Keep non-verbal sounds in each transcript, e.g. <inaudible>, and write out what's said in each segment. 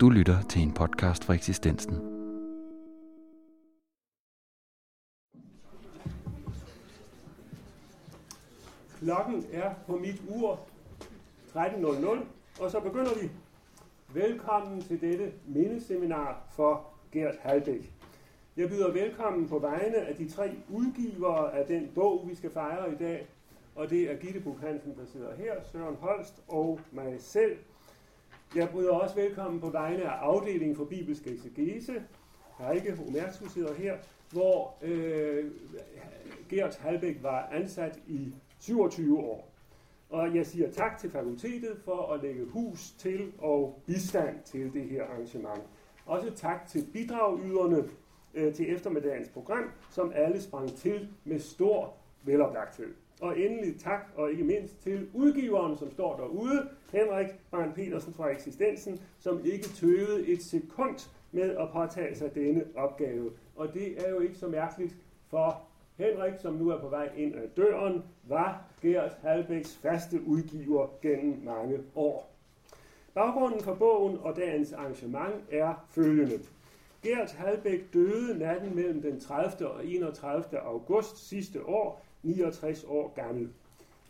Du lytter til en podcast fra eksistensen. Klokken er på mit ur 13.00, og så begynder vi. Velkommen til dette mindeseminar for Gert Halbæk. Jeg byder velkommen på vegne af de tre udgivere af den bog, vi skal fejre i dag, og det er Gitte Buk Hansen, der sidder her, Søren Holst og mig selv. Jeg byder også velkommen på vegne af afdelingen for bibelsk eksegese, Heike Omertu sidder her, hvor øh, Gert Halbæk var ansat i 27 år. Og jeg siger tak til fakultetet for at lægge hus til og bistand til det her arrangement. Også tak til bidragyderne øh, til eftermiddagens program, som alle sprang til med stor veloplagthed. Og endelig tak, og ikke mindst til udgiveren, som står derude, Henrik Barn Petersen fra Eksistensen, som ikke tøvede et sekund med at påtage sig denne opgave. Og det er jo ikke så mærkeligt, for Henrik, som nu er på vej ind ad døren, var Gert Halbæks faste udgiver gennem mange år. Baggrunden for bogen og dagens arrangement er følgende. Gert Halbæk døde natten mellem den 30. og 31. august sidste år, 69 år gammel.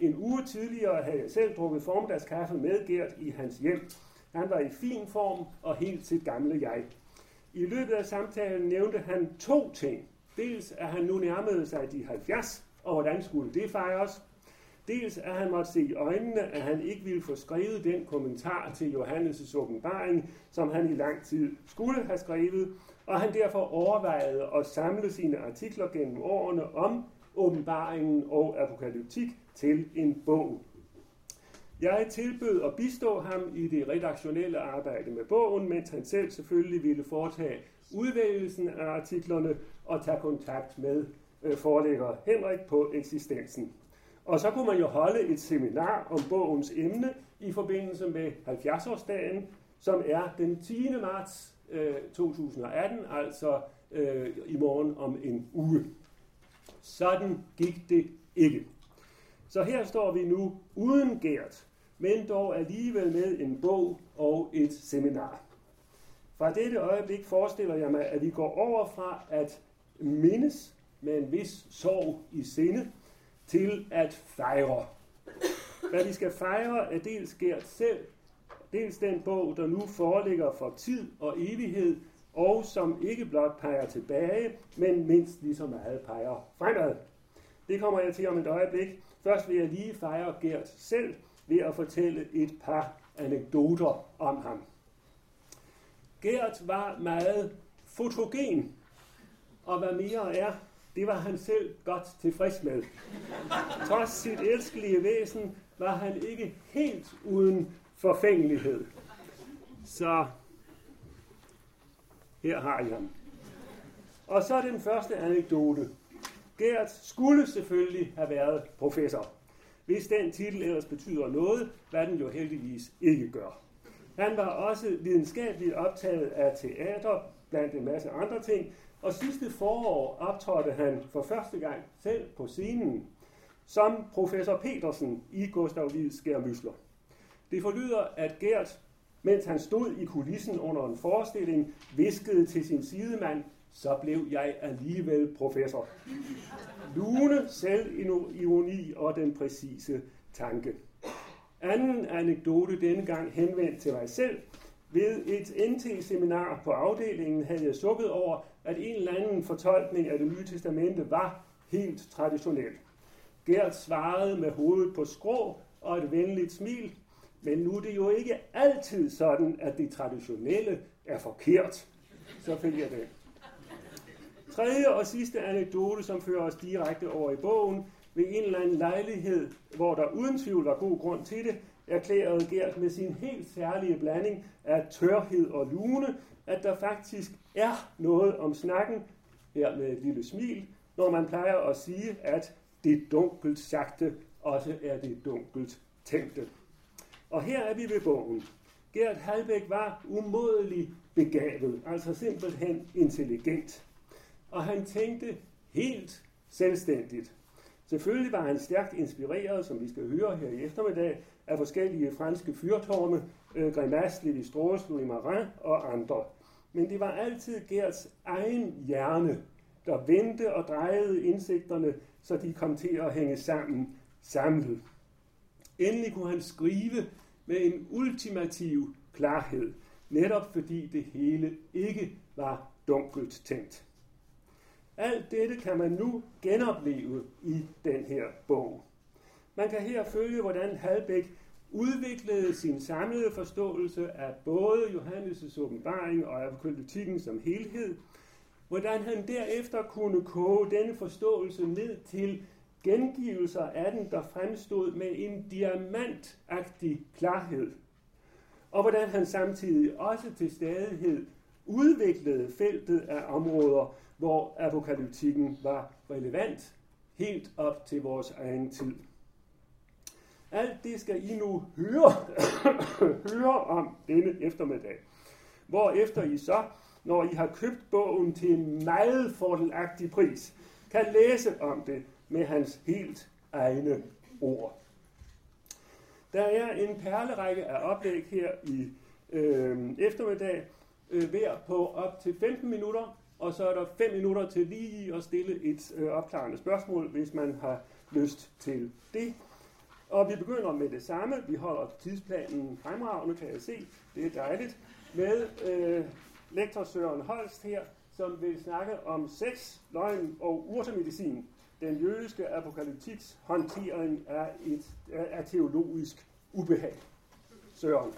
En uge tidligere havde jeg selv drukket formiddagskaffe med Gert i hans hjem. Han var i fin form og helt sit gamle jeg. I løbet af samtalen nævnte han to ting. Dels at han nu nærmede sig de 70, og hvordan skulle det fejres? Dels at han måtte se i øjnene, at han ikke ville få skrevet den kommentar til Johannes' åbenbaring, som han i lang tid skulle have skrevet, og han derfor overvejede at samle sine artikler gennem årene om åbenbaringen og apokalyptik til en bog. Jeg tilbød at bistå ham i det redaktionelle arbejde med bogen, mens han selv selvfølgelig ville foretage udvælgelsen af artiklerne og tage kontakt med øh, forlægger Henrik på eksistensen. Og så kunne man jo holde et seminar om bogens emne i forbindelse med 70-årsdagen, som er den 10. marts øh, 2018, altså øh, i morgen om en uge. Sådan gik det ikke. Så her står vi nu uden Gert, men dog alligevel med en bog og et seminar. Fra dette øjeblik forestiller jeg mig, at vi går over fra at mindes med en vis sorg i sinde, til at fejre. Hvad vi skal fejre er dels Gert selv, dels den bog, der nu foreligger for tid og evighed, og som ikke blot peger tilbage, men mindst lige så meget peger fremad. Det kommer jeg til om et øjeblik. Først vil jeg lige fejre Gert selv ved at fortælle et par anekdoter om ham. Gert var meget fotogen, og hvad mere er, det var han selv godt tilfreds med. Trods sit elskelige væsen var han ikke helt uden forfængelighed. Så her har I ham. Og så den første anekdote. Gert skulle selvfølgelig have været professor, hvis den titel ellers betyder noget, hvad den jo heldigvis ikke gør. Han var også videnskabeligt optaget af teater, blandt en masse andre ting, og sidste forår optrådte han for første gang selv på scenen som professor Petersen i Gustav Wieds Skærmysler. Det forlyder, at Gert, mens han stod i kulissen under en forestilling, viskede til sin sidemand, så blev jeg alligevel professor. Lune, selvironi og den præcise tanke. Anden anekdote denne gang henvendt til mig selv. Ved et NT-seminar på afdelingen havde jeg sukket over, at en eller anden fortolkning af det nye testamente var helt traditionel. Gert svarede med hovedet på skrå og et venligt smil, men nu er det jo ikke altid sådan, at det traditionelle er forkert. Så fik jeg det. Tredje og sidste anekdote, som fører os direkte over i bogen, ved en eller anden lejlighed, hvor der uden tvivl var god grund til det, erklærede Gert med sin helt særlige blanding af tørhed og lune, at der faktisk er noget om snakken, her med et lille smil, når man plejer at sige, at det dunkelt sagte også er det dunkelt tænkte. Og her er vi ved bogen. Gert Halbæk var umådelig begavet, altså simpelthen intelligent. Og han tænkte helt selvstændigt. Selvfølgelig var han stærkt inspireret, som vi skal høre her i eftermiddag, af forskellige franske fyrtårne, øh, Grimas, Levi Strauss, Louis Marin og andre. Men det var altid Gerts egen hjerne, der vendte og drejede indsigterne, så de kom til at hænge sammen samlet. Endelig kunne han skrive med en ultimativ klarhed, netop fordi det hele ikke var dunkelt tænkt. Alt dette kan man nu genopleve i den her bog. Man kan her følge, hvordan Halbæk udviklede sin samlede forståelse af både Johannes' åbenbaring og apokalyptikken som helhed, hvordan han derefter kunne koge denne forståelse ned til gengivelser af den, der fremstod med en diamantagtig klarhed, og hvordan han samtidig også til stadighed udviklede feltet af områder, hvor apokalyptikken var relevant, helt op til vores egen tid. Alt det skal I nu høre, <coughs> høre om denne eftermiddag. Hvor efter I så, når I har købt bogen til en meget fordelagtig pris, kan læse om det med hans helt egne ord. Der er en perlerække af oplæg her i øh, eftermiddag, øh, hver på op til 15 minutter, og så er der 5 minutter til lige at stille et øh, opklarende spørgsmål, hvis man har lyst til det. Og vi begynder med det samme. Vi holder tidsplanen fremragende, kan jeg se. Det er dejligt. Med øh, lektor Søren Holst her, som vil snakke om sex, løgn og urtemedicin. Den jødiske apokalyptiks håndtering er, et, er teologisk ubehag. Søren.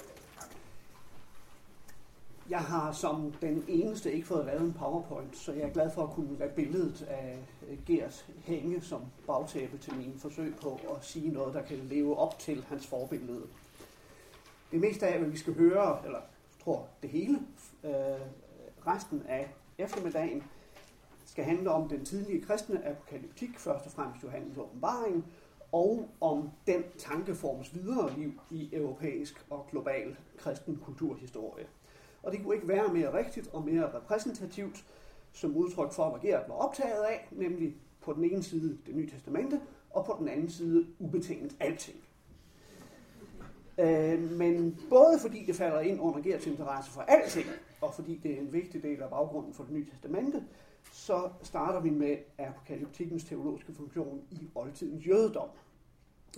Jeg har som den eneste ikke fået lavet en powerpoint, så jeg er glad for at kunne lade billedet af Gers hænge som bagtæppe til mine forsøg på at sige noget, der kan leve op til hans forbillede. Det meste af, hvad vi skal høre, eller tror det hele, øh, resten af eftermiddagen, skal handle om den tidlige kristne apokalyptik, først og fremmest Johannes åbenbaring, og om den tankeforms videre liv i europæisk og global kristen kulturhistorie. Og det kunne ikke være mere rigtigt og mere repræsentativt som udtryk for, hvad Gerhard var optaget af, nemlig på den ene side det nye testamente, og på den anden side ubetinget alting. Øh, men både fordi det falder ind under Gerts interesse for alting, og fordi det er en vigtig del af baggrunden for det nye testamente, så starter vi med apokalyptikkens teologiske funktion i oldtidens jødedom.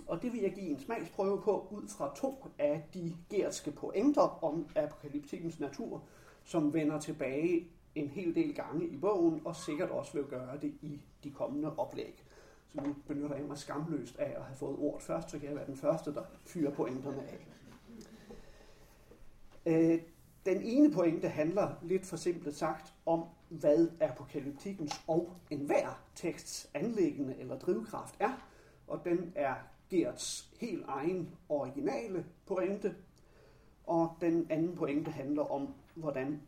Og det vil jeg give en smagsprøve på ud fra to af de gertske pointer om apokalyptikkens natur, som vender tilbage en hel del gange i bogen, og sikkert også vil gøre det i de kommende oplæg. Så nu benytter jeg mig skamløst af at have fået ordet først, så kan jeg være den første, der fyrer pointerne af. Øh, den ene pointe handler lidt for simpelt sagt om, hvad apokalyptikkens og enhver teksts anlæggende eller drivkraft er, og den er Gerts helt egen originale pointe, og den anden pointe handler om, hvordan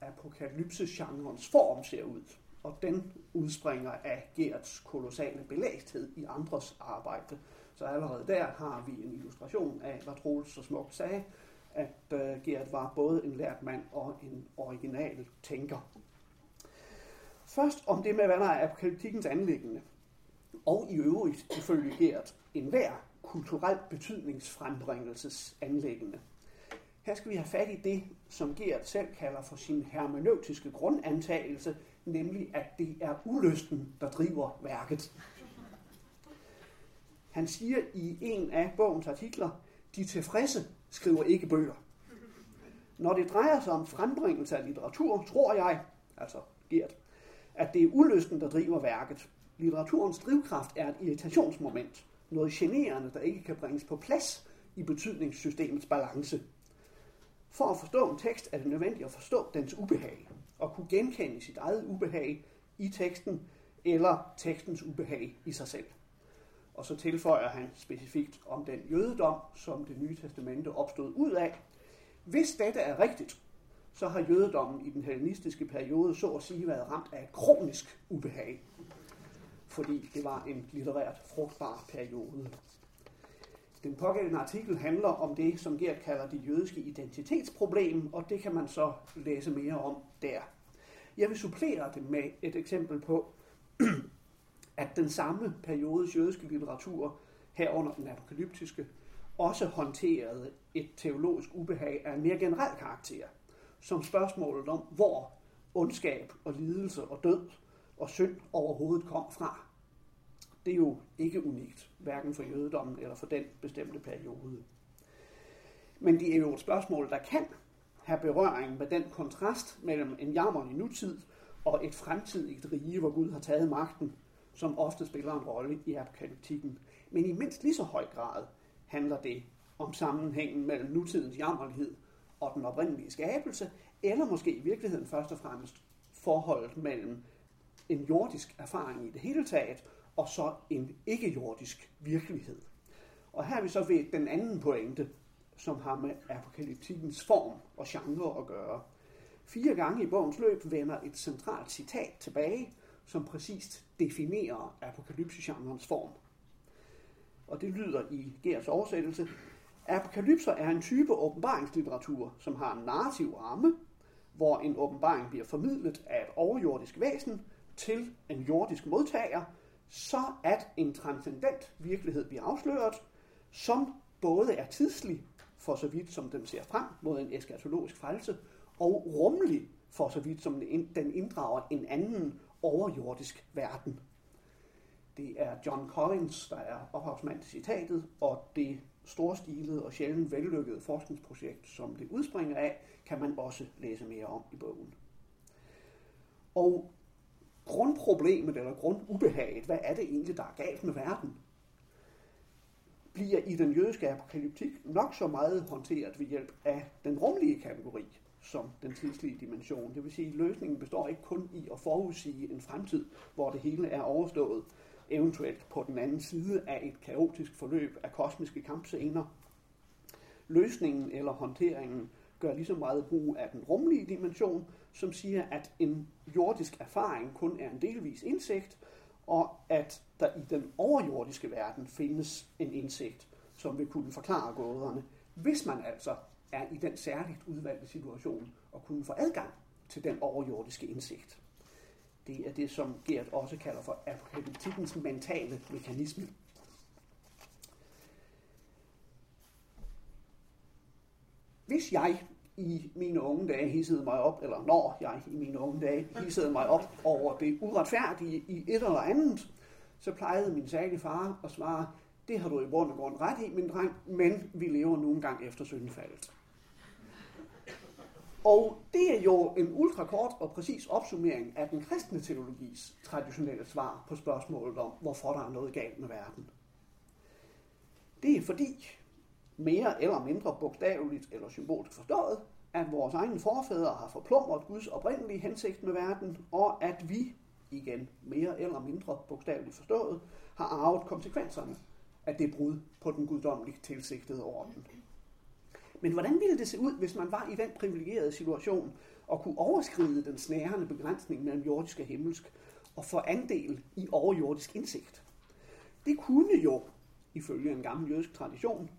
apokalypse-genrens form ser ud. Og den udspringer af Gerts kolossale belægthed i andres arbejde. Så allerede der har vi en illustration af, hvad Troels så smukt sagde, at øh, uh, Gert var både en lært mand og en original tænker. Først om det med, hvad der er apokalyptikkens anlæggende. Og i øvrigt, ifølge Gert, enhver kulturelt betydningsfrembringelses anlæggende. Her skal vi have fat i det, som Gert selv kalder for sin hermeneutiske grundantagelse, nemlig at det er ulysten, der driver værket. Han siger i en af bogens artikler, de tilfredse skriver ikke bøger. Når det drejer sig om frembringelse af litteratur, tror jeg, altså Gert, at det er ulysten, der driver værket. Litteraturens drivkraft er et irritationsmoment, noget generende, der ikke kan bringes på plads i betydningssystemets balance. For at forstå en tekst er det nødvendigt at forstå dens ubehag, og kunne genkende sit eget ubehag i teksten, eller tekstens ubehag i sig selv. Og så tilføjer han specifikt om den jødedom, som det nye testamente opstod ud af. Hvis dette er rigtigt, så har jødedommen i den hellenistiske periode så at sige været ramt af kronisk ubehag, fordi det var en litterært frugtbar periode. Den pågældende artikel handler om det, som Gert kalder det jødiske identitetsproblem, og det kan man så læse mere om der. Jeg vil supplere det med et eksempel på, <clears throat> at den samme periodes jødiske litteratur, herunder den apokalyptiske, også håndterede et teologisk ubehag af en mere generel karakter, som spørgsmålet om, hvor ondskab og lidelse og død og synd overhovedet kom fra. Det er jo ikke unikt, hverken for jødedommen eller for den bestemte periode. Men det er jo et spørgsmål, der kan have berøring med den kontrast mellem en jammer i nutid og et fremtidigt rige, hvor Gud har taget magten, som ofte spiller en rolle i apokalyptikken. Men i mindst lige så høj grad handler det om sammenhængen mellem nutidens jammerlighed og den oprindelige skabelse, eller måske i virkeligheden først og fremmest forholdet mellem en jordisk erfaring i det hele taget, og så en ikke-jordisk virkelighed. Og her er vi så ved den anden pointe, som har med apokalyptikkens form og genre at gøre. Fire gange i bogens løb vender et centralt citat tilbage, som præcist definerer apokalypsegenrens form. Og det lyder i Gers oversættelse. Apokalypser er en type åbenbaringslitteratur, som har en narrativ ramme, hvor en åbenbaring bliver formidlet af et overjordisk væsen til en jordisk modtager, så at en transcendent virkelighed bliver afsløret, som både er tidslig, for så vidt som den ser frem mod en eskatologisk frelse, og rummelig, for så vidt som den inddrager en anden overjordisk verden. Det er John Collins, der er ophavsmand til citatet, og det storstilede og sjældent vellykkede forskningsprojekt, som det udspringer af, kan man også læse mere om i bogen. Og grundproblemet eller grundubehaget, hvad er det egentlig, der er galt med verden, bliver i den jødiske apokalyptik nok så meget håndteret ved hjælp af den rumlige kategori, som den tidslige dimension. Det vil sige, at løsningen består ikke kun i at forudsige en fremtid, hvor det hele er overstået, eventuelt på den anden side af et kaotisk forløb af kosmiske kampscener. Løsningen eller håndteringen gør lige så meget brug af den rumlige dimension, som siger, at en jordisk erfaring kun er en delvis indsigt, og at der i den overjordiske verden findes en indsigt, som vil kunne forklare gåderne, hvis man altså er i den særligt udvalgte situation at kunne få adgang til den overjordiske indsigt. Det er det, som Gert også kalder for apokalyptikkens mentale mekanisme. Hvis jeg i mine unge dage hissede mig op, eller når jeg i mine unge dage hissede mig op over det uretfærdige i et eller andet, så plejede min særlige far at svare, det har du i bund og grund ret i, min dreng, men vi lever nogle engang efter syndefaldet. Og det er jo en ultrakort og præcis opsummering af den kristne teologis traditionelle svar på spørgsmålet om, hvorfor der er noget galt med verden. Det er fordi, mere eller mindre bogstaveligt eller symbolsk forstået, at vores egne forfædre har forplumret Guds oprindelige hensigt med verden, og at vi, igen mere eller mindre bogstaveligt forstået, har arvet konsekvenserne af det brud på den guddommeligt tilsigtede orden. Men hvordan ville det se ud, hvis man var i den privilegerede situation og kunne overskride den snærende begrænsning mellem jordisk og himmelsk og få andel i overjordisk indsigt? Det kunne jo, ifølge en gammel jødisk tradition,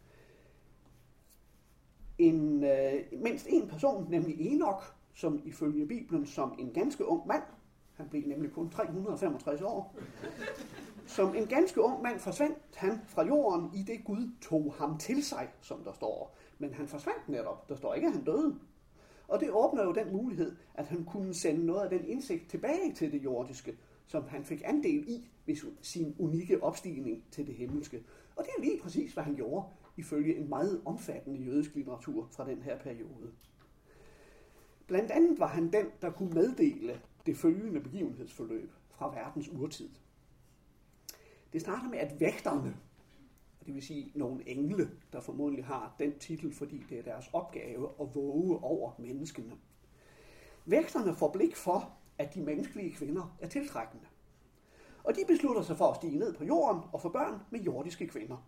en, øh, mindst en person, nemlig Enoch, som ifølge Bibelen som en ganske ung mand, han blev nemlig kun 365 år, som en ganske ung mand forsvandt han fra jorden i det Gud tog ham til sig, som der står. Men han forsvandt netop. Der står ikke, at han døde. Og det åbner jo den mulighed, at han kunne sende noget af den indsigt tilbage til det jordiske, som han fik andel i ved sin unikke opstigning til det himmelske. Og det er lige præcis, hvad han gjorde, ifølge en meget omfattende jødisk litteratur fra den her periode. Blandt andet var han den, der kunne meddele det følgende begivenhedsforløb fra verdens urtid. Det starter med, at vægterne, det vil sige nogle engle, der formodentlig har den titel, fordi det er deres opgave at våge over menneskene. Vægterne får blik for, at de menneskelige kvinder er tiltrækkende. Og de beslutter sig for at stige ned på jorden og få børn med jordiske kvinder.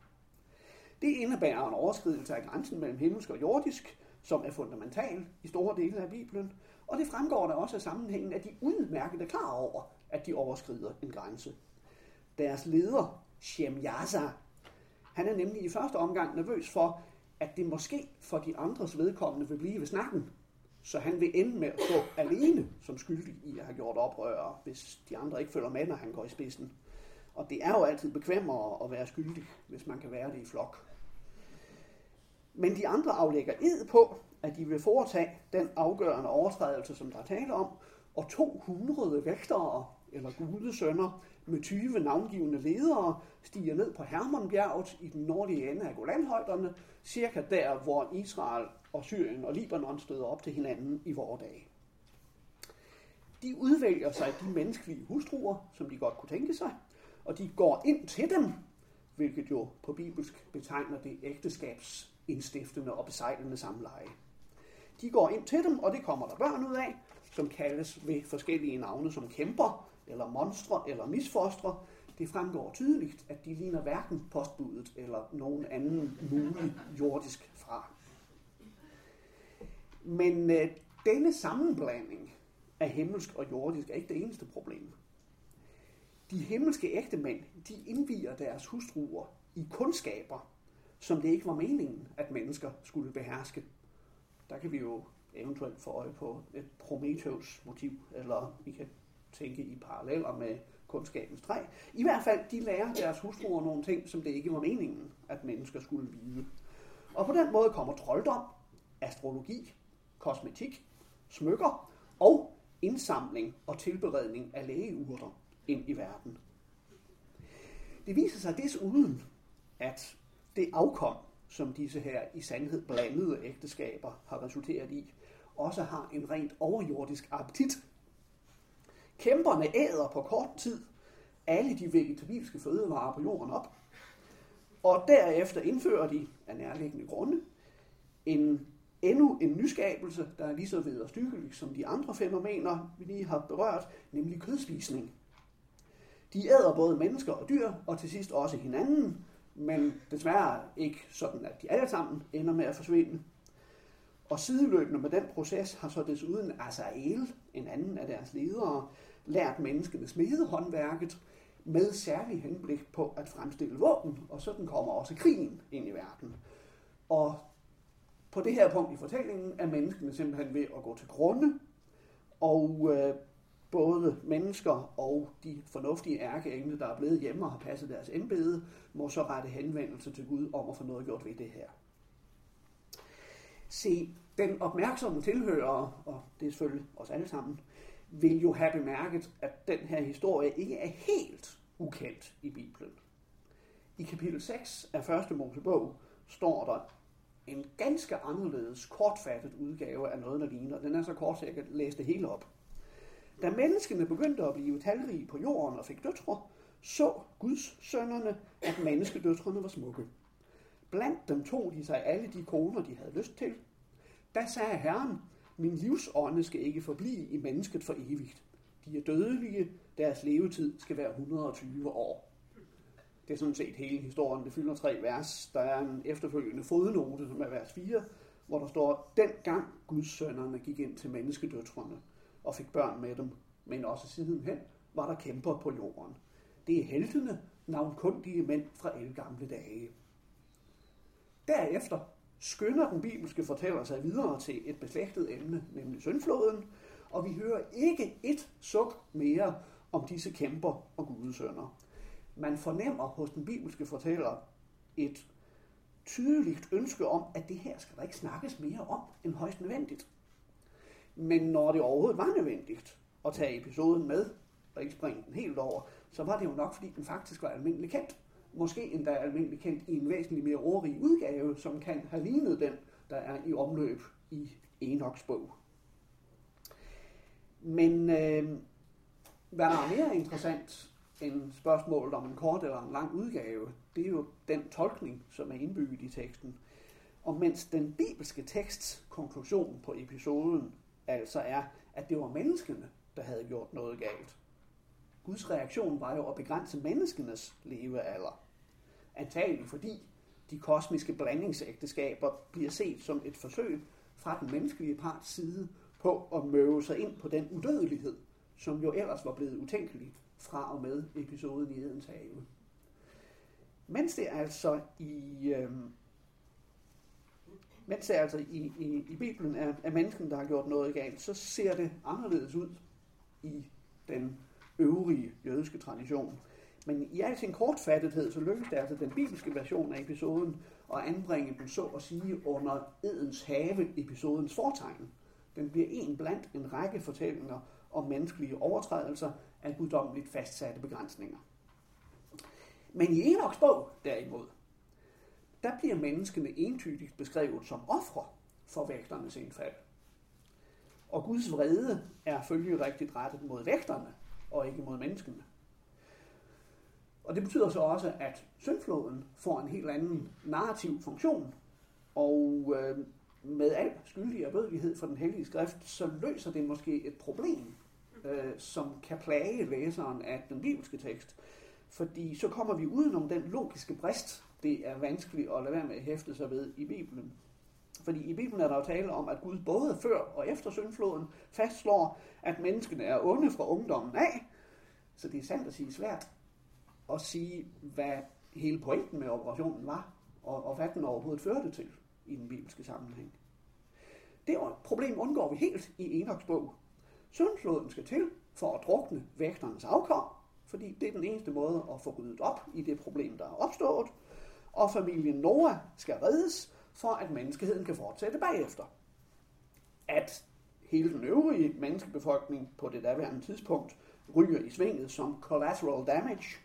Det indebærer en overskridelse af grænsen mellem himmelsk og jordisk, som er fundamental i store dele af Bibelen, og det fremgår der også af sammenhængen, at de udmærket er klar over, at de overskrider en grænse. Deres leder, Shemyaza, han er nemlig i første omgang nervøs for, at det måske for de andres vedkommende vil blive ved snakken. Så han vil ende med at stå alene som skyldig i at have gjort oprør, hvis de andre ikke følger med, når han går i spidsen. Og det er jo altid bekvemmere at være skyldig, hvis man kan være det i flok. Men de andre aflægger ed på, at de vil foretage den afgørende overtrædelse, som der er tale om, og 200 vægtere eller gudesønner med 20 navngivende ledere stiger ned på Hermonbjerget i den nordlige ende af Golanhøjderne, cirka der, hvor Israel og Syrien og Libanon støder op til hinanden i vore dage. De udvælger sig de menneskelige hustruer, som de godt kunne tænke sig, og de går ind til dem, hvilket jo på bibelsk betegner det ægteskabsindstiftende og besejlende samleje. De går ind til dem, og det kommer der børn ud af, som kaldes ved forskellige navne som kæmper, eller monstre, eller misfostre. Det fremgår tydeligt, at de ligner hverken postbudet eller nogen anden mulig jordisk fra. Men øh, denne sammenblanding af himmelsk og jordisk er ikke det eneste problem. De himmelske ægtemænd, de indviger deres hustruer i kundskaber, som det ikke var meningen, at mennesker skulle beherske. Der kan vi jo eventuelt få øje på et Prometheus motiv, eller vi kan tænke i paralleller med kundskabens træ. I hvert fald, de lærer deres hustruer nogle ting, som det ikke var meningen, at mennesker skulle vide. Og på den måde kommer trolddom, astrologi, kosmetik, smykker og indsamling og tilberedning af lægeurter ind i verden. Det viser sig desuden, at det afkom, som disse her i sandhed blandede ægteskaber har resulteret i, også har en rent overjordisk appetit. Kæmperne æder på kort tid alle de vegetabilske fødevarer på jorden op, og derefter indfører de af nærliggende grunde en endnu en nyskabelse, der er lige så vederstykkelig som de andre fænomener, vi lige har berørt, nemlig kødspisning. De æder både mennesker og dyr, og til sidst også hinanden, men desværre ikke sådan, at de alle sammen ender med at forsvinde. Og sideløbende med den proces har så desuden Azael, en anden af deres ledere, lært menneskene smedehåndværket med særlig henblik på at fremstille våben, og sådan kommer også krigen ind i verden. Og på det her punkt i fortællingen er menneskene simpelthen ved at gå til grunde, og øh, både mennesker og de fornuftige ærkeengle, der er blevet hjemme og har passet deres embede, må så rette henvendelse til Gud om at få noget gjort ved det her. Se, den opmærksomme tilhører, og det er selvfølgelig os alle sammen, vil jo have bemærket, at den her historie ikke er helt ukendt i Bibelen. I kapitel 6 af første Mosebog står der en ganske anderledes kortfattet udgave af noget, der ligner. Den er så kort, at jeg kan læse det hele op. Da menneskene begyndte at blive talrige på jorden og fik døtre, så Guds sønnerne, at menneskedøtrene var smukke. Blandt dem tog de sig alle de koner, de havde lyst til. Da sagde Herren, min livsånde skal ikke forblive i mennesket for evigt. De er dødelige, deres levetid skal være 120 år. Det er sådan set hele historien. Det fylder tre vers. Der er en efterfølgende fodnote, som er vers 4, hvor der står, den gang Guds sønnerne gik ind til menneskedøtrene og fik børn med dem, men også sidenhen var der kæmper på jorden. Det er heltene, navnkundige mænd fra gamle dage. Derefter skynder den bibelske fortæller sig videre til et beslægtet emne, nemlig syndfloden, og vi hører ikke et suk mere om disse kæmper og gudesønder. Man fornemmer hos den bibelske fortæller et tydeligt ønske om, at det her skal der ikke snakkes mere om end højst nødvendigt. Men når det overhovedet var nødvendigt at tage episoden med, og ikke springe den helt over, så var det jo nok, fordi den faktisk var almindelig kendt. Måske endda almindelig kendt i en væsentlig mere ordrig udgave, som kan have lignet den, der er i omløb i Enoks bog. Men øh, hvad der er mere interessant end spørgsmålet om en kort eller en lang udgave, det er jo den tolkning, som er indbygget i teksten. Og mens den bibelske teksts konklusion på episoden altså er, at det var menneskene, der havde gjort noget galt. Guds reaktion var jo at begrænse menneskenes levealder. Antageligt fordi de kosmiske blandingsægteskaber bliver set som et forsøg fra den menneskelige parts side på at møve sig ind på den udødelighed, som jo ellers var blevet utænkelig fra og med episoden i Edens have. Mens det altså i, øh, mens det altså i, i, i Bibelen er, er mennesken, der har gjort noget galt, så ser det anderledes ud i den øvrige jødiske tradition. Men i al sin kortfattethed, så lykkedes det altså den bibelske version af episoden at anbringe den så at sige under Edens have episodens fortegn. Den bliver en blandt en række fortællinger om menneskelige overtrædelser af guddommeligt fastsatte begrænsninger. Men i Enochs bog, derimod, der bliver menneskene entydigt beskrevet som ofre for vægternes indfald. Og Guds vrede er følgerigtigt rettet mod vægterne, og ikke mod menneskene. Og det betyder så også, at syndfloden får en helt anden narrativ funktion, og øh, med al skyldig erbødighed for den hellige skrift, så løser det måske et problem, øh, som kan plage læseren af den bibelske tekst. Fordi så kommer vi udenom den logiske brist, det er vanskeligt at lade være med at hæfte sig ved i Bibelen. Fordi i Bibelen er der jo tale om, at Gud både før og efter syndfloden fastslår, at menneskene er onde fra ungdommen af. Så det er sandt at sige svært at sige, hvad hele pointen med operationen var, og, og hvad den overhovedet førte til i den bibelske sammenhæng. Det problem undgår vi helt i Enoks bog. Syndfloden skal til for at drukne vægternes afkom, fordi det er den eneste måde at få ryddet op i det problem, der er opstået, og familien Noah skal reddes, for at menneskeheden kan fortsætte bagefter. At hele den øvrige menneskebefolkning på det daværende tidspunkt ryger i svinget som collateral damage,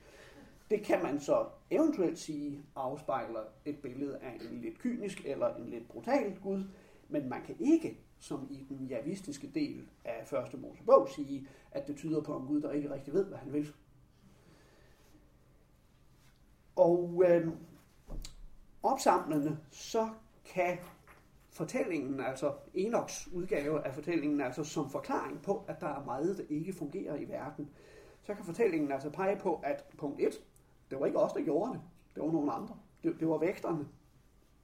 det kan man så eventuelt sige afspejler et billede af en lidt kynisk eller en lidt brutal Gud, men man kan ikke, som i den javistiske del af første Mosebog, sige, at det tyder på en Gud, der ikke rigtig ved, hvad han vil. Og øh, opsamlende, så kan fortællingen, altså Enoks udgave af fortællingen, altså som forklaring på, at der er meget, der ikke fungerer i verden, så kan fortællingen altså pege på, at punkt 1, det var ikke os, der gjorde det. Det var nogle andre. Det, det var vægterne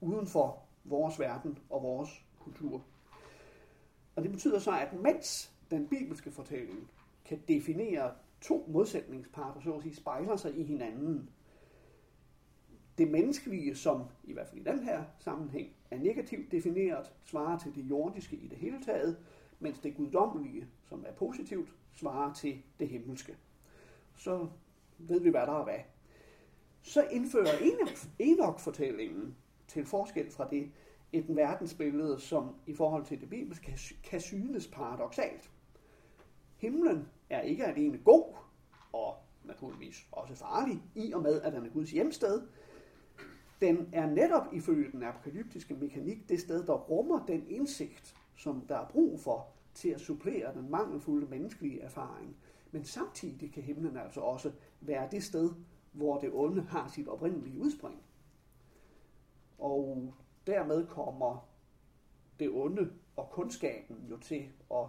uden for vores verden og vores kultur. Og det betyder så, at mens den bibelske fortælling kan definere to modsætningsparter, så at sige, spejler sig i hinanden, det menneskelige, som i hvert fald i den her sammenhæng er negativt defineret, svarer til det jordiske i det hele taget, mens det guddommelige, som er positivt, svarer til det himmelske. Så ved vi, hvad der er hvad. Så indfører Enoch-fortællingen til forskel fra det et verdensbillede, som i forhold til det bibelske kan, kan synes paradoxalt. Himlen er ikke alene god, og naturligvis også farlig, i og med, at den er Guds hjemsted, den er netop ifølge den apokalyptiske mekanik det sted, der rummer den indsigt, som der er brug for til at supplere den mangelfulde menneskelige erfaring. Men samtidig kan himlen altså også være det sted, hvor det onde har sit oprindelige udspring. Og dermed kommer det onde og kundskaben jo til at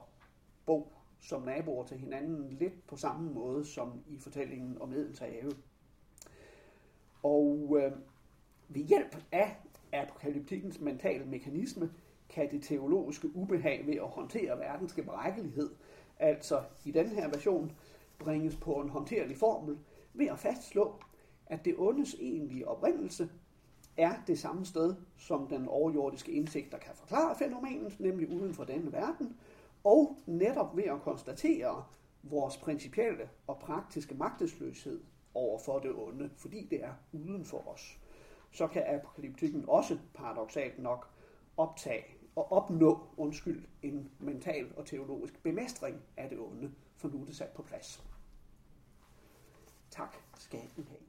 bo som naboer til hinanden lidt på samme måde som i fortællingen om Edens have. Og øh, ved hjælp af apokalyptikkens mentale mekanisme kan det teologiske ubehag ved at håndtere verdens gebrækkelighed, altså i den her version, bringes på en håndterlig formel ved at fastslå, at det ondes egentlige oprindelse er det samme sted, som den overjordiske indsigt, der kan forklare fænomenet, nemlig uden for denne verden, og netop ved at konstatere vores principielle og praktiske magtesløshed over for det onde, fordi det er uden for os så kan apokalyptikken også paradoxalt nok optage og opnå, undskyld, en mental og teologisk bemestring af det onde, for nu er det sat på plads. Tak skal I have.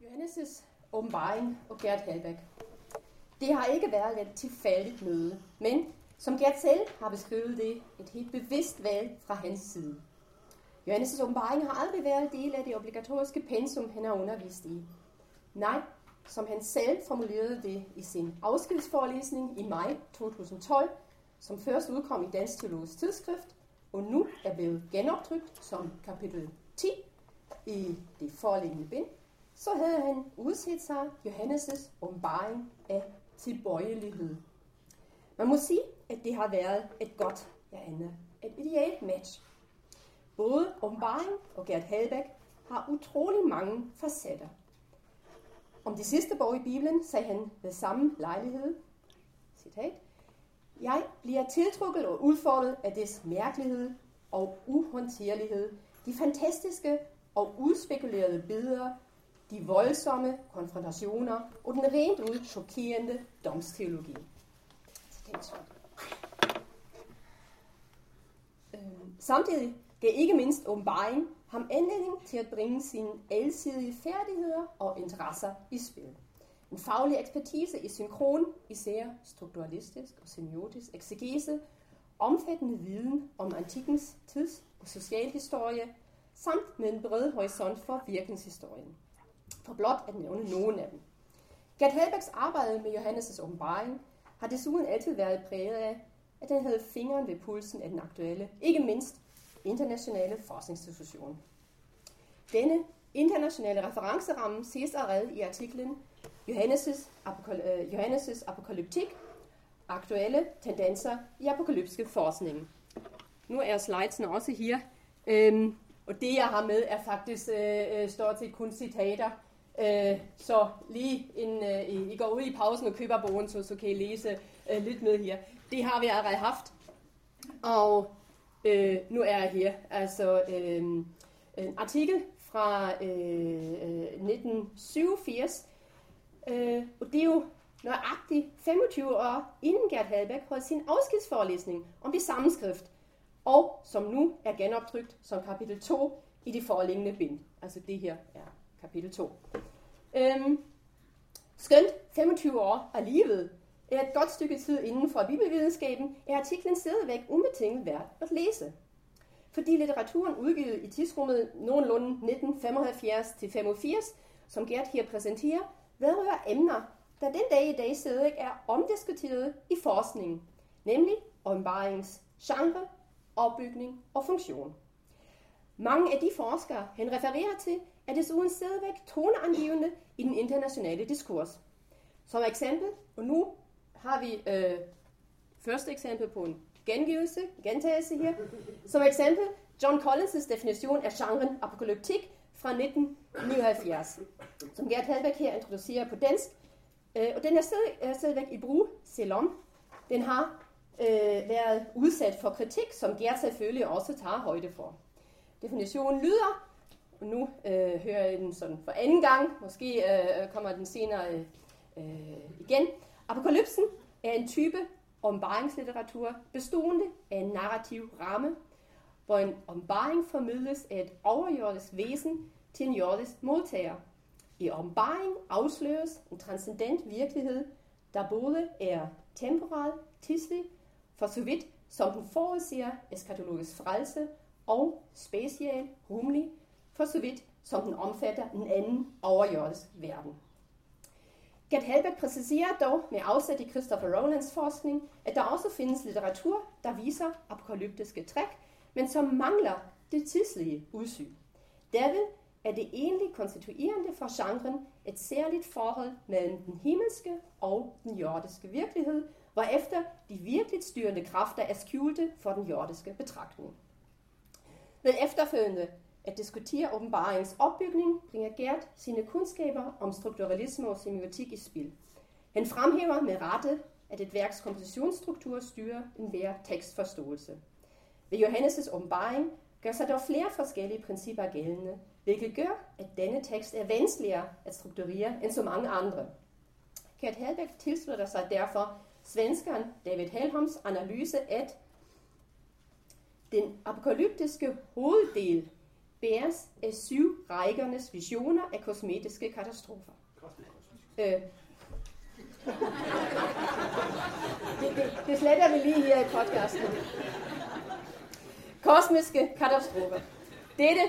Johannes' åbenbaring og Gert Halbæk. Det har ikke været et tilfældigt møde, men som Gert selv har beskrevet det, et helt bevidst valg fra hans side. Johannes' åbenbaring har aldrig været del af det obligatoriske pensum, han har undervist i. Nej, som han selv formulerede det i sin afskedsforelæsning i maj 2012, som først udkom i Dansk Teologisk Tidsskrift, og nu er blevet genoptrykt som kapitel 10 i det foreliggende bind, så havde han udset sig Johannes' åbenbaring af tilbøjelighed. Man må sige, at det har været et godt, ja, et idealt match. Både åbenbaring og Gert Halbæk har utrolig mange facetter. Om det sidste bog i Bibelen sagde han ved samme lejlighed, citat, Jeg bliver tiltrukket og udfordret af dets mærkelighed og uhåndterlighed, de fantastiske og udspekulerede billeder, de voldsomme konfrontationer og den rent ud chokerende domsteologi. Øhm, samtidig gav ikke mindst åbenbaring ham anledning til at bringe sine alsidige færdigheder og interesser i spil. En faglig ekspertise i synkron, især strukturalistisk og semiotisk eksegese, omfattende viden om antikkens tids- og socialhistorie, samt med en bred horisont for virkenshistorien. For blot at nævne nogle af dem. Gert Halbæks arbejde med Johannes' åbenbaring har desuden altid været præget af, at den havde fingeren ved pulsen af den aktuelle, ikke mindst internationale forskningsinstitution. Denne internationale referenceramme ses allerede i artiklen Johannes' apokal- øh, Johannes' apokalyptik, aktuelle tendenser i apokalyptiske forskning. Nu er slidesene også her, øhm, og det jeg har med er faktisk øh, øh stort set kun citater. Øh, så lige en, øh, I går ud i pausen og køber bogen, så, så kan I læse øh, lidt med her. Det har vi allerede haft. Og øh, nu er jeg her. Altså øh, en artikel fra øh, øh 1987. Øh, og det er jo nøjagtigt 25 år inden Gert Halbæk holdt sin afskedsforelæsning om det sammenskrift, og som nu er genoptrykt som kapitel 2 i det foreliggende bind. Altså det her er kapitel 2. Øhm, skønt 25 år alligevel er et godt stykke tid inden for bibelvidenskaben, er artiklen stadigvæk ubetinget værd at læse. Fordi litteraturen udgivet i tidsrummet nogenlunde 1975-85, som Gert her præsenterer, vedrører emner, der den dag i dag stadig er omdiskuteret i forskningen, nemlig åbenbaringens genre, opbygning og funktion. Mange af de forskere, han refererer til, er desuden stadigvæk toneangivende i den internationale diskurs. Som eksempel, og nu har vi øh, første eksempel på en gengivelse, gentagelse her. Som eksempel, John Collins' definition af genren apokalyptik fra 1979, som Gert Halbæk her introducerer på dansk. Øh, og den er, stadig, er stadigvæk i brug, selvom den har øh, været udsat for kritik, som Gert selvfølgelig også tager højde for. Definitionen lyder, og nu øh, hører jeg den sådan for anden gang, måske øh, kommer den senere øh, igen. Apokalypsen er en type ombaringslitteratur bestående af en narrativ ramme, hvor en ombaring formidles af et overjordisk væsen til en jordisk modtager. I ombaring afsløres en transcendent virkelighed, der både er temporal, tidslig, for så vidt som hun forudsiger eskatologisk frelse, og spatial, rumlig, for så vidt som hun omfatter en anden overjordisk verden. Gert Halbert præciserer dog med afsæt i Christopher Rowlands forskning, at der også findes litteratur, der viser apokalyptiske træk, men som mangler det tidslige udsyn. Derved er det egentlig konstituerende for genren et særligt forhold mellem den himmelske og den jordiske virkelighed, hvorefter de virkelig styrende kræfter er skjulte for den jordiske betragtning. Ved efterfølgende at diskutere åbenbaringens opbygning bringer Gert sine kundskaber om strukturalisme og semiotik i spil. Han fremhæver med rette, at et værks kompositionsstruktur styrer enhver tekstforståelse. Ved Johannes' åbenbaring gør sig dog flere forskellige principper gældende, hvilket gør, at denne tekst er vanskeligere at strukturere end så mange andre. Gert Halbæk tilslutter sig derfor svenskeren David Helholms analyse, at den apokalyptiske hoveddel bæres af syv rækkernes visioner af kosmetiske katastrofer. Øh. det, det, det sletter vi lige her i podcasten. Kosmiske katastrofer. Dette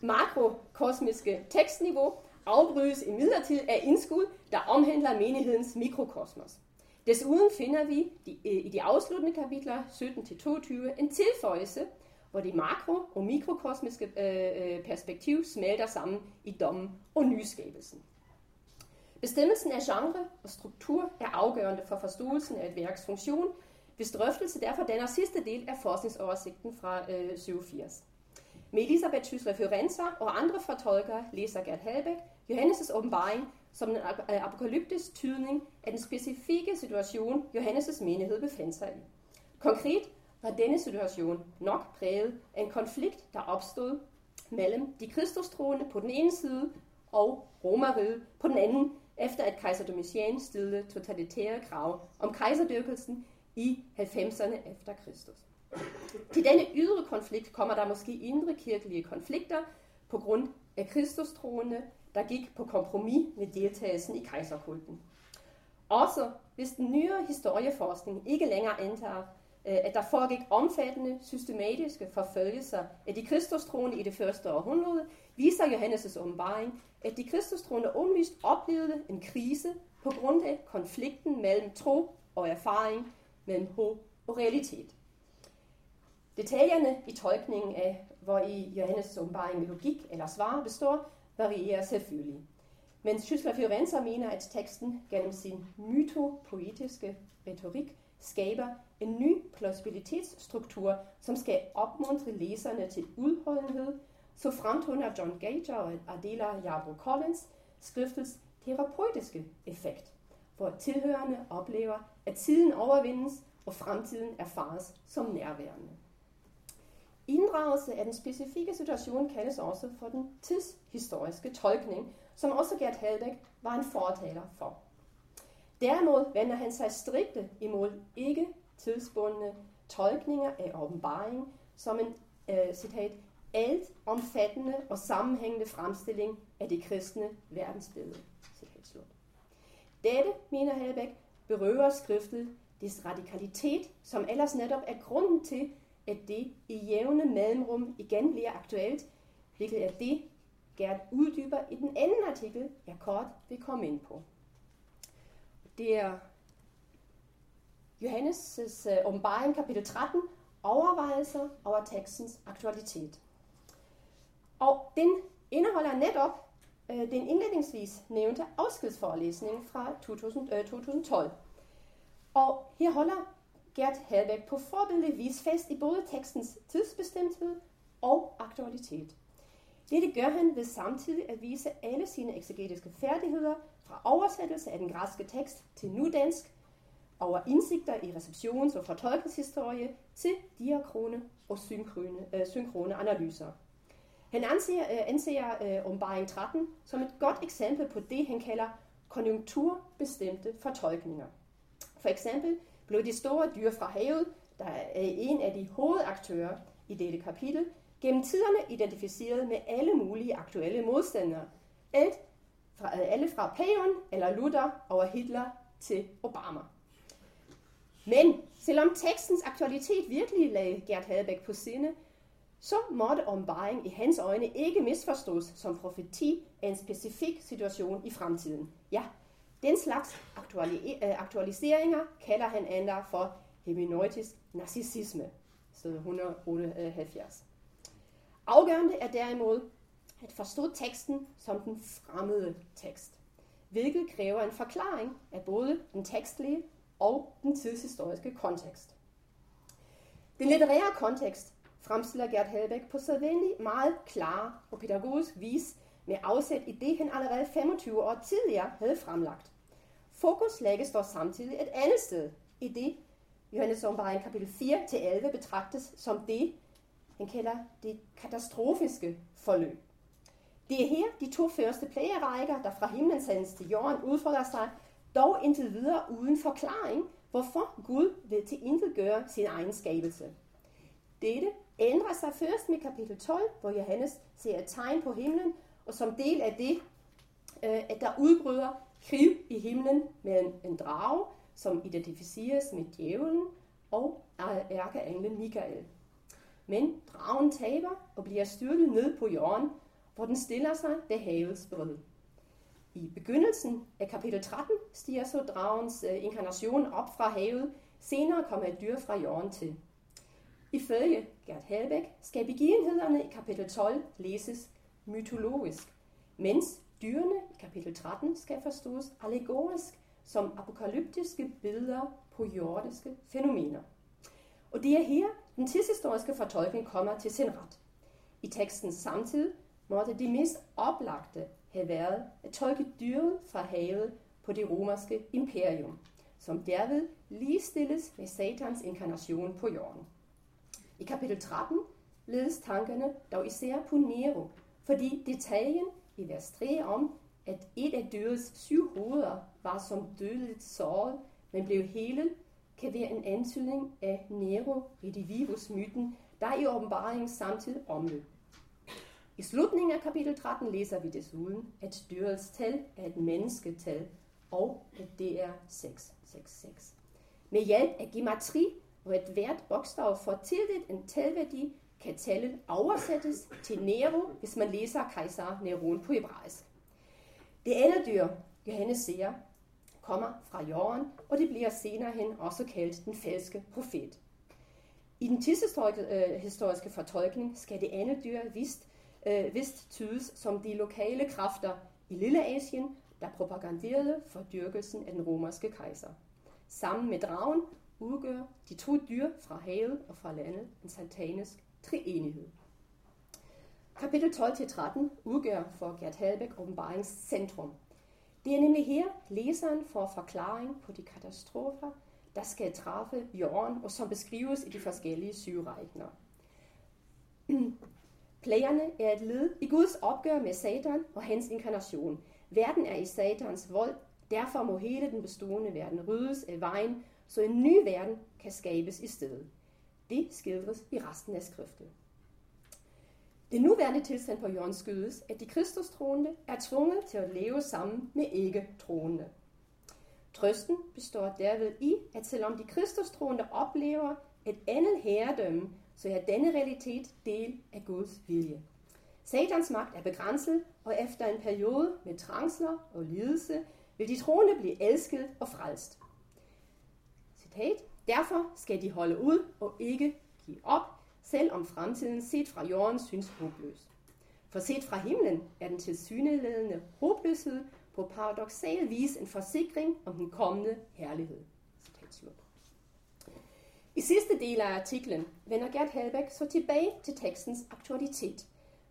makrokosmiske tekstniveau afbrydes i midlertid af indskud, der omhandler menighedens mikrokosmos. Desuden finder vi øh, i de afsluttende kapitler 17-22 en tilføjelse, hvor det makro- og mikrokosmiske øh, øh, perspektiv smelter sammen i dommen og nyskabelsen. Bestemmelsen af genre og struktur er afgørende for forståelsen af et værks funktion, hvis drøftelse derfor danner sidste del af forskningsoversigten fra øh, 87. Med Elisabeth Tysler Fiorenza og andre fortolkere læser Gert Halbæk Johannes' åbenbaring som en øh, apokalyptisk tydning af den specifikke situation, Johannes' menighed befandt sig i. Konkret var denne situation nok præget af en konflikt, der opstod mellem de kristustroende på den ene side og romeriet på den anden, efter at kejser Domitian stillede totalitære krav om kejserdyrkelsen i 90'erne efter Kristus. Til denne ydre konflikt kommer der måske indre kirkelige konflikter på grund af kristustroende, der gik på kompromis med deltagelsen i kejserkulten. Også hvis den nyere historieforskning ikke længere antager, øh, at der foregik omfattende systematiske forfølgelser af de kristustroende i det første århundrede, viser Johannes' åbenbaring, at de kristustroende åbenlyst oplevede en krise på grund af konflikten mellem tro og erfaring, mellem håb og realitet. Detaljerne i tolkningen af, hvor i Johannes' åbenbaring logik eller svar består, varierer selvfølgelig. Men Schüssler Fiorenza mener, at teksten gennem sin mytopoetiske retorik skaber en ny plausibilitetsstruktur, som skal opmuntre læserne til udholdenhed, så fremtoner John Gager og Adela Jabro Collins skriftets terapeutiske effekt, hvor tilhørende oplever, at tiden overvindes og fremtiden erfares som nærværende. Inddragelse af den specifikke situation kaldes også for den tidshistoriske tolkning, som også Gert Halbæk var en fortaler for. Derimod vender han sig strikte imod ikke tidsbundne tolkninger af åbenbaring som en øh, citat, alt omfattende og sammenhængende fremstilling af det kristne verdensbillede. Citat slut. Dette, mener Halbæk, berøver skriftet dets radikalitet, som ellers netop er grunden til, at det i jævne mellemrum igen bliver aktuelt, hvilket er det, Gert uddyber i den anden artikel, jeg kort vil komme ind på. Det er Johannes' øh, åbenbaring kapitel 13, overvejelser over tekstens aktualitet. Og den indeholder netop øh, den indledningsvis nævnte afskedsforelæsning fra 2000, øh, 2012. Og her holder Gert Halbæk på forbindelig vis fast i både tekstens tidsbestemthed og aktualitet. Dette gør han ved samtidig at vise alle sine eksegetiske færdigheder fra oversættelse af den græske tekst til nudansk, over indsigter i receptions- og fortolkningshistorie til diakrone og synkrone, øh, synkrone analyser. Han anser, øh, anser øh, ombaring 13 som et godt eksempel på det, han kalder konjunkturbestemte fortolkninger. For eksempel blev de store dyr fra havet, der er en af de hovedaktører i dette kapitel, gennem tiderne identificeret med alle mulige aktuelle modstandere. Alt fra, alle fra Paven eller Luther over Hitler til Obama. Men selvom tekstens aktualitet virkelig lagde Gert Hadebæk på sinde, så måtte ombaring i hans øjne ikke misforstås som profeti af en specifik situation i fremtiden. Ja, den slags aktuali- øh, aktualiseringer kalder han endda for hermeneutisk narcissisme, sted 178. Afgørende er derimod at forstå teksten som den fremmede tekst, hvilket kræver en forklaring af både den tekstlige og den tidshistoriske kontekst. Den litterære kontekst fremstiller Gert Helbeck på sædvanlig meget klar og pædagogisk vis med afsæt i det, han allerede 25 år tidligere havde fremlagt. Fokus lægges dog samtidig et andet sted, i det Johannes Åbenbaring kapitel 4-11 betragtes som det, han kalder det katastrofiske forløb. Det er her de to første plagerækker, der fra himlen sendes til jorden, udfolder sig, dog indtil videre uden forklaring, hvorfor Gud vil til intet gøre sin egen skabelse. Dette ændrer sig først med kapitel 12, hvor Johannes ser et tegn på himlen, og som del af det, øh, at der udbryder krig i himlen med en, en drage, som identificeres med djævlen og ærkeenglen Mikael. Men dragen taber og bliver styrtet ned på jorden, hvor den stiller sig ved havets bred. I begyndelsen af kapitel 13 stiger så dragens øh, inkarnation op fra havet, senere kommer et dyr fra jorden til. Ifølge Gert Halbæk skal begivenhederne i kapitel 12 læses mytologisk, mens dyrene i kapitel 13 skal forstås allegorisk som apokalyptiske billeder på jordiske fænomener. Og det er her, den tidshistoriske fortolkning kommer til sin ret. I tekstens samtid måtte det mest oplagte have været at tolke dyret fra havet på det romerske imperium, som derved ligestilles med satans inkarnation på jorden. I kapitel 13 ledes tankerne dog især på Nero, fordi detaljen i vers 3 om, at et af dyrets syv hoveder var som dødeligt såret, men blev helet, kan være en antydning af Nero Redivivus-myten, der i åbenbaringen samtidig omløb. I slutningen af kapitel 13 læser vi desuden, at dyrets tal er et mennesketal, og at det er 666. Med hjælp af gematri, hvor et hvert bogstav får tildelt en talværdi, kan tallet oversættes til Nero, hvis man læser kejser Neron på hebraisk. Det andet dyr, Johannes ser, kommer fra jorden, og det bliver senere hen også kaldt den falske profet. I den tidshistoriske øh, fortolkning skal det andet dyr vist, øh, vist tydes som de lokale kræfter i Lille Asien, der propaganderede for dyrkelsen af den romerske kejser. Sammen med dragen udgør de to dyr fra havet og fra landet en satanisk treenighed. Kapitel 12-13 udgør for Gert Halbæk åbenbaringens centrum. Det er nemlig her, læseren får forklaring på de katastrofer, der skal træffe jorden, og som beskrives i de forskellige sygeregner. <clears throat> Plagerne er et led i Guds opgør med Satan og hans inkarnation. Verden er i Satans vold, derfor må hele den bestående verden ryddes af vejen, så en ny verden kan skabes i stedet. Det skildres i resten af skriften. Det nuværende tilstand på jorden skyldes, at de kristustroende er tvunget til at leve sammen med ikke-troende. Trøsten består derved i, at selvom de kristustroende oplever et andet herredømme, så er denne realitet del af Guds vilje. Satans magt er begrænset, og efter en periode med trængsler og lidelse, vil de troende blive elsket og frelst. Citat. Derfor skal de holde ud og ikke give op, selvom fremtiden set fra jorden synes håbløs. For set fra himlen er den tilsyneladende håbløshed på paradoxal vis en forsikring om den kommende herlighed. I sidste del af artiklen vender Gert Halbæk så tilbage til tekstens aktualitet.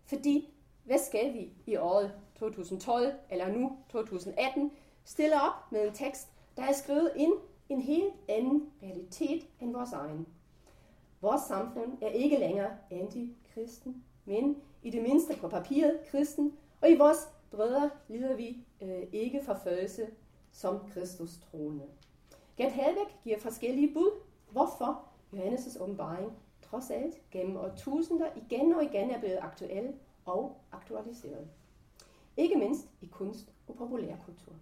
Fordi, hvad skal vi i året 2012 eller nu 2018 stille op med en tekst, der er skrevet ind i en helt anden realitet end vores egen? Vores samfund er ikke længere antikristen, men i det mindste på papiret kristen, og i vores brødre lider vi øh, ikke forfølgelse som Kristus troende. Gert Halbæk giver forskellige bud, hvorfor Johannes' åbenbaring trods alt gennem årtusinder igen og igen er blevet aktuel og aktualiseret. Ikke mindst i kunst og populærkultur.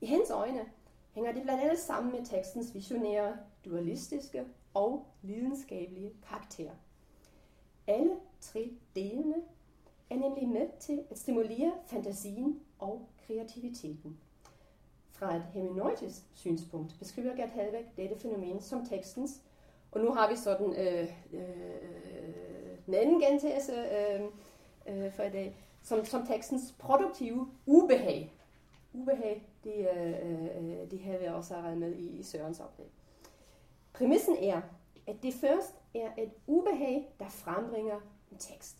I hans øjne hænger det blandt andet sammen med tekstens visionære, dualistiske og videnskabelige karakter. Alle tre delene er nemlig med til at stimulere fantasien og kreativiteten. Fra et hermeneutisk synspunkt beskriver Gert Halbæk dette fænomen som tekstens, og nu har vi sådan øh, øh, den anden gentagelse øh, øh, for i dag, som, som tekstens produktive ubehag. Ubehag, det, øh, øh, det havde vi også arbejdet med i, i Sørens oplæg. Præmissen er, at det først er et ubehag, der frembringer en tekst.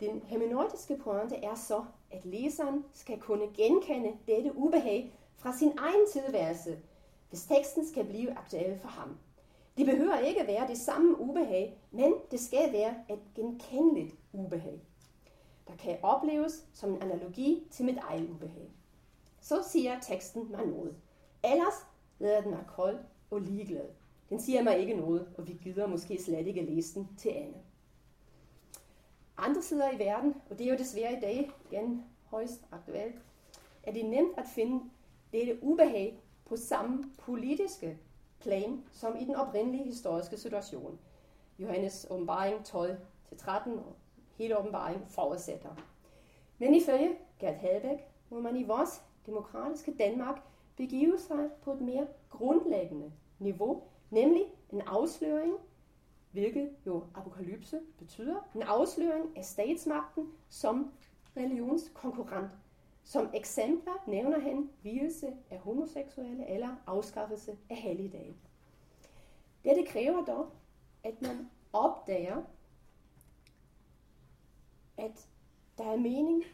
Den hermeneutiske pointe er så, at læseren skal kunne genkende dette ubehag fra sin egen tilværelse, hvis teksten skal blive aktuel for ham. Det behøver ikke være det samme ubehag, men det skal være et genkendeligt ubehag, der kan opleves som en analogi til mit eget ubehag. Så siger teksten mig noget. Ellers lader den mig kold og ligeglad. Den siger mig ikke noget, og vi gider måske slet ikke læse den til Anne. Andre sider i verden, og det er jo desværre i dag igen højst aktuelt, er det nemt at finde dette ubehag på samme politiske plan som i den oprindelige historiske situation. Johannes åbenbaring 12-13 og hele åbenbaring forudsætter. Men ifølge Gert Halbæk må man i vores demokratiske Danmark begive sig på et mere grundlæggende niveau, nemlig en afsløring, hvilket jo apokalypse betyder, en afsløring af statsmagten som religionskonkurrent. Som eksempler nævner han vielse af homoseksuelle eller afskaffelse af helligdage. Dette kræver dog, at man opdager, at der er mening,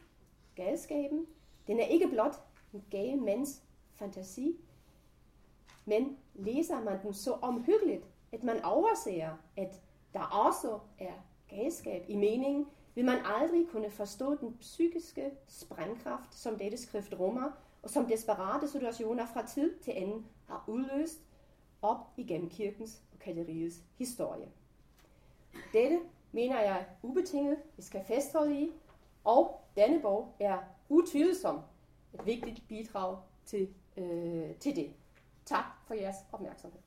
galskaben. Den er ikke blot en gave mands fantasi, men læser man den så omhyggeligt, at man overser, at der også er galskab i meningen, vil man aldrig kunne forstå den psykiske sprængkraft, som dette skrift rummer, og som desperate situationer fra tid til anden har udløst op igennem kirkens og katteriets historie. Dette mener jeg ubetinget, vi skal fastholde i, og denne bog er utvivlsom et vigtigt bidrag til, øh, til det. Tak for jeres opmærksomhed.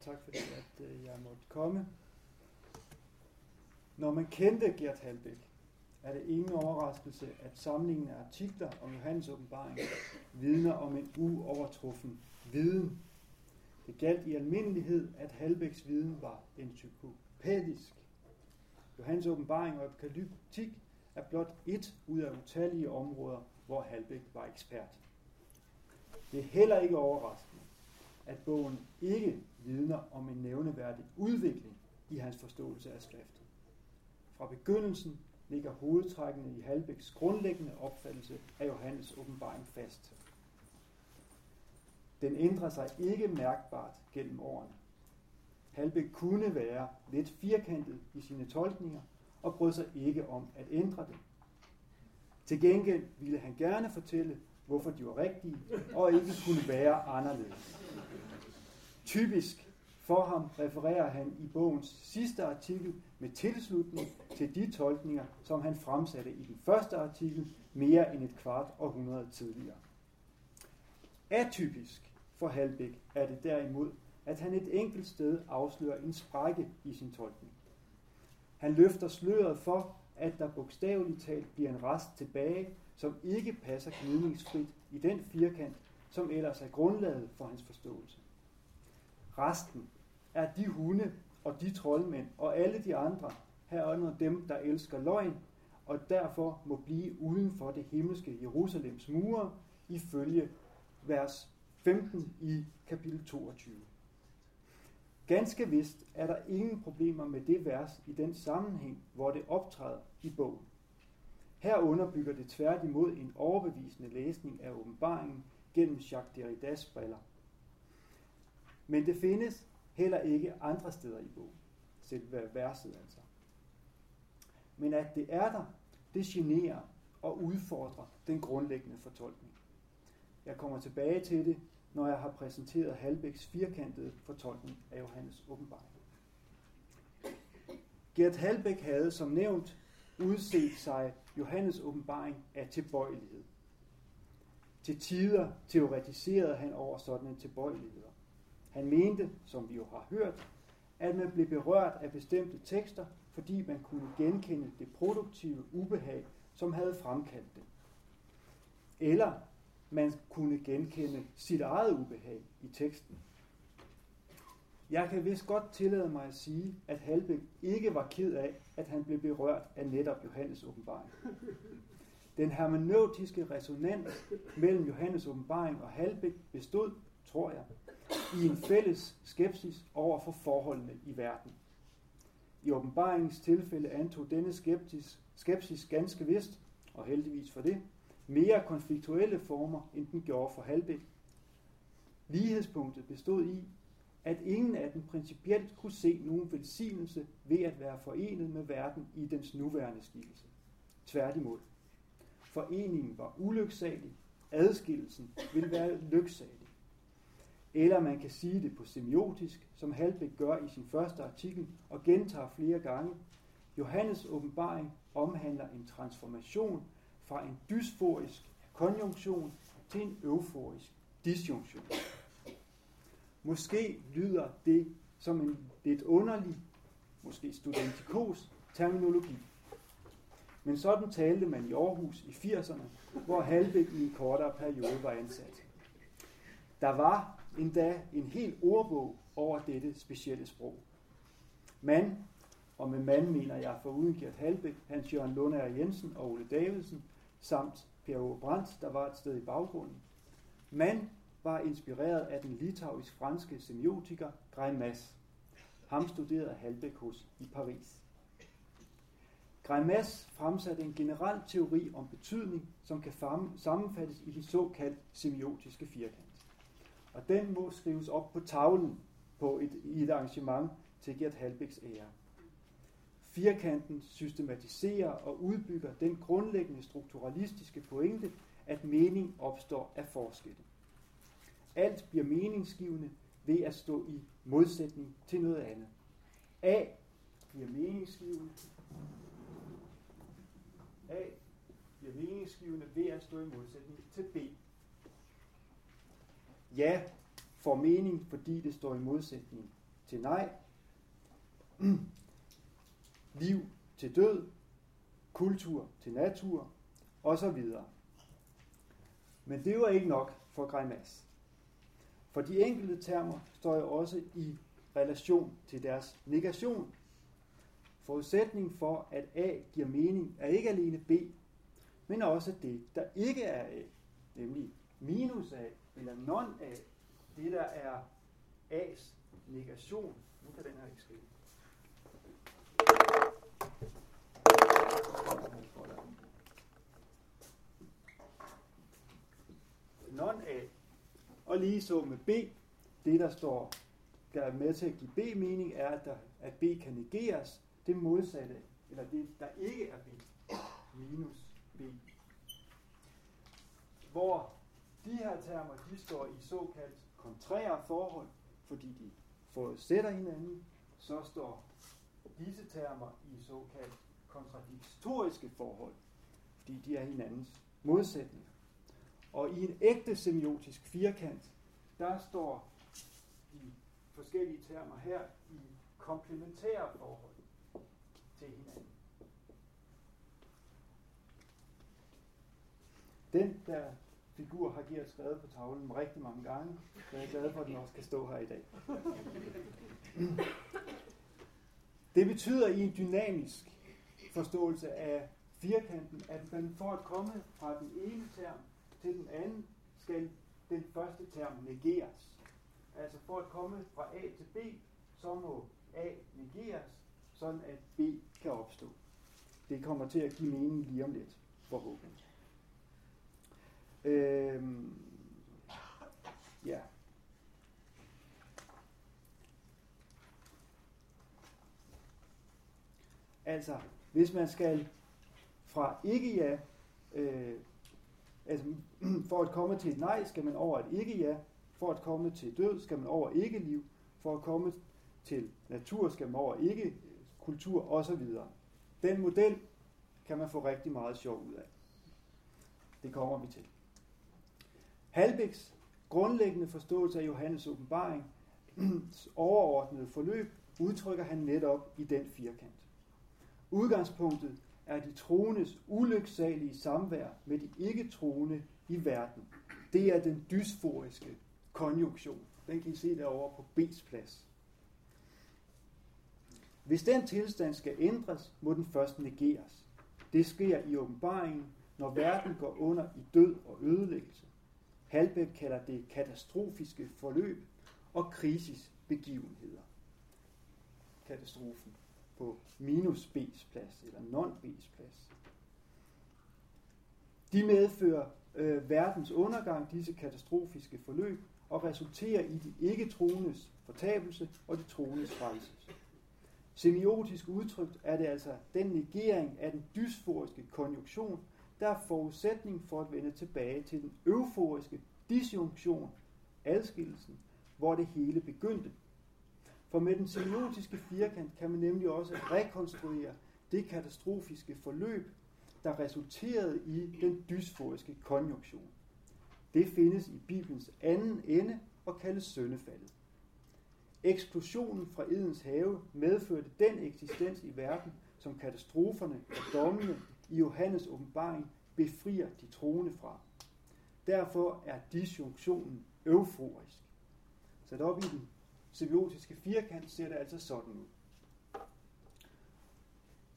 Tak fordi at øh, jeg måtte komme. Når man kendte Gert Halbæk, er det ingen overraskelse, at samlingen af artikler om Johannes åbenbaring vidner om en uovertruffen viden. Det galt i almindelighed, at Halbæks viden var encyklopædisk. Johannes åbenbaring og apokalyptik er blot et ud af utallige områder, hvor Halbæk var ekspert. Det er heller ikke overraskende, at bogen ikke vidner om en nævneværdig udvikling i hans forståelse af skriftet. Fra begyndelsen ligger hovedtrækkene i Halbæks grundlæggende opfattelse af Johannes åbenbaring fast. Den ændrer sig ikke mærkbart gennem årene. Halbæk kunne være lidt firkantet i sine tolkninger og brød sig ikke om at ændre dem. Til gengæld ville han gerne fortælle, hvorfor de var rigtige og ikke kunne være anderledes. Typisk for ham refererer han i bogens sidste artikel med tilslutning til de tolkninger, som han fremsatte i den første artikel mere end et kvart århundrede tidligere. Atypisk for Halbæk er det derimod, at han et enkelt sted afslører en sprække i sin tolkning. Han løfter sløret for, at der bogstaveligt talt bliver en rest tilbage, som ikke passer gnidningsfrit i den firkant, som ellers er grundlaget for hans forståelse. Resten er de hunde og de troldmænd og alle de andre, herunder dem, der elsker løgn, og derfor må blive uden for det himmelske Jerusalems mure, ifølge vers 15 i kapitel 22. Ganske vist er der ingen problemer med det vers i den sammenhæng, hvor det optræder i bogen. Her underbygger det tværtimod en overbevisende læsning af åbenbaringen gennem Jacques Derridas briller. Men det findes heller ikke andre steder i bogen, selve verset altså. Men at det er der, det generer og udfordrer den grundlæggende fortolkning. Jeg kommer tilbage til det, når jeg har præsenteret Halbæks firkantede fortolkning af Johannes åbenbaring. Gert Halbæk havde som nævnt udset sig Johannes åbenbaring af tilbøjelighed. Til tider teoretiserede han over sådanne tilbøjeligheder. Han mente, som vi jo har hørt, at man blev berørt af bestemte tekster, fordi man kunne genkende det produktive ubehag, som havde fremkaldt det. Eller man kunne genkende sit eget ubehag i teksten. Jeg kan vist godt tillade mig at sige, at Halbæk ikke var ked af, at han blev berørt af netop Johannes åbenbaring. Den hermeneutiske resonans mellem Johannes åbenbaring og Halbæk bestod, tror jeg, i en fælles skepsis over for forholdene i verden. I åbenbaringens tilfælde antog denne skepsis, skepsis ganske vist, og heldigvis for det, mere konfliktuelle former, end den gjorde for Halbæk. Lighedspunktet bestod i, at ingen af dem principielt kunne se nogen velsignelse ved at være forenet med verden i dens nuværende skikkelse. Tværtimod. Foreningen var ulyksalig, adskillelsen ville være lyksalig. Eller man kan sige det på semiotisk, som Halbæk gør i sin første artikel og gentager flere gange. Johannes åbenbaring omhandler en transformation fra en dysforisk konjunktion til en euforisk disjunktion. Måske lyder det som en lidt underlig, måske studentikos terminologi. Men sådan talte man i Aarhus i 80'erne, hvor Halbæk i en kortere periode var ansat. Der var endda en hel ordbog over dette specielle sprog. Man, og med mand mener jeg for uden Gert Halbæk, Hans Jørgen Lundager Jensen og Ole Davidsen, samt Per O. Brandt, der var et sted i baggrunden. Man var inspireret af den litauisk-franske semiotiker Greimas. Ham studerede Halbæk hos i Paris. Greimas fremsatte en generel teori om betydning, som kan sammenfattes i den såkaldt semiotiske firkant. Og den må skrives op på tavlen på et, i et arrangement til Gert Halbæks ære. Firkanten systematiserer og udbygger den grundlæggende strukturalistiske pointe, at mening opstår af forskelle. Alt bliver meningsgivende ved at stå i modsætning til noget andet. A bliver meningsgivende. A bliver meningsgivende ved at stå i modsætning til B. Ja får mening, fordi det står i modsætning til nej. Liv til død, kultur til natur, osv. Men det var ikke nok for Greimas. For de enkelte termer står jo også i relation til deres negation. Forudsætning for, at A giver mening, er ikke alene B, men også det, der ikke er A, nemlig minus A eller non-A, det der er A's negation. Nu kan den her ikke skrive. Non-A. Og lige så med B, det der står, der er med til at give B mening, er, at, der, at B kan negeres. Det modsatte, eller det, der ikke er B, minus B. Hvor de her termer, de står i såkaldt kontrære forhold, fordi de forudsætter hinanden, så står disse termer i såkaldt kontradiktoriske forhold, fordi de er hinandens modsætninger. Og i en ægte semiotisk firkant, der står de forskellige termer her i komplementære forhold til hinanden. Den der figur har Gert skrevet på tavlen rigtig mange gange, så jeg er glad for, at den også kan stå her i dag. Det betyder i en dynamisk forståelse af firkanten, at man for at komme fra den ene term til den anden, skal den første term negeres. Altså for at komme fra A til B, så må A negeres, sådan at B kan opstå. Det kommer til at give mening lige om lidt, forhåbentlig. Øhm, ja. Altså, hvis man skal fra ikke-ja, øh, altså <clears throat> for at komme til et nej, skal man over et ikke-ja, for at komme til død, skal man over ikke-liv, for at komme til natur, skal man over ikke-kultur osv. Den model kan man få rigtig meget sjov ud af. Det kommer vi til. Halbæks grundlæggende forståelse af Johannes åbenbaring <clears throat> overordnede forløb udtrykker han netop i den firkant. Udgangspunktet er de troendes ulyksalige samvær med de ikke-troende i verden. Det er den dysforiske konjunktion. Den kan I se derovre på B's plads. Hvis den tilstand skal ændres, må den først negeres. Det sker i åbenbaringen, når verden går under i død og ødelæggelse. Halbæk kalder det katastrofiske forløb og krisisbegivenheder. Katastrofen på minus B's plads eller non-B's plads. De medfører øh, verdens undergang, disse katastrofiske forløb, og resulterer i de ikke-troendes fortabelse og de troendes frelse. Semiotisk udtrykt er det altså den negering af den dysforiske konjunktion, der er forudsætning for at vende tilbage til den euforiske disjunktion, adskillelsen, hvor det hele begyndte. For med den semiotiske firkant kan man nemlig også rekonstruere det katastrofiske forløb, der resulterede i den dysforiske konjunktion. Det findes i Bibelens anden ende og kaldes søndefaldet. Eksplosionen fra Edens have medførte den eksistens i verden, som katastroferne og dommene i Johannes åbenbaring befrier de troende fra. Derfor er disjunktionen euforisk. Sat op i den semiotiske firkant ser det altså sådan ud.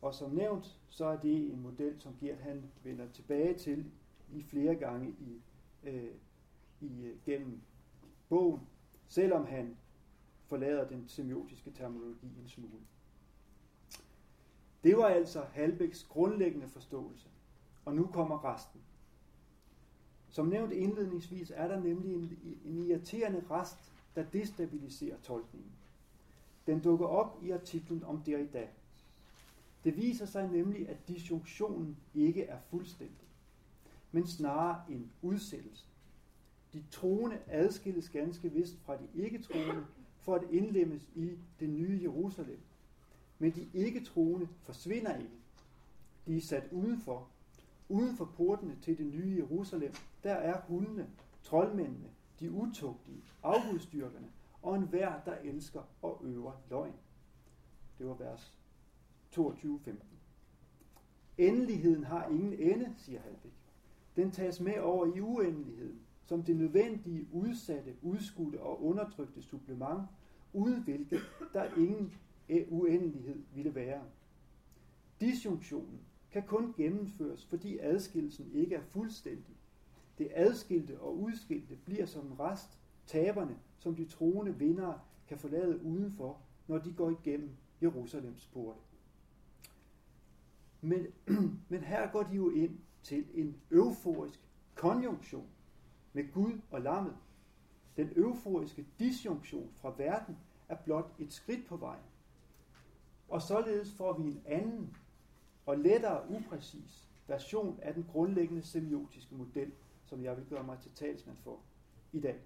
Og som nævnt, så er det en model, som Gert han vender tilbage til i flere gange i, øh, i øh, gennem bogen, selvom han forlader den semiotiske terminologi en smule. Det var altså Halbæks grundlæggende forståelse. Og nu kommer resten. Som nævnt indledningsvis er der nemlig en, en irriterende rest, der destabiliserer tolkningen. Den dukker op i artiklen om Derrida. Det viser sig nemlig, at disjunktionen ikke er fuldstændig, men snarere en udsættelse. De troende adskilles ganske vist fra de ikke-troende for at indlemmes i det nye Jerusalem. Men de ikke-troende forsvinder ikke. De er sat udenfor. Uden for portene til det nye Jerusalem, der er hundene, troldmændene, de utugtige, afgudstyrkerne og enhver, der elsker og øver løgn. Det var vers 22.15. Endeligheden har ingen ende, siger Halbæk. Den tages med over i uendeligheden, som det nødvendige, udsatte, udskudte og undertrykte supplement, uden hvilket der ingen eh, uendelighed ville være. Disjunktionen kan kun gennemføres, fordi adskillelsen ikke er fuldstændig. Det adskilte og udskilte bliver som en rest taberne, som de troende vindere kan forlade udenfor, når de går igennem Jerusalems porte. Men, <clears throat> men her går de jo ind til en euforisk konjunktion med Gud og lammet. Den euforiske disjunktion fra verden er blot et skridt på vejen. Og således får vi en anden og lettere upræcis version af den grundlæggende semiotiske model, som jeg vil gøre mig til talsmand for i dag.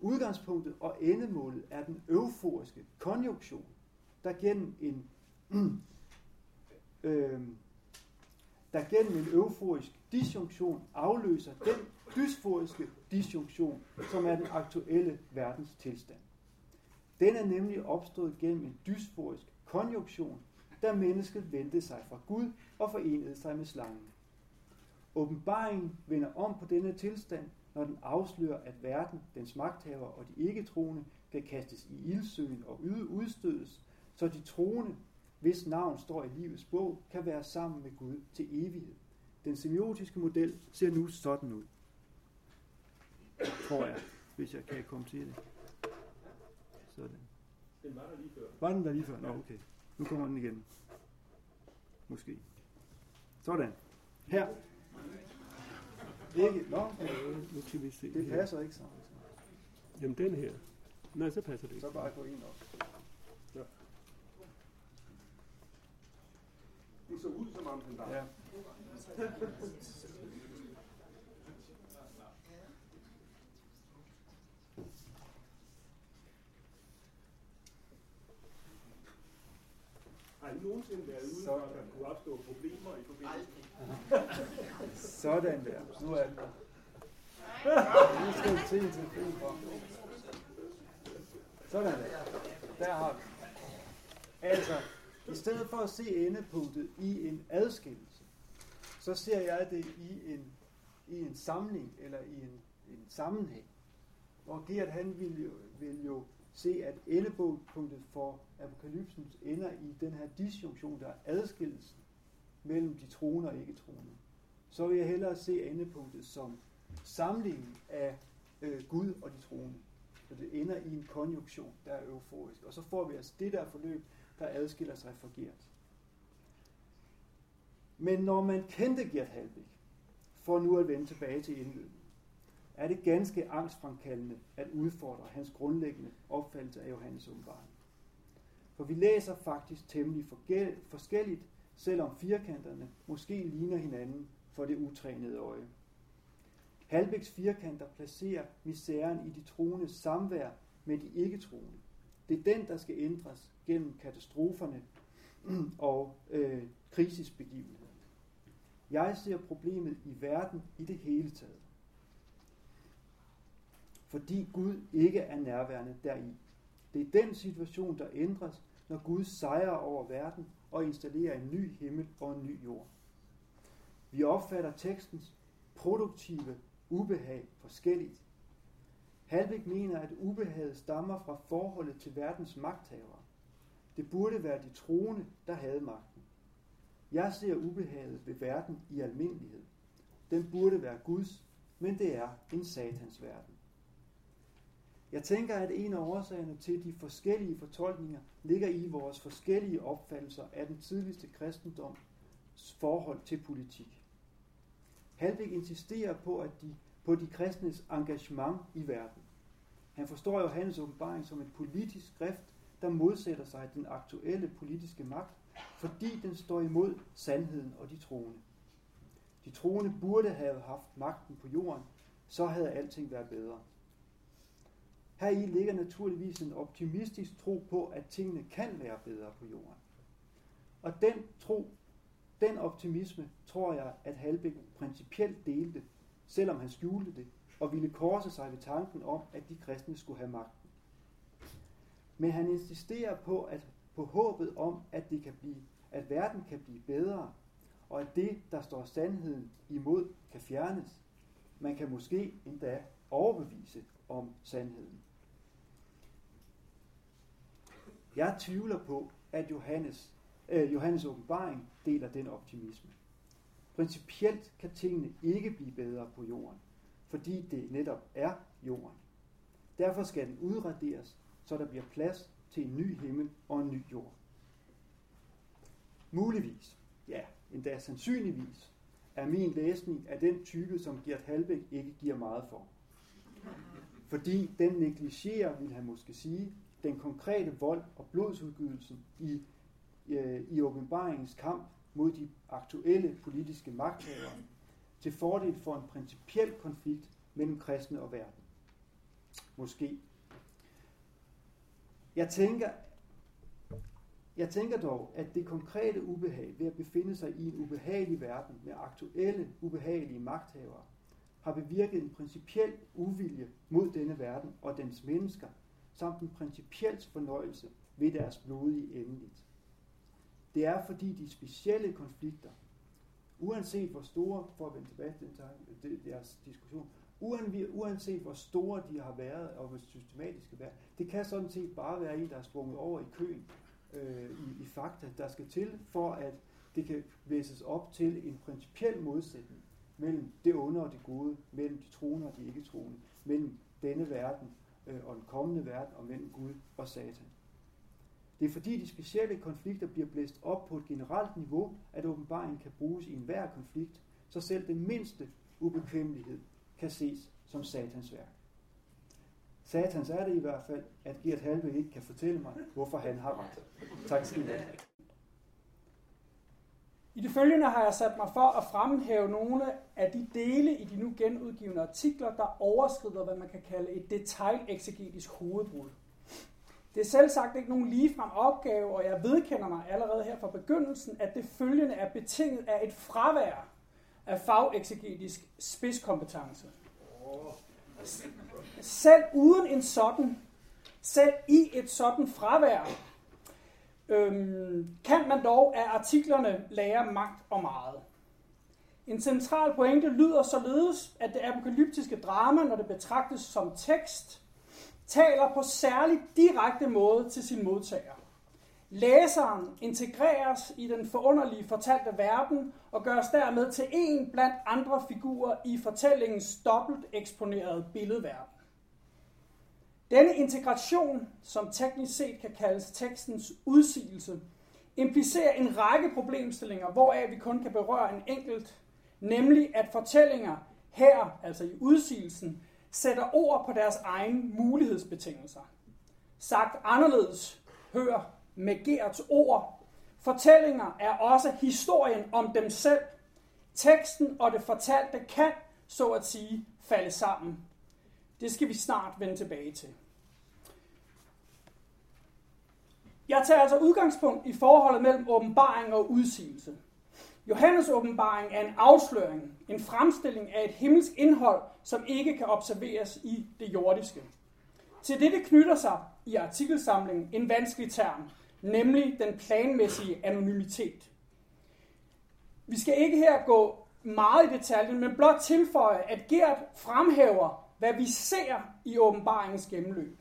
Udgangspunktet og endemålet er den euforiske konjunktion, der gennem en <clears throat> øh, der gennem en euforisk disjunktion afløser den dysforiske disjunktion, som er den aktuelle verdens tilstand. Den er nemlig opstået gennem en dysforisk konjunktion, da mennesket vendte sig fra Gud og forenede sig med slangen. Åbenbaringen vender om på denne tilstand, når den afslører, at verden, dens magthaver og de ikke-troende kan kastes i ildsøen og udstødes, så de troende, hvis navn står i livets bog, kan være sammen med Gud til evighed. Den semiotiske model ser nu sådan ud. Tror jeg, hvis jeg kan komme til det. Sådan. Den var der lige før. Var den der lige før? Nå, okay. Nu kommer den igen. Måske. Sådan. Her. Ikke? Nå, vi se. det passer ikke sammen. Jamen den her. Nej, så passer det ikke. Så bare gå ind op. Det så ud som om den var. Ja. Har I nogensinde været ude at der kunne opstå problemer i forbindelse sådan der. Nu er den der. Nu skal vi se. Sådan der. Der har vi. Altså, i stedet for at se endepunktet i en adskillelse, så ser jeg det i en, i en samling eller i en, en sammenhæng. Og Gert han vil jo, vil jo se, at endepunktet for apokalypsen ender i den her disjunktion, der er adskillelsen mellem de troende og ikke troende. Så vil jeg hellere se endepunktet som samlingen af øh, Gud og de troende. Så det ender i en konjunktion, der er euforisk. Og så får vi altså det der forløb, der adskiller sig fra Gert. Men når man kendte Gert Halbæk, for nu at vende tilbage til indledningen, er det ganske angstfremkaldende at udfordre hans grundlæggende opfattelse af Johannes åbenbaring. For vi læser faktisk temmelig forskelligt, selvom firkanterne måske ligner hinanden for det utrænede øje. Halbæks firkanter placerer misæren i de troende samvær med de ikke-troende. Det er den, der skal ændres gennem katastroferne <clears throat> og øh, krisisbegivenheder. Jeg ser problemet i verden i det hele taget. Fordi Gud ikke er nærværende deri. Det er den situation, der ændres, når Gud sejrer over verden og installere en ny himmel og en ny jord. Vi opfatter tekstens produktive ubehag forskelligt. Halvik mener, at ubehaget stammer fra forholdet til verdens magthavere. Det burde være de troende, der havde magten. Jeg ser ubehaget ved verden i almindelighed. Den burde være Guds, men det er en satans verden. Jeg tænker, at en af årsagerne til de forskellige fortolkninger ligger i vores forskellige opfattelser af den tidligste kristendoms forhold til politik. Halvik insisterer på, at de, på de kristnes engagement i verden. Han forstår jo hans åbenbaring som et politisk skrift, der modsætter sig den aktuelle politiske magt, fordi den står imod sandheden og de troende. De troende burde have haft magten på jorden, så havde alting været bedre. Her i ligger naturligvis en optimistisk tro på, at tingene kan være bedre på jorden. Og den tro, den optimisme, tror jeg, at Halbæk principielt delte, selvom han skjulte det, og ville korse sig ved tanken om, at de kristne skulle have magten. Men han insisterer på, at på håbet om, at, det kan blive, at verden kan blive bedre, og at det, der står sandheden imod, kan fjernes. Man kan måske endda overbevise om sandheden. Jeg tvivler på, at Johannes, øh, Johannes åbenbaring deler den optimisme. Principielt kan tingene ikke blive bedre på jorden, fordi det netop er jorden. Derfor skal den udraderes, så der bliver plads til en ny himmel og en ny jord. Muligvis, ja, endda sandsynligvis, er min læsning af den type, som Gert Halbæk ikke giver meget for. Fordi den negligerer, vil han måske sige, den konkrete vold og blodsudgydelsen i, øh, i åbenbaringens kamp mod de aktuelle politiske magthavere til fordel for en principiel konflikt mellem kristne og verden. Måske. Jeg tænker, jeg tænker dog, at det konkrete ubehag ved at befinde sig i en ubehagelig verden med aktuelle ubehagelige magthavere, har bevirket en principiel uvilje mod denne verden og dens mennesker, samt en principiel fornøjelse ved deres blodige endeligt. Det er fordi de specielle konflikter, uanset hvor store, for at vende tilbage til øh, deres diskussion, uanset hvor store de har været og hvor systematiske været, det kan sådan set bare være en, der er sprunget over i køen øh, i, i fakta, der skal til for at det kan væses op til en principiel modsætning mellem det onde og det gode, mellem de troende og de ikke troende, mellem denne verden Øh, og den kommende verden, og mellem Gud og Satan. Det er fordi de specielle konflikter bliver blæst op på et generelt niveau, at åbenbaringen kan bruges i enhver konflikt, så selv den mindste ubekvemmelighed kan ses som satans værk. Satans er det i hvert fald, at Gert Halve ikke kan fortælle mig, hvorfor han har ret. Tak skal I have. I det følgende har jeg sat mig for at fremhæve nogle af de dele i de nu genudgivende artikler, der overskrider, hvad man kan kalde et detaljeksegetisk hovedbrud. Det er selv sagt ikke nogen ligefrem opgave, og jeg vedkender mig allerede her fra begyndelsen, at det følgende er betinget af et fravær af fageksegetisk spidskompetence. Selv uden en sådan, selv i et sådan fravær, øhm, kan man dog af artiklerne lære magt og meget. En central pointe lyder således, at det apokalyptiske drama, når det betragtes som tekst, taler på særlig direkte måde til sin modtager. Læseren integreres i den forunderlige fortalte verden og gøres dermed til en blandt andre figurer i fortællingens dobbelt eksponerede billedverden. Denne integration, som teknisk set kan kaldes tekstens udsigelse, implicerer en række problemstillinger, hvoraf vi kun kan berøre en enkelt, nemlig at fortællinger her, altså i udsigelsen, sætter ord på deres egen mulighedsbetingelser. Sagt anderledes, hør med Gerts ord. Fortællinger er også historien om dem selv. Teksten og det fortalte kan, så at sige, falde sammen. Det skal vi snart vende tilbage til. Jeg tager altså udgangspunkt i forholdet mellem åbenbaring og udsigelse. Johannes åbenbaring er en afsløring, en fremstilling af et himmelsk indhold, som ikke kan observeres i det jordiske. Til dette knytter sig i artikelsamlingen en vanskelig term, nemlig den planmæssige anonymitet. Vi skal ikke her gå meget i detaljen, men blot tilføje, at Gert fremhæver, hvad vi ser i åbenbaringens gennemløb.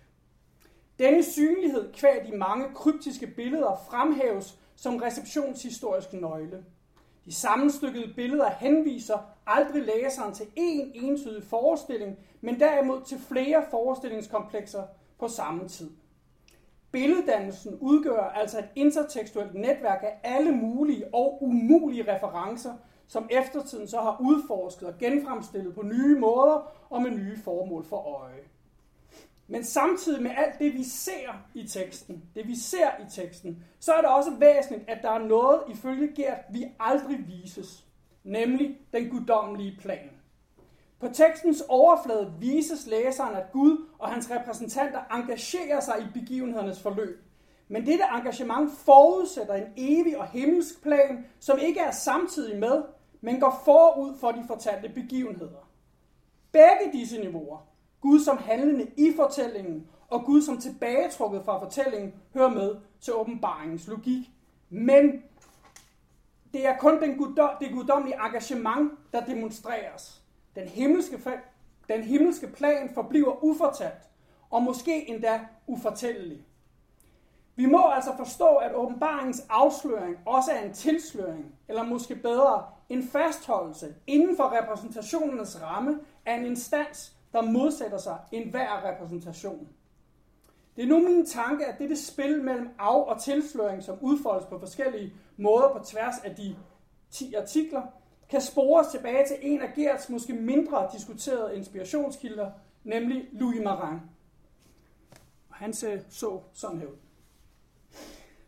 Denne synlighed kvæg de mange kryptiske billeder fremhæves som receptionshistorisk nøgle. De sammenstykkede billeder henviser aldrig læseren til én entydig forestilling, men derimod til flere forestillingskomplekser på samme tid. Billeddannelsen udgør altså et intertekstuelt netværk af alle mulige og umulige referencer, som eftertiden så har udforsket og genfremstillet på nye måder og med nye formål for øje. Men samtidig med alt det, vi ser i teksten, det vi ser i teksten, så er det også væsentligt, at der er noget ifølge Gert, vi aldrig vises, nemlig den guddommelige plan. På tekstens overflade vises læseren, at Gud og hans repræsentanter engagerer sig i begivenhedernes forløb. Men dette engagement forudsætter en evig og himmelsk plan, som ikke er samtidig med, men går forud for de fortalte begivenheder. Begge disse niveauer, Gud som handlende i fortællingen, og Gud som tilbagetrukket fra fortællingen, hører med til åbenbaringens logik. Men det er kun den guddom, det guddommelige engagement, der demonstreres. Den himmelske, den himmelske plan forbliver ufortalt, og måske endda ufortællelig. Vi må altså forstå, at åbenbaringens afsløring også er en tilsløring, eller måske bedre, en fastholdelse inden for repræsentationernes ramme af en instans, der modsætter sig enhver repræsentation. Det er nu min tanke, at dette spil mellem af- og tilsløring, som udfoldes på forskellige måder på tværs af de 10 artikler, kan spores tilbage til en af Gerts måske mindre diskuterede inspirationskilder, nemlig Louis Marin. Han så sådan her ud.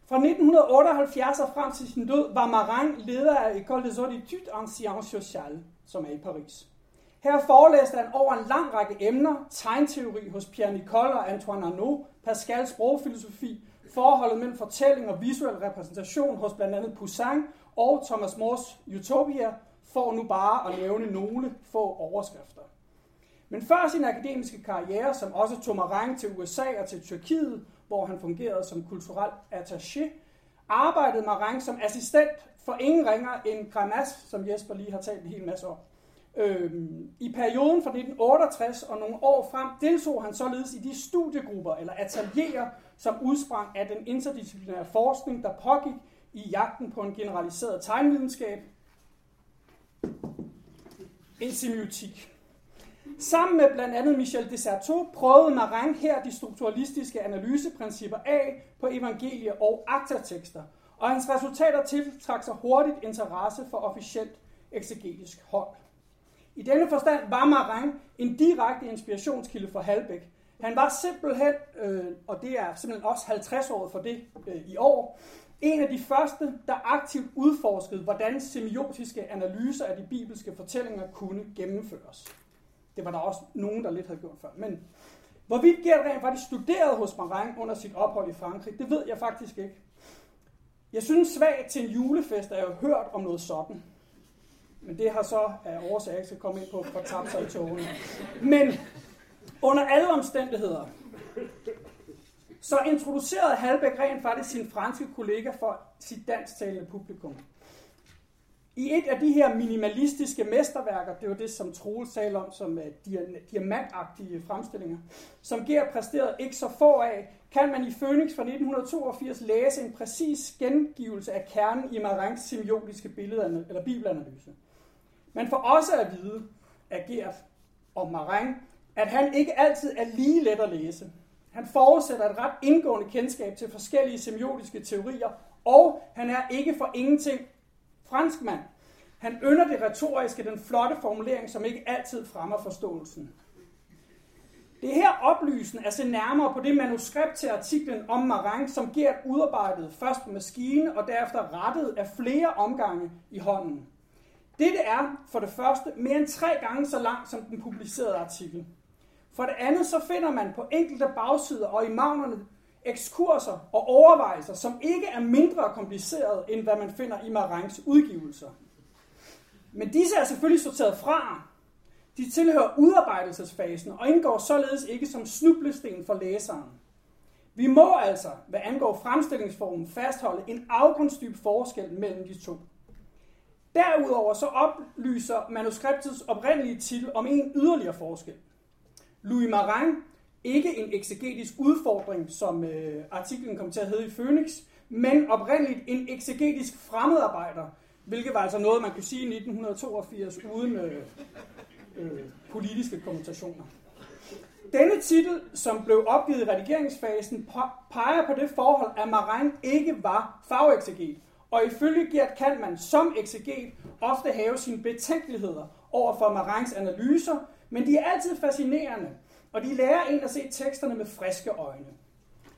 Fra 1978 og frem til sin død var Marin leder af École des Auditudes en Sciences Sociales, som er i Paris. Her forelæste han over en lang række emner, tegnteori hos Pierre Nicole og Antoine Arnaud, Pascals sprogfilosofi, forholdet mellem fortælling og visuel repræsentation hos blandt andet Poussin og Thomas Mores Utopia, for nu bare at nævne nogle få overskrifter. Men før sin akademiske karriere, som også tog Marang til USA og til Tyrkiet, hvor han fungerede som kulturel attaché, arbejdede Marang som assistent for ingen ringer end Granas, som Jesper lige har talt en hel masse om. Øhm, I perioden fra 1968 og nogle år frem deltog han således i de studiegrupper eller atelierer, som udsprang af den interdisciplinære forskning, der pågik i jagten på en generaliseret tegnvidenskab, en semiotik. Sammen med blandt andet Michel Desserteau prøvede Marang her de strukturalistiske analyseprincipper af på evangelie- og aktatekster, og hans resultater tiltrak sig hurtigt interesse for officielt eksegetisk hold. I denne forstand var Marang en direkte inspirationskilde for Halbæk. Han var simpelthen, øh, og det er simpelthen også 50 år for det øh, i år, en af de første, der aktivt udforskede, hvordan semiotiske analyser af de bibelske fortællinger kunne gennemføres. Det var der også nogen, der lidt havde gjort før. Men hvorvidt Gert rent faktisk studerede hos Marin under sit ophold i Frankrig, det ved jeg faktisk ikke. Jeg synes svagt til en julefest, at jeg har hørt om noget sådan. Men det har så af årsager, jeg skal komme ind på, for tabt sig i togene. Men under alle omstændigheder, så introducerede Halbæk rent faktisk sin franske kollega for sit dansktalende publikum. I et af de her minimalistiske mesterværker, det var det, som Troels talte om som uh, diamantagtige fremstillinger, som Gert præsterede ikke så få af, kan man i Phoenix fra 1982 læse en præcis gengivelse af kernen i Marangs semiotiske billeder, eller bibelanalyse. Man får også at vide af Gert og Marin, at han ikke altid er lige let at læse. Han forudsætter et ret indgående kendskab til forskellige semiotiske teorier, og han er ikke for ingenting franskmand. Han ynder det retoriske, den flotte formulering, som ikke altid fremmer forståelsen. Det er her oplysende at se nærmere på det manuskript til artiklen om Marang, som Gert udarbejdede først på maskine og derefter rettet af flere omgange i hånden. Dette er for det første mere end tre gange så langt som den publicerede artikel. For det andet så finder man på enkelte bagsider og i magnerne ekskurser og overvejelser, som ikke er mindre komplicerede, end hvad man finder i Marangs udgivelser. Men disse er selvfølgelig sorteret fra. De tilhører udarbejdelsesfasen og indgår således ikke som snublesten for læseren. Vi må altså, hvad angår fremstillingsformen, fastholde en afgrundsdyb forskel mellem de to. Derudover så oplyser manuskriptets oprindelige titel om en yderligere forskel. Louis Marin, ikke en eksegetisk udfordring, som øh, artiklen kom til at hedde i Phoenix, men oprindeligt en eksegetisk fremmedarbejder, hvilket var altså noget, man kunne sige i 1982 uden øh, øh, politiske kommentationer. Denne titel, som blev opgivet i redigeringsfasen, peger på det forhold, at Marin ikke var fagekseget, og ifølge Gert kan man som ekseget ofte have sine betænkeligheder over for Marins analyser, men de er altid fascinerende, og de lærer en at se teksterne med friske øjne.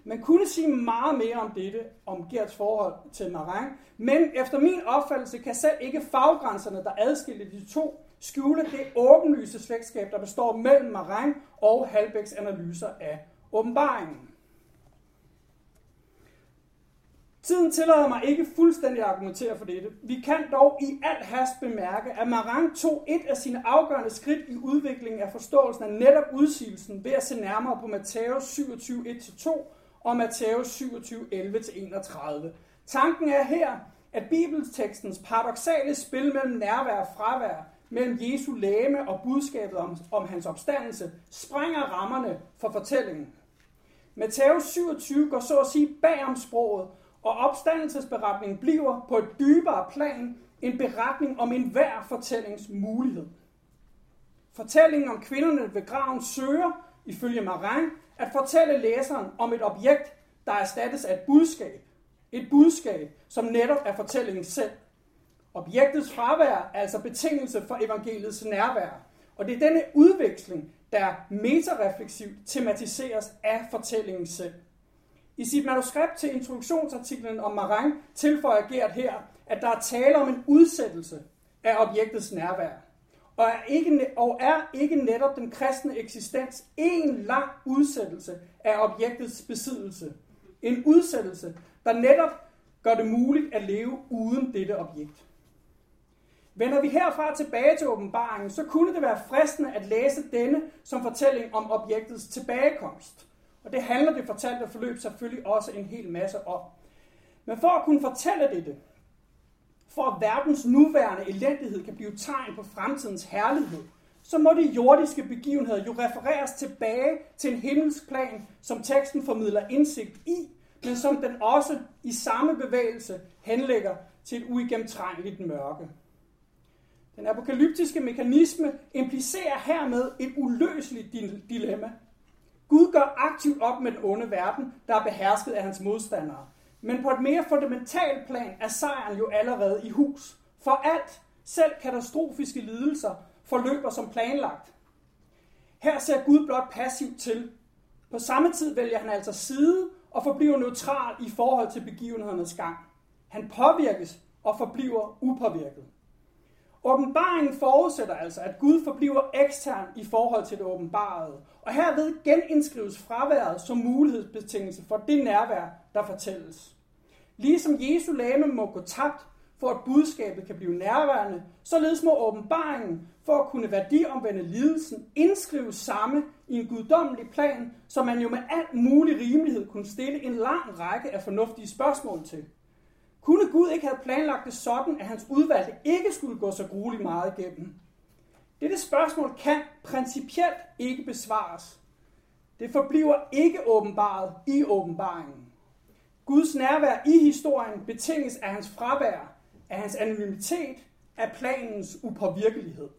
Man kunne sige meget mere om dette, om Gerts forhold til Marang, men efter min opfattelse kan selv ikke faggrænserne, der adskiller de to, skjule det åbenlyse slægtskab, der består mellem Marang og Halbæks analyser af åbenbaringen. Tiden tillader mig ikke fuldstændig at argumentere for dette. Vi kan dog i al hast bemærke, at Marang tog et af sine afgørende skridt i udviklingen af forståelsen af netop udsigelsen ved at se nærmere på Matthæus 27, 1-2 og Matthæus 27, 11-31. Tanken er her, at bibeltekstens paradoxale spil mellem nærvær og fravær, mellem Jesu læme og budskabet om, om hans opstandelse, sprænger rammerne for fortællingen. Matthæus 27 går så at sige bag om sproget og opstandelsesberetningen bliver på et dybere plan en beretning om enhver fortællings mulighed. Fortællingen om kvinderne ved graven søger, ifølge Marin, at fortælle læseren om et objekt, der erstattes af et budskab. Et budskab, som netop er fortællingen selv. Objektets fravær er altså betingelse for evangeliets nærvær. Og det er denne udveksling, der metarefleksivt tematiseres af fortællingen selv. I sit manuskript til introduktionsartiklen om Marang tilføjer Gert her, at der er tale om en udsættelse af objektets nærvær, og er ikke, og er ikke netop den kristne eksistens en lang udsættelse af objektets besiddelse. En udsættelse, der netop gør det muligt at leve uden dette objekt. Vender vi herfra tilbage til åbenbaringen, så kunne det være fristende at læse denne som fortælling om objektets tilbagekomst – og det handler det fortalte forløb selvfølgelig også en hel masse om. Men for at kunne fortælle dette, for at verdens nuværende elendighed kan blive tegn på fremtidens herlighed, så må de jordiske begivenheder jo refereres tilbage til en himmelsk plan, som teksten formidler indsigt i, men som den også i samme bevægelse henlægger til et uigennemtrængeligt mørke. Den apokalyptiske mekanisme implicerer hermed et uløseligt dilemma. Gud gør aktivt op med den onde verden, der er behersket af hans modstandere. Men på et mere fundamentalt plan er sejren jo allerede i hus. For alt, selv katastrofiske lidelser, forløber som planlagt. Her ser Gud blot passivt til. På samme tid vælger han altså side og forbliver neutral i forhold til begivenhedernes gang. Han påvirkes og forbliver upåvirket. Åbenbaringen forudsætter altså, at Gud forbliver ekstern i forhold til det åbenbarede, og herved genindskrives fraværet som mulighedsbetingelse for det nærvær, der fortælles. Ligesom Jesu lame må gå tabt, for at budskabet kan blive nærværende, således må åbenbaringen, for at kunne værdiomvende lidelsen, indskrive samme i en guddommelig plan, som man jo med al mulig rimelighed kunne stille en lang række af fornuftige spørgsmål til. Kunne Gud ikke have planlagt det sådan, at hans udvalgte ikke skulle gå så grueligt meget igennem? Dette spørgsmål kan principielt ikke besvares. Det forbliver ikke åbenbaret i åbenbaringen. Guds nærvær i historien betinges af hans fravær, af hans anonymitet, af planens upåvirkelighed.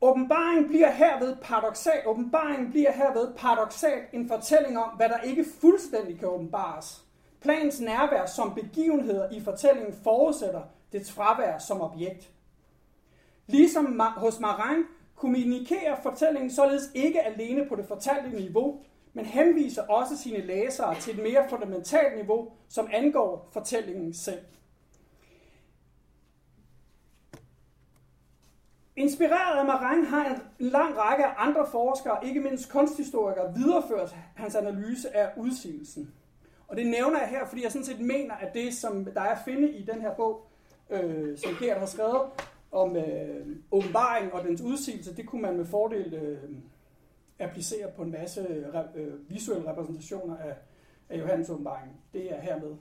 Åbenbaringen bliver herved paradoxalt, åbenbaringen bliver herved paradoxalt en fortælling om, hvad der ikke fuldstændig kan åbenbares. Plans nærvær som begivenheder i fortællingen forudsætter dets fravær som objekt. Ligesom hos Marang kommunikerer fortællingen således ikke alene på det fortalte niveau, men henviser også sine læsere til et mere fundamentalt niveau, som angår fortællingen selv. Inspireret af Marang har en lang række af andre forskere, ikke mindst kunsthistorikere, videreført hans analyse af udsigelsen. Og det nævner jeg her, fordi jeg sådan set mener, at det, som der er at finde i den her bog, øh, som Gert har skrevet om øh, åbenbaring og dens udsigelse, det kunne man med fordel øh, applicere på en masse øh, visuelle repræsentationer af, af Johannes åbenbaring. Det er hermed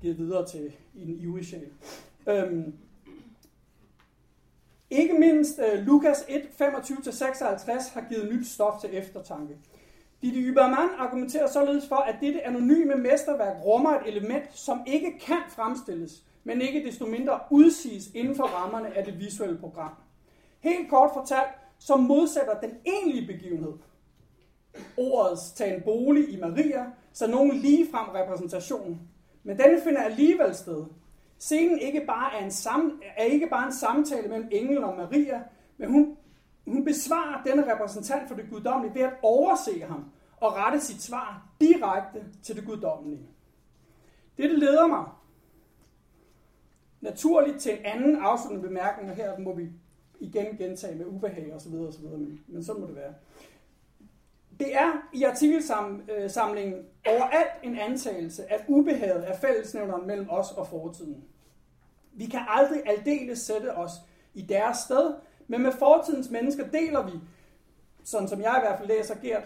givet videre til i den ivrige sjæl. Øhm, ikke mindst øh, Lukas 1, 25-56 har givet nyt stof til eftertanke. Didi Übermann argumenterer således for, at dette anonyme mesterværk rummer et element, som ikke kan fremstilles, men ikke desto mindre udsiges inden for rammerne af det visuelle program. Helt kort fortalt, så modsætter den egentlige begivenhed. Ordets tage en bolig i Maria, så nogen ligefrem repræsentation. Men denne finder alligevel sted. Scenen ikke bare er, en sam, er ikke bare en samtale mellem englen og Maria, men hun hun besvarer denne repræsentant for det guddommelige ved at overse ham og rette sit svar direkte til det guddommelige. Dette leder mig naturligt til en anden afsluttende bemærkning, og her må vi igen gentage med ubehag osv. osv. Men, men sådan må det være. Det er i artikelsamlingen overalt en antagelse, at ubehaget er fællesnævneren mellem os og fortiden. Vi kan aldrig aldeles sætte os i deres sted, men med fortidens mennesker deler vi, sådan som jeg i hvert fald læser Gert,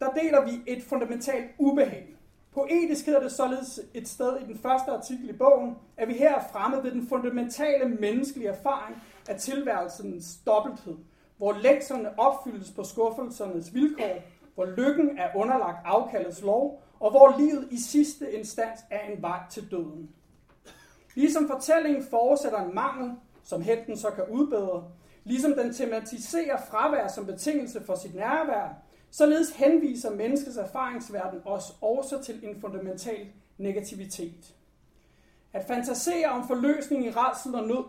der deler vi et fundamentalt ubehag. Poetisk hedder det således et sted i den første artikel i bogen, at vi her er fremme ved den fundamentale menneskelige erfaring af tilværelsens dobbelthed, hvor lektionerne opfyldes på skuffelsernes vilkår, hvor lykken er underlagt afkaldets lov, og hvor livet i sidste instans er en vej til døden. Ligesom fortællingen forudsætter en mangel, som hætten så kan udbedre, ligesom den tematiserer fravær som betingelse for sit nærvær, således henviser menneskets erfaringsverden os også til en fundamental negativitet. At fantasere om forløsning i redsel og nød,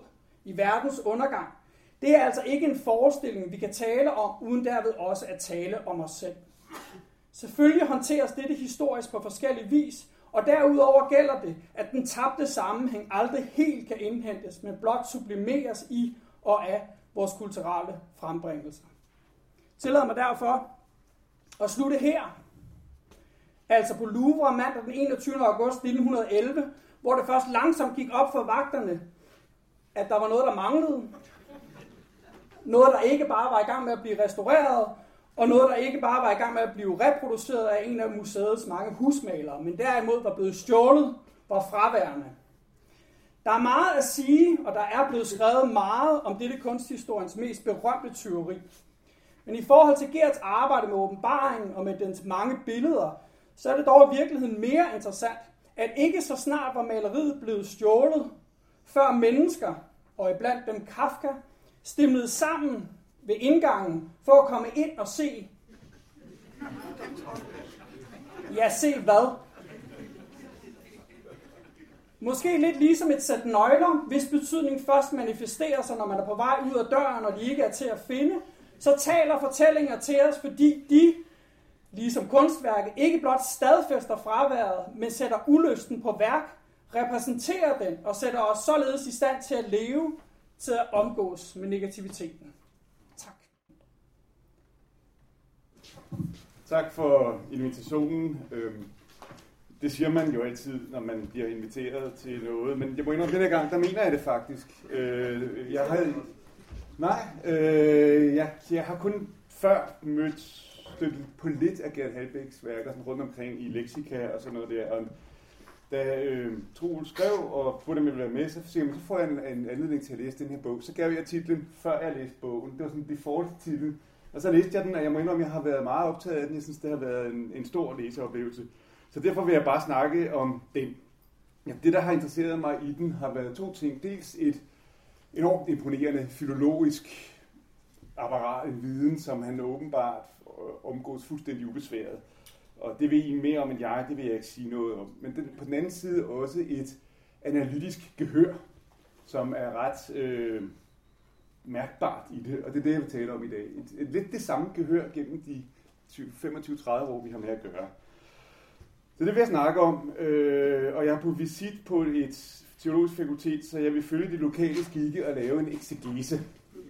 i verdens undergang, det er altså ikke en forestilling, vi kan tale om, uden derved også at tale om os selv. Selvfølgelig håndteres dette historisk på forskellig vis, og derudover gælder det, at den tabte sammenhæng aldrig helt kan indhentes, men blot sublimeres i og af vores kulturelle frembringelser. Tillad mig derfor at slutte her, altså på Louvre mandag den 21. august 1911, hvor det først langsomt gik op for vagterne, at der var noget, der manglede. Noget, der ikke bare var i gang med at blive restaureret, og noget, der ikke bare var i gang med at blive reproduceret af en af museets mange husmalere, men derimod var blevet stjålet, var fraværende. Der er meget at sige, og der er blevet skrevet meget om dette kunsthistoriens mest berømte tyveri. Men i forhold til Gerts arbejde med åbenbaringen og med dens mange billeder, så er det dog i virkeligheden mere interessant, at ikke så snart var maleriet blevet stjålet, før mennesker, og iblandt dem Kafka, stemlede sammen ved indgangen for at komme ind og se. Ja, se hvad? Måske lidt ligesom et sæt nøgler, hvis betydning først manifesterer sig, når man er på vej ud af døren, og de ikke er til at finde, så taler fortællinger til os, fordi de, ligesom kunstværket, ikke blot stadfæster fraværet, men sætter ulysten på værk, repræsenterer den og sætter os således i stand til at leve, til at omgås med negativiteten. Tak. Tak for invitationen. Øhm, det siger man jo altid, når man bliver inviteret til noget, men jeg må indrømme, denne gang, der mener jeg det faktisk. Øh, jeg har, nej, øh, jeg, jeg har kun før mødt støttet på lidt af Gerd Halbæks værker, sådan rundt omkring i Lexika og sådan noget der. Og da øh, Troel skrev og spurgte, om jeg ville være med, så, så får jeg en, en anledning til at læse den her bog. Så gav jeg titlen, før jeg læste bogen. Det var sådan default titel. Og så læste jeg den, og jeg må indrømme, at jeg har været meget optaget af den. Jeg synes, det har været en, en stor læseoplevelse. Så derfor vil jeg bare snakke om den. Ja, det, der har interesseret mig i den, har været to ting. Dels et enormt imponerende filologisk apparat, en viden, som han åbenbart omgås fuldstændig ubesværet. Og det ved I mere om end jeg, det vil jeg ikke sige noget om. Men den, på den anden side også et analytisk gehør, som er ret øh, mærkbart i det, og det er det, jeg vil tale om i dag. Et, et, lidt det samme gehør gennem de 25-30 år, vi har med at gøre. Så det vil jeg snakke om, øh, og jeg er på visit på et teologisk fakultet, så jeg vil følge de lokale skikke og lave en exegese.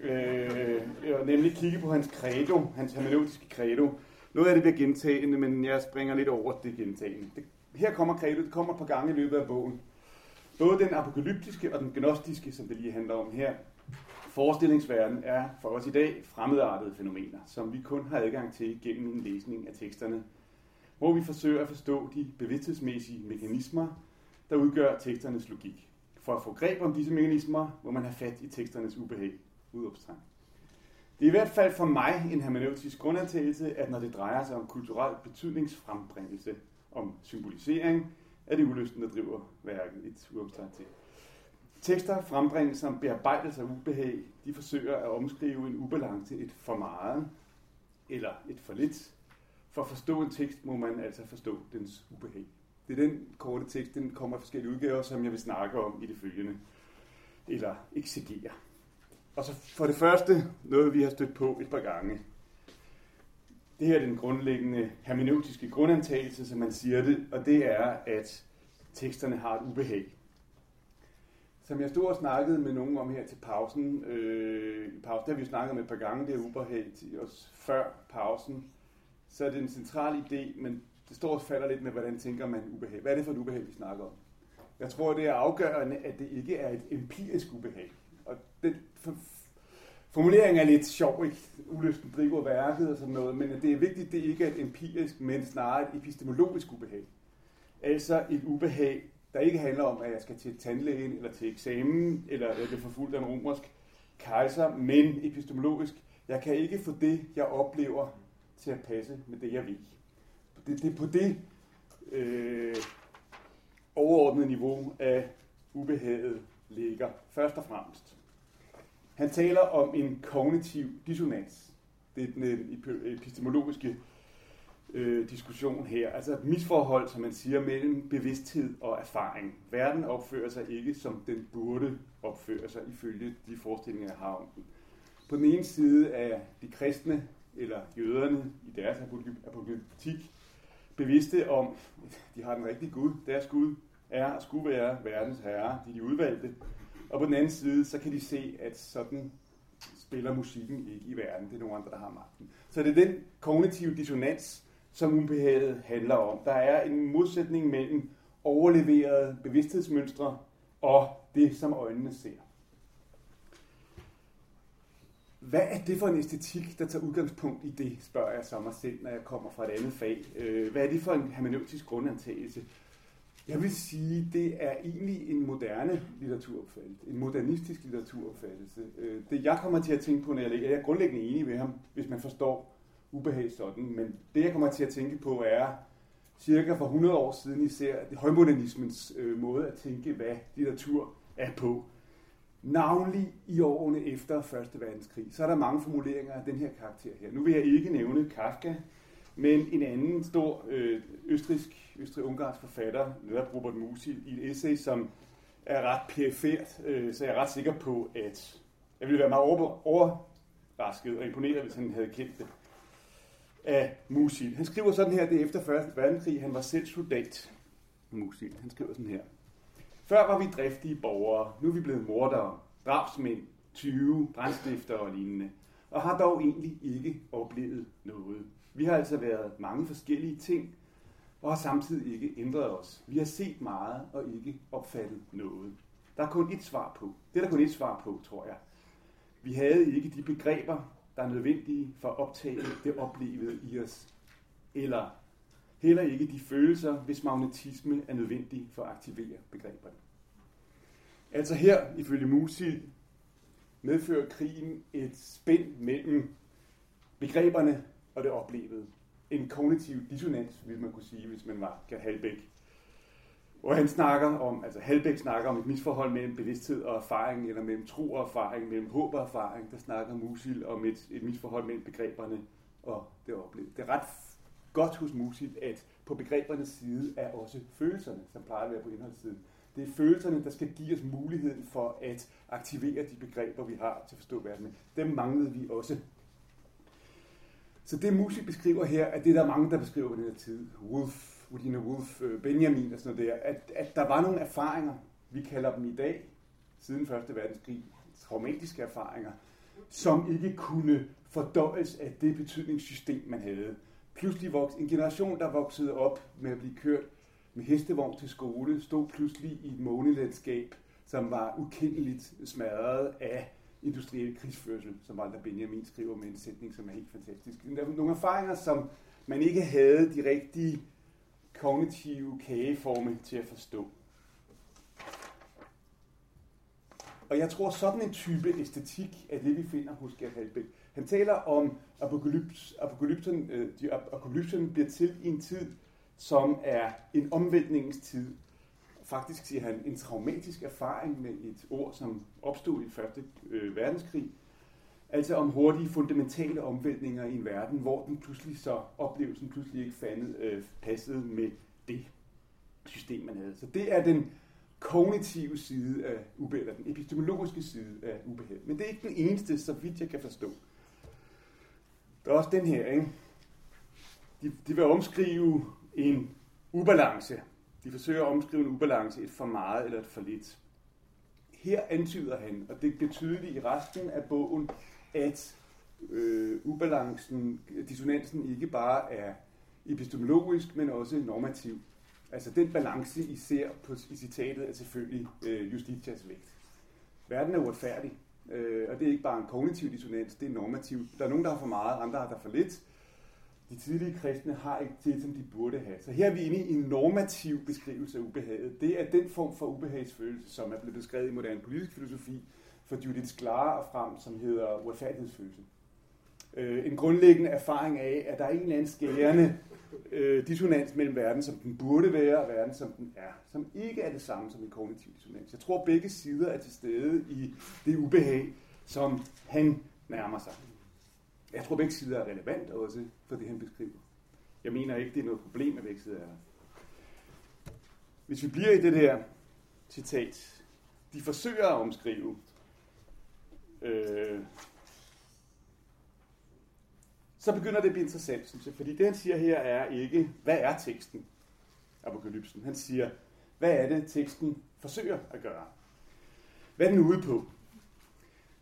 Øh, og nemlig kigge på hans credo, hans hermeneutiske credo. Noget af det bliver gentagende, men jeg springer lidt over det gentagende. Det, her kommer credo, det kommer på gange i løbet af bogen. Både den apokalyptiske og den gnostiske, som det lige handler om her, forestillingsverden er for os i dag fremmedartede fænomener, som vi kun har adgang til gennem en læsning af teksterne hvor vi forsøger at forstå de bevidsthedsmæssige mekanismer, der udgør teksternes logik. For at få greb om disse mekanismer, må man have fat i teksternes ubehag. Udopstegn. Det er i hvert fald for mig en hermeneutisk grundantagelse, at når det drejer sig om kulturel betydningsfrembringelse, om symbolisering, er det ulysten, der driver værket et udopstegn til. Tekster frembringes som bearbejdelse af ubehag. De forsøger at omskrive en ubalance, et for meget eller et for lidt, for at forstå en tekst, må man altså forstå dens ubehag. Det er den korte tekst, den kommer i forskellige udgaver, som jeg vil snakke om i det følgende. Eller exegere. Og så for det første, noget vi har stødt på et par gange. Det her er den grundlæggende hermeneutiske grundantagelse, som man siger det, og det er, at teksterne har et ubehag. Som jeg stod og snakkede med nogen om her til pausen, øh, i pausen, der har vi snakket med et par gange, det er ubehag til os før pausen, så er det en central idé, men det står og falder lidt med, hvordan tænker man ubehag. Hvad er det for et ubehag, vi snakker om? Jeg tror, det er afgørende, at det ikke er et empirisk ubehag. Og den formulering er lidt sjov, ikke? Ulysten driver værket og sådan noget, men det er vigtigt, at det ikke er et empirisk, men snarere et epistemologisk ubehag. Altså et ubehag, der ikke handler om, at jeg skal til tandlægen, eller til eksamen, eller jeg bliver forfulgt af en romersk kejser, men epistemologisk, jeg kan ikke få det, jeg oplever, til at passe med det, jeg ved. Det, det er på det øh, overordnede niveau af ubehaget ligger, først og fremmest. Han taler om en kognitiv dissonans. Det er den øh, epistemologiske øh, diskussion her. Altså et misforhold, som man siger, mellem bevidsthed og erfaring. Verden opfører sig ikke, som den burde opføre sig, ifølge de forestillinger, jeg har om den. På den ene side er de kristne, eller jøderne i deres apokalyptik, bevidste om, at de har den rigtige Gud. Deres Gud er og skulle være verdens herre, de er de udvalgte. Og på den anden side, så kan de se, at sådan spiller musikken ikke i verden. Det er nogle andre, der har magten. Så det er den kognitive dissonans, som ubehaget handler om. Der er en modsætning mellem overleverede bevidsthedsmønstre og det, som øjnene ser. Hvad er det for en æstetik, der tager udgangspunkt i det, spørger jeg så mig selv, når jeg kommer fra et andet fag. Øh, hvad er det for en hermeneutisk grundantagelse? Jeg vil sige, det er egentlig en moderne litteraturopfattelse, en modernistisk litteraturopfattelse. Øh, det jeg kommer til at tænke på, når jeg lægger, jeg er grundlæggende enig med ham, hvis man forstår ubehag sådan, men det jeg kommer til at tænke på er cirka for 100 år siden især højmodernismens øh, måde at tænke, hvad litteratur er på. Navnlig i årene efter Første verdenskrig, så er der mange formuleringer af den her karakter her. Nu vil jeg ikke nævne Kafka, men en anden stor øh, østrisk, østrig-ungarsk forfatter, netop Robert Musil, i et essay, som er ret perifert, øh, så jeg er ret sikker på, at jeg ville være meget over, overrasket og imponeret, hvis han havde kendt det, af Musil. Han skriver sådan her, det er efter 1. verdenskrig, han var selv soldat, Musil. Han skriver sådan her. Før var vi driftige borgere, nu er vi blevet mordere, drabsmænd, 20, brændstifter og lignende, og har dog egentlig ikke oplevet noget. Vi har altså været mange forskellige ting, og har samtidig ikke ændret os. Vi har set meget og ikke opfattet noget. Der er kun et svar på. Det er der kun et svar på, tror jeg. Vi havde ikke de begreber, der er nødvendige for at optage det oplevede i os. Eller heller ikke de følelser, hvis magnetisme er nødvendig for at aktivere begreberne. Altså her, ifølge Musil, medfører krigen et spænd mellem begreberne og det oplevede. En kognitiv dissonans, vil man kunne sige, hvis man var Gert Halbæk. Hvor han snakker om, altså Halbæk snakker om et misforhold mellem bevidsthed og erfaring, eller mellem tro og erfaring, mellem håb og erfaring. Der snakker Musil om et, et misforhold mellem begreberne og det oplevede. Det er ret godt hos Musil, at på begrebernes side er også følelserne, som plejer at være på indholdssiden. Det er følelserne, der skal give os muligheden for at aktivere de begreber, vi har til at forstå verden. Dem manglede vi også så det Musil beskriver her, at det der er mange, der beskriver på den her tid, Wolf, Virginia Wolf, øh, Benjamin og sådan noget der, at, at der var nogle erfaringer, vi kalder dem i dag, siden 1. verdenskrig, traumatiske erfaringer, som ikke kunne fordøjes af det betydningssystem, man havde. Pludselig voks, en generation, der voksede op med at blive kørt med hestevogn til skole, stod pludselig i et månelandskab, som var ukendeligt smadret af industriel krigsførsel, som Walter Benjamin skriver med en sætning, som er helt fantastisk. Nogle erfaringer, som man ikke havde de rigtige kognitive kageforme til at forstå. Og jeg tror, sådan en type æstetik er det, vi finder hos Gert Halbæk. Han taler om, apokalyps, apokalypsen, øh, de apokalypsen bliver til i en tid, som er en omvæltningstid. faktisk siger han en traumatisk erfaring med et ord, som opstod i første øh, verdenskrig. Altså om hurtige fundamentale omvæltninger i en verden, hvor den pludselig så oplevelsen pludselig ikke fandet, øh, passede med det system, man havde. Så det er den kognitive side af ubehag, eller den epistemologiske side af ubehag. Men det er ikke den eneste, så vidt jeg kan forstå. Der er også den her, ikke? De, de vil omskrive en ubalance. De forsøger at omskrive en ubalance, et for meget eller et for lidt. Her antyder han, og det bliver tydeligt i resten af bogen, at øh, ubalancen, dissonansen ikke bare er epistemologisk, men også normativ. Altså den balance, I ser på, i citatet, er selvfølgelig øh, Justitias vægt. Verden er uretfærdig, øh, og det er ikke bare en kognitiv dissonans, det er normativ. Der er nogen, der har for meget, andre har der for lidt. De tidlige kristne har ikke det, som de burde have. Så her er vi inde i en normativ beskrivelse af ubehaget. Det er den form for ubehagsfølelse, som er blevet beskrevet i moderne politisk filosofi for Judith Sklar og frem, som hedder uretfærdighedsfølelse. Øh, en grundlæggende erfaring af, at der er en eller anden skærende øh, dissonans mellem verden, som den burde være, og verden, som den er, som ikke er det samme som en kognitiv dissonans. Jeg tror, at begge sider er til stede i det ubehag, som han nærmer sig. Jeg tror, at begge sider er relevant også for det, han beskriver. Jeg mener ikke, det er noget problem, at begge sider er. Hvis vi bliver i det der citat, de forsøger at omskrive øh, så begynder det at blive interessant, synes jeg. Fordi det, han siger her, er ikke, hvad er teksten? Apokalypsen. Han siger, hvad er det, teksten forsøger at gøre? Hvad er den ude på?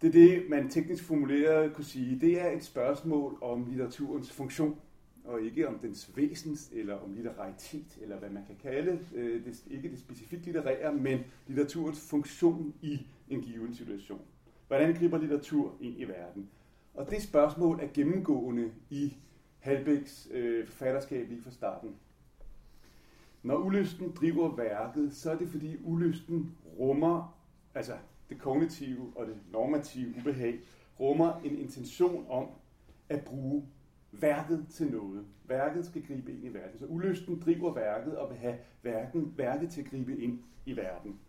Det er det, man teknisk formuleret kunne sige, det er et spørgsmål om litteraturens funktion, og ikke om dens væsens, eller om litteraritet, eller hvad man kan kalde øh, det. Ikke det specifikt litterære, men litteraturens funktion i en given situation. Hvordan griber litteratur ind i verden? Og det spørgsmål er gennemgående i Halbæks øh, forfatterskab lige fra starten. Når ulysten driver værket, så er det fordi ulysten rummer, altså det kognitive og det normative ubehag, rummer en intention om at bruge værket til noget. Værket skal gribe ind i verden. Så ulysten driver værket og vil have værken, værket til at gribe ind i verden.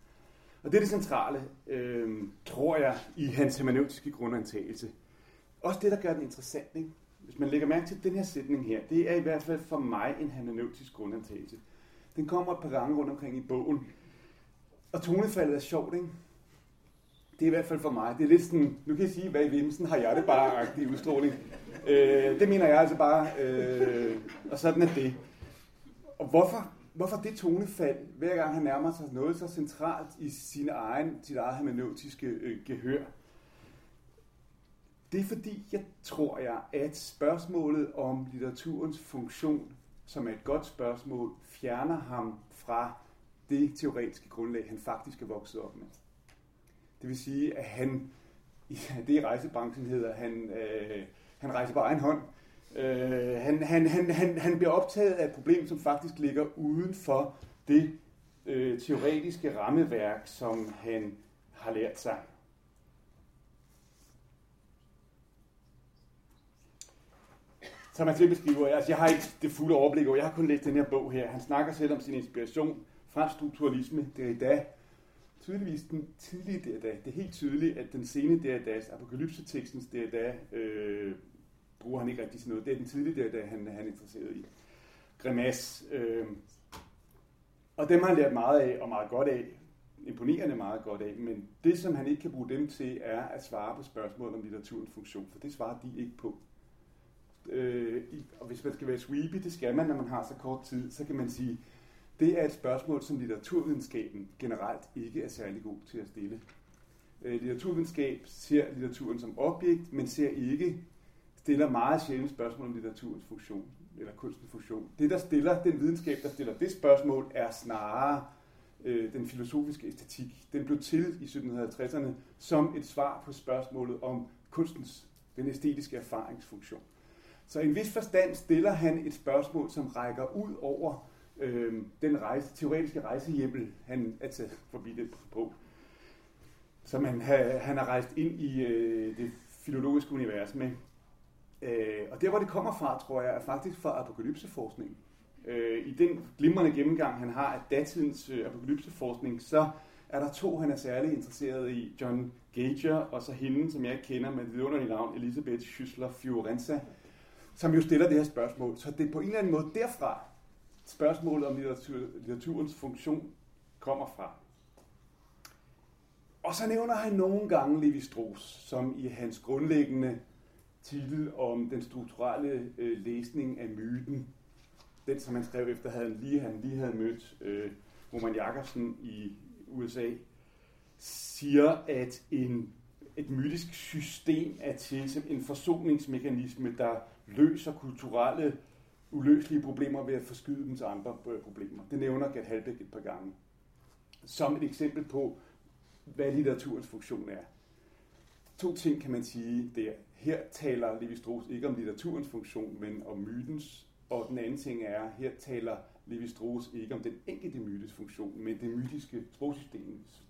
Og det er det centrale, øh, tror jeg, i hans hermeneutiske grundantagelse også det, der gør den interessant, ikke? hvis man lægger mærke til den her sætning her, det er i hvert fald for mig en hermeneutisk grundantagelse. Den kommer et par gange rundt omkring i bogen. Og tonefaldet er sjovt, ikke? Det er i hvert fald for mig. Det er lidt sådan, nu kan jeg sige, hvad i vimsen har jeg det bare i udstråling. Øh, det mener jeg altså bare, øh, og sådan er det. Og hvorfor, hvorfor det tonefald, hver gang han nærmer sig noget så centralt i sin egen, sit eget hermeneutiske øh, gehør? Det er fordi, jeg tror jeg, at spørgsmålet om litteraturens funktion, som er et godt spørgsmål, fjerner ham fra det teoretiske grundlag, han faktisk er vokset op med. Det vil sige, at han, ja, <laughs> det i rejsebranchen hedder, han, øh, han rejser på egen hånd. Øh, han, han, han, han, han bliver optaget af et problem, som faktisk ligger uden for det øh, teoretiske rammeværk, som han har lært sig. Som han selv beskriver. Altså, jeg har ikke det fulde overblik over. Jeg har kun læst den her bog her. Han snakker selv om sin inspiration fra strukturalisme, Derrida. Tydeligvis den tidlige Derrida. Det er helt tydeligt, at den sene Derridas, apokalypsetekstens Derrida, øh, bruger han ikke rigtig til noget. Det er den tidlige Derrida, han, han er interesseret i. Grimas. Øh, og dem har han lært meget af, og meget godt af. Imponerende meget godt af. Men det, som han ikke kan bruge dem til, er at svare på spørgsmålet om litteraturens funktion. For det svarer de ikke på. Øh, og hvis man skal være sweepy, det skal man, når man har så kort tid, så kan man sige, det er et spørgsmål, som litteraturvidenskaben generelt ikke er særlig god til at stille. Øh, litteraturvidenskab ser litteraturen som objekt, men ser ikke, stiller meget sjældent spørgsmål om litteraturens funktion, eller kunstens funktion. Det, der stiller, den videnskab, der stiller det spørgsmål, er snarere øh, den filosofiske æstetik. Den blev til i 1750'erne som et svar på spørgsmålet om kunstens, den æstetiske erfaringsfunktion. Så i en vis forstand stiller han et spørgsmål, som rækker ud over øh, den rejse, teoretiske rejsehjemmel, han er taget forbi det på. Som han, han har rejst ind i øh, det filologiske univers med. Øh, og der, hvor det kommer fra, tror jeg, er faktisk fra apokalypseforskning. Øh, I den glimrende gennemgang, han har af datidens øh, apokalypseforskning, så er der to, han er særlig interesseret i. John Gager, og så hende, som jeg kender med det vidunderlige navn, Elisabeth Schüssler Fiorenza, som jo stiller det her spørgsmål. Så det er på en eller anden måde derfra, spørgsmålet om litteratur, litteraturens funktion kommer fra. Og så nævner han nogle gange Levi Strauss, som i hans grundlæggende titel om den strukturelle øh, læsning af myten, den som han skrev efter, havde han lige, han lige havde mødt øh, Roman Jakobsen i USA, siger, at en, et mytisk system er til som en forsoningsmekanisme, der løser kulturelle uløselige problemer ved at forskyde dem til andre øh, problemer. Det nævner Gert Halbæk et par gange. Som et eksempel på, hvad litteraturens funktion er. To ting kan man sige der. Her taler Levi Strauss ikke om litteraturens funktion, men om mytens. Og den anden ting er, her taler Levi Strauss ikke om den enkelte mytes funktion, men det mytiske sprogsystemets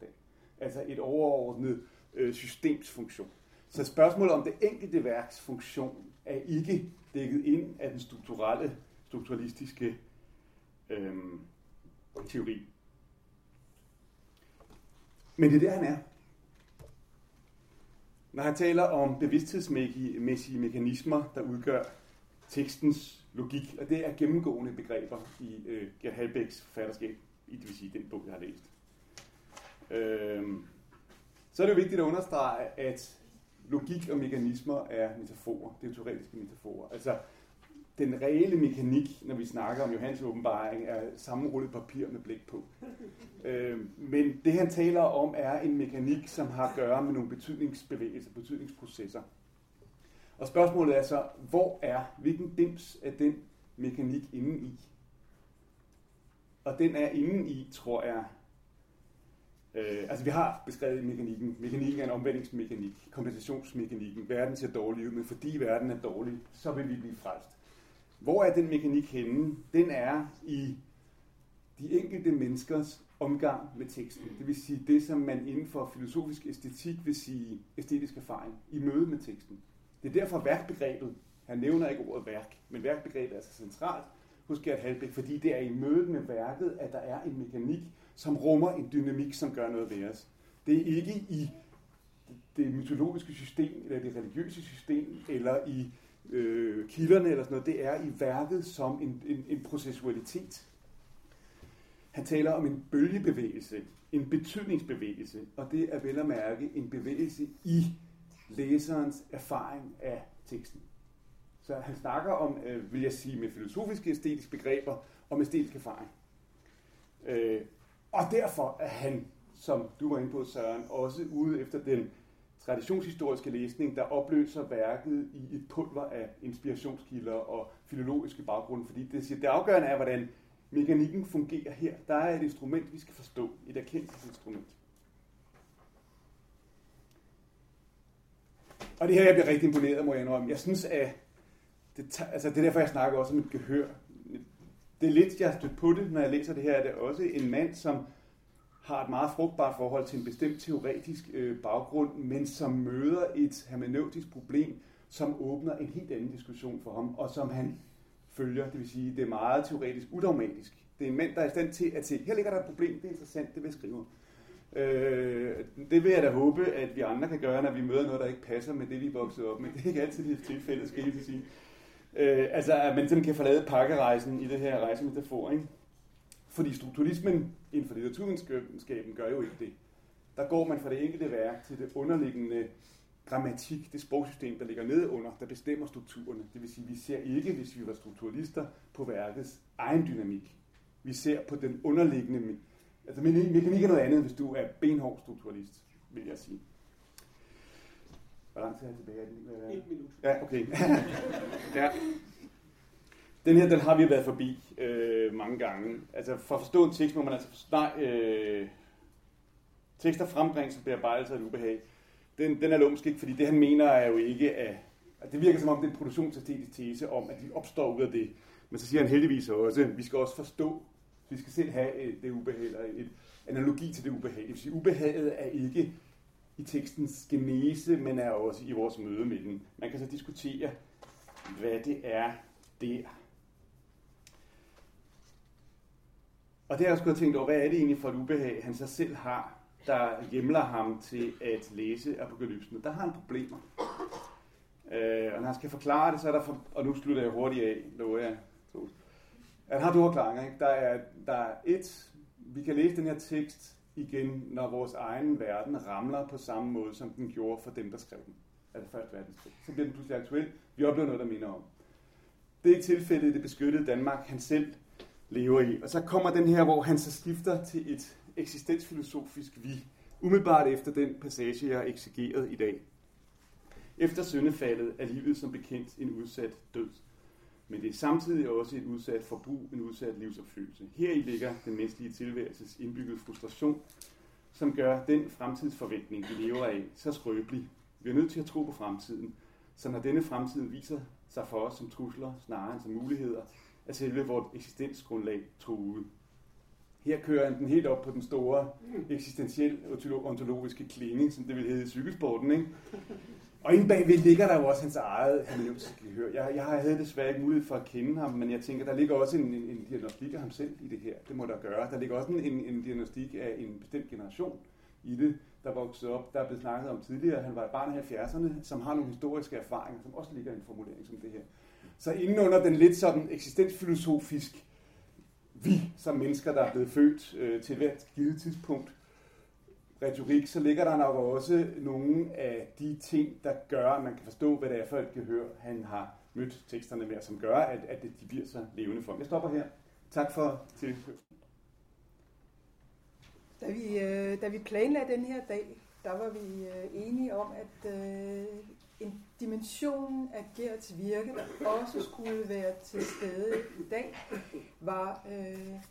Altså et overordnet øh, systemsfunktion. Så spørgsmålet om det enkelte værks funktion er ikke dækket ind af den strukturelle, strukturalistiske øhm, teori. Men det er der, han er. Når han taler om bevidsthedsmæssige mekanismer, der udgør tekstens logik, og det er gennemgående begreber i øh, Gerd Halbæks forfatterskab, i det vil sige den bog, jeg har læst. Øh, så er det jo vigtigt at understrege, at logik og mekanismer er metaforer. Det er teoretiske metaforer. Altså, den reelle mekanik, når vi snakker om Johannes åbenbaring, er sammenrullet papir med blik på. Øh, men det han taler om er en mekanik, som har at gøre med nogle betydningsbevægelser, betydningsprocesser. Og spørgsmålet er så, hvor er, hvilken dims er den mekanik inde i? Og den er inde i, tror jeg, Øh, altså vi har beskrevet mekanikken. Mekanikken er en omvendingsmekanik, kompensationsmekanikken. Verden ser dårlig ud, men fordi verden er dårlig, så vil vi blive frelst. Hvor er den mekanik henne? Den er i de enkelte menneskers omgang med teksten. Det vil sige det, som man inden for filosofisk æstetik vil sige æstetisk erfaring, i møde med teksten. Det er derfor værkbegrebet, han nævner ikke ordet værk, men værkbegrebet er så centralt hos Gert Halbæk, fordi det er i mødet med værket, at der er en mekanik, som rummer en dynamik, som gør noget ved os. Det er ikke i det mytologiske system, eller det religiøse system, eller i øh, kilderne eller sådan noget. Det er i værket som en, en, en processualitet. Han taler om en bølgebevægelse, en betydningsbevægelse, og det er vel at mærke en bevægelse i læserens erfaring af teksten. Så han snakker om, øh, vil jeg sige med filosofiske æstetiske begreber, om æstetisk erfaring. Øh, og derfor er han, som du var inde på, Søren, også ude efter den traditionshistoriske læsning, der opløser værket i et pulver af inspirationskilder og filologiske baggrunde, fordi det, siger, det afgørende er, hvordan mekanikken fungerer her. Der er et instrument, vi skal forstå, et erkendelsesinstrument. Og det her, jeg bliver rigtig imponeret, må jeg indrømme. Jeg synes, at det, altså det er derfor, jeg snakker også om et gehør det er lidt, jeg har stødt på det, når jeg læser det her, er det også en mand, som har et meget frugtbart forhold til en bestemt teoretisk øh, baggrund, men som møder et hermeneutisk problem, som åbner en helt anden diskussion for ham, og som han følger, det vil sige, det er meget teoretisk udogmatisk. Det er en mand, der er i stand til at se, her ligger der et problem, det er interessant, det vil jeg skrive. Øh, det vil jeg da håbe, at vi andre kan gøre, når vi møder noget, der ikke passer med det, vi er vokset op med. Det er ikke altid det tilfælde, skal jeg sige. Øh, altså, at man simpelthen kan forlade pakkerejsen i det her rejsemetafor, ikke? Fordi strukturalismen inden for litteraturvidenskaben gør jo ikke det. Der går man fra det enkelte værk til det underliggende grammatik, det sprogsystem, der ligger nede under, der bestemmer strukturerne. Det vil sige, vi ser ikke, hvis vi var strukturalister, på værkets egen dynamik. Vi ser på den underliggende... Altså, mekanik er noget andet, hvis du er benhård strukturalist, vil jeg sige. Hvor lang tid er tilbage? Er det? Et minut. Ja, okay. <laughs> ja. Den her, den har vi været forbi øh, mange gange. Altså for at forstå en tekst, må man altså forstå, nej, øh, tekster frembringes som bearbejdelse af et ubehag. Den, den er lumsk ikke, fordi det han mener er jo ikke, at, at det virker som om det er en produktionsæstetisk tese om, at de opstår ud af det. Men så siger han heldigvis også, at vi skal også forstå, vi skal selv have et, det ubehag, eller et analogi til det ubehag. Det vil sige, ubehaget er ikke i tekstens genese, men er også i vores møde med den. Man kan så diskutere, hvad det er der. Og det har jeg også tænkt over, hvad er det egentlig for et ubehag, han så selv har, der hjemler ham til at læse apokalypsen. Der har han problemer. Øh, og når han skal forklare det, så er der, for, og nu slutter jeg hurtigt af, lover jeg. Han har to forklaringer. Ikke? Der, er, der er et, vi kan læse den her tekst igen, når vores egen verden ramler på samme måde, som den gjorde for dem, der skrev den af det første verdenskrig. Så bliver den pludselig aktuel. Vi oplever noget, der minder om. Det er tilfældet i det beskyttede Danmark, han selv lever i. Og så kommer den her, hvor han så skifter til et eksistensfilosofisk vi, umiddelbart efter den passage, jeg har eksegeret i dag. Efter syndefaldet er livet som bekendt en udsat død. Men det er samtidig også et udsat forbrug, en udsat livsopfyldelse. Her i ligger den menneskelige tilværelses indbyggede frustration, som gør den fremtidsforventning, vi lever af, så skrøbelig. Vi er nødt til at tro på fremtiden, så når denne fremtid viser sig for os som trusler, snarere end som muligheder, er selve vores eksistensgrundlag truet. Her kører han den helt op på den store eksistentiel ontologiske klinge, som det vil hedde i cykelsporten. Ikke? Og inde bagved ligger der jo også hans eget hør. Jeg, jeg havde desværre ikke mulighed for at kende ham, men jeg tænker, der ligger også en, en, en diagnostik af ham selv i det her. Det må der gøre. Der ligger også en, en, en diagnostik af en bestemt generation i det, der voksede op. Der er blevet snakket om tidligere, han var et barn af 70'erne, som har nogle historiske erfaringer, som også ligger i en formulering som det her. Så inden under den lidt sådan eksistensfilosofisk vi som mennesker, der er blevet født øh, til hvert givet tidspunkt, retorik, så ligger der nok også nogle af de ting, der gør, at man kan forstå, hvad det er for et gehør, han har mødt teksterne med, som gør, at, at de bliver så levende for ham. Jeg stopper her. Tak for til. Da vi, øh, da vi planlagde den her dag, der var vi øh, enige om, at øh, en dimension af Gerts virke, der også skulle være til stede i dag, var øh,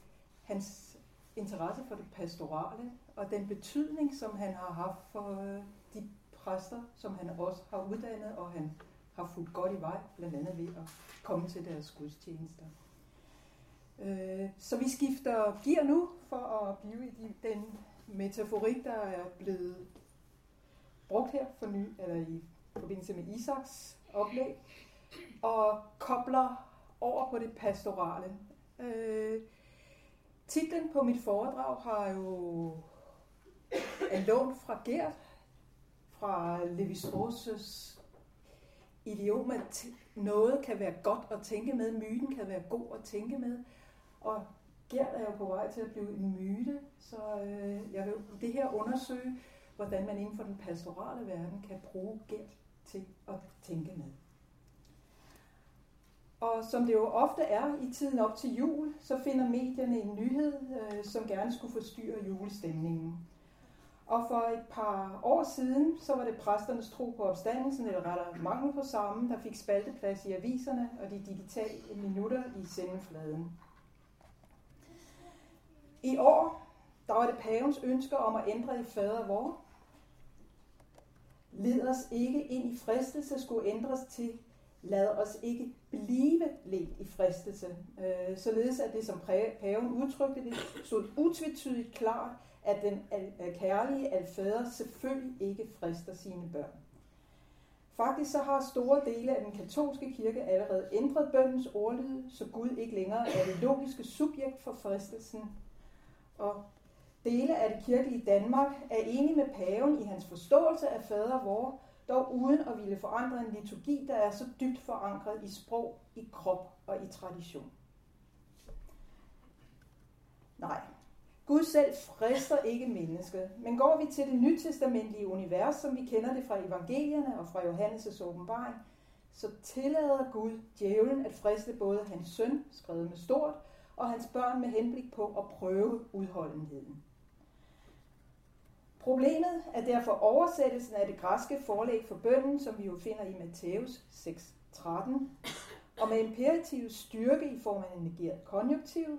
hans interesse for det pastorale og den betydning, som han har haft for øh, de præster, som han også har uddannet, og han har fulgt godt i vej, blandt andet ved at komme til deres gudstjenester. Øh, så vi skifter gear nu for at blive i den metaforik, der er blevet brugt her for ny, eller i forbindelse med Isaks oplæg, og kobler over på det pastorale. Øh, titlen på mit foredrag har jo er lånt fra Gert, fra Levi Strauss' idiom, at noget kan være godt at tænke med, myten kan være god at tænke med, og Gert er jo på vej til at blive en myte, så øh, jeg vil det her undersøge, hvordan man inden for den pastorale verden kan bruge Gert til at tænke med. Og som det jo ofte er i tiden op til jul, så finder medierne en nyhed, øh, som gerne skulle forstyrre julestemningen. Og for et par år siden, så var det præsternes tro på opstandelsen, eller rettere mangel på samme, der fik spalteplads i aviserne og de digitale minutter i sendefladen. I år, der var det pavens ønsker om at ændre i fader vor. Led os ikke ind i fristelse skulle ændres til lad os ikke blive ledt i fristelse. Øh, således at det, som paven udtrykte det, stod utvetydigt klart, at den øh, kærlige alfader selvfølgelig ikke frister sine børn. Faktisk så har store dele af den katolske kirke allerede ændret bøndens ordlyd, så Gud ikke længere er det logiske subjekt for fristelsen. Og dele af det kirkelige Danmark er enige med paven i hans forståelse af fader vor, dog uden at ville forandre en liturgi, der er så dybt forankret i sprog, i krop og i tradition. Nej, Gud selv frister ikke mennesket, men går vi til det nytestamentlige univers, som vi kender det fra evangelierne og fra Johannes' åbenbaring, så tillader Gud djævlen at friste både hans søn, skrevet med stort, og hans børn med henblik på at prøve udholdenheden. Problemet er derfor oversættelsen af det græske forlæg for bønden, som vi jo finder i Matthæus 6.13, og med imperativ styrke i form af en negeret konjunktiv,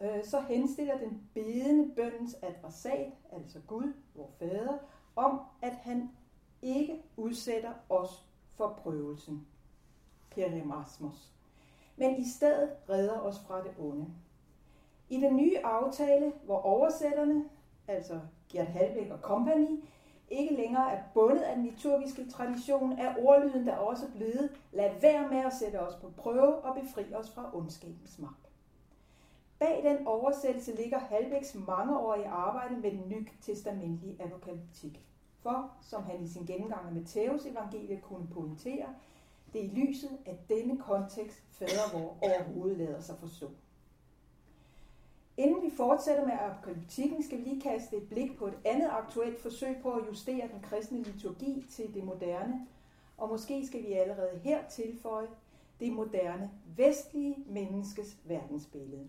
Øh, så henstiller den bedende bøndens adressat, altså Gud, vor Fader, om at han ikke udsætter os for prøvelsen, perimasmus, men i stedet redder os fra det onde. I den nye aftale, hvor oversætterne, altså Gert Halbæk og Company, ikke længere er bundet af den liturgiske tradition, er ordlyden der også blevet, lad være med at sætte os på prøve og befri os fra ondskabens magt. Bag den oversættelse ligger Halbæks mangeårige arbejde med den nytestamentlige apokalyptik. For, som han i sin gennemgang af Matteus evangeliet kunne pointere, det er i lyset af denne kontekst fader vor overhovedet lader sig forstå. Inden vi fortsætter med apokalyptikken, skal vi lige kaste et blik på et andet aktuelt forsøg på at justere den kristne liturgi til det moderne, og måske skal vi allerede her tilføje det moderne vestlige menneskes verdensbillede.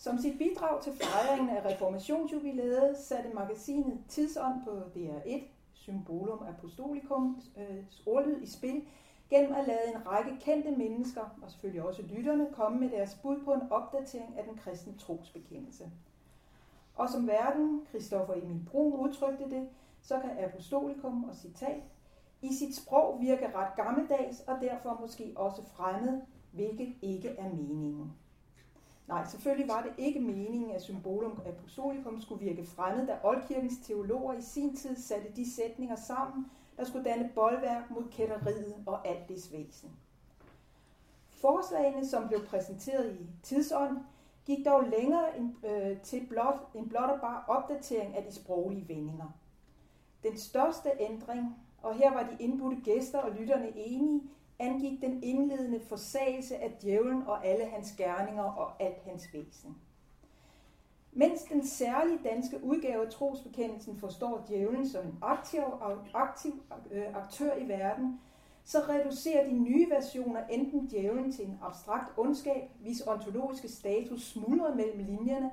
Som sit bidrag til fejringen af reformationsjubilæet satte magasinet Tidsånd på DR1, Symbolum Apostolicum, øh, ordlyd i spil, gennem at lade en række kendte mennesker, og selvfølgelig også lytterne, komme med deres bud på en opdatering af den kristne trosbekendelse. Og som verden, Christoffer Emil Brun udtrykte det, så kan Apostolicum og citat i sit sprog virke ret gammeldags og derfor måske også fremmed, hvilket ikke er meningen. Nej, selvfølgelig var det ikke meningen, at symbolum apostolicum skulle virke fremmed, da oldkirkens teologer i sin tid satte de sætninger sammen, der skulle danne boldværk mod kætteriet og alt dets væsen. Forslagene, som blev præsenteret i tidsånd, gik dog længere end, øh, til blot, en blot og bare opdatering af de sproglige vendinger. Den største ændring, og her var de indbudte gæster og lytterne enige, angik den indledende forsagelse af djævlen og alle hans gerninger og alt hans væsen. Mens den særlige danske udgave af trosbekendelsen forstår djævlen som en aktiv, aktiv øh, aktør i verden, så reducerer de nye versioner enten djævlen til en abstrakt ondskab, hvis ontologiske status smuldrer mellem linjerne,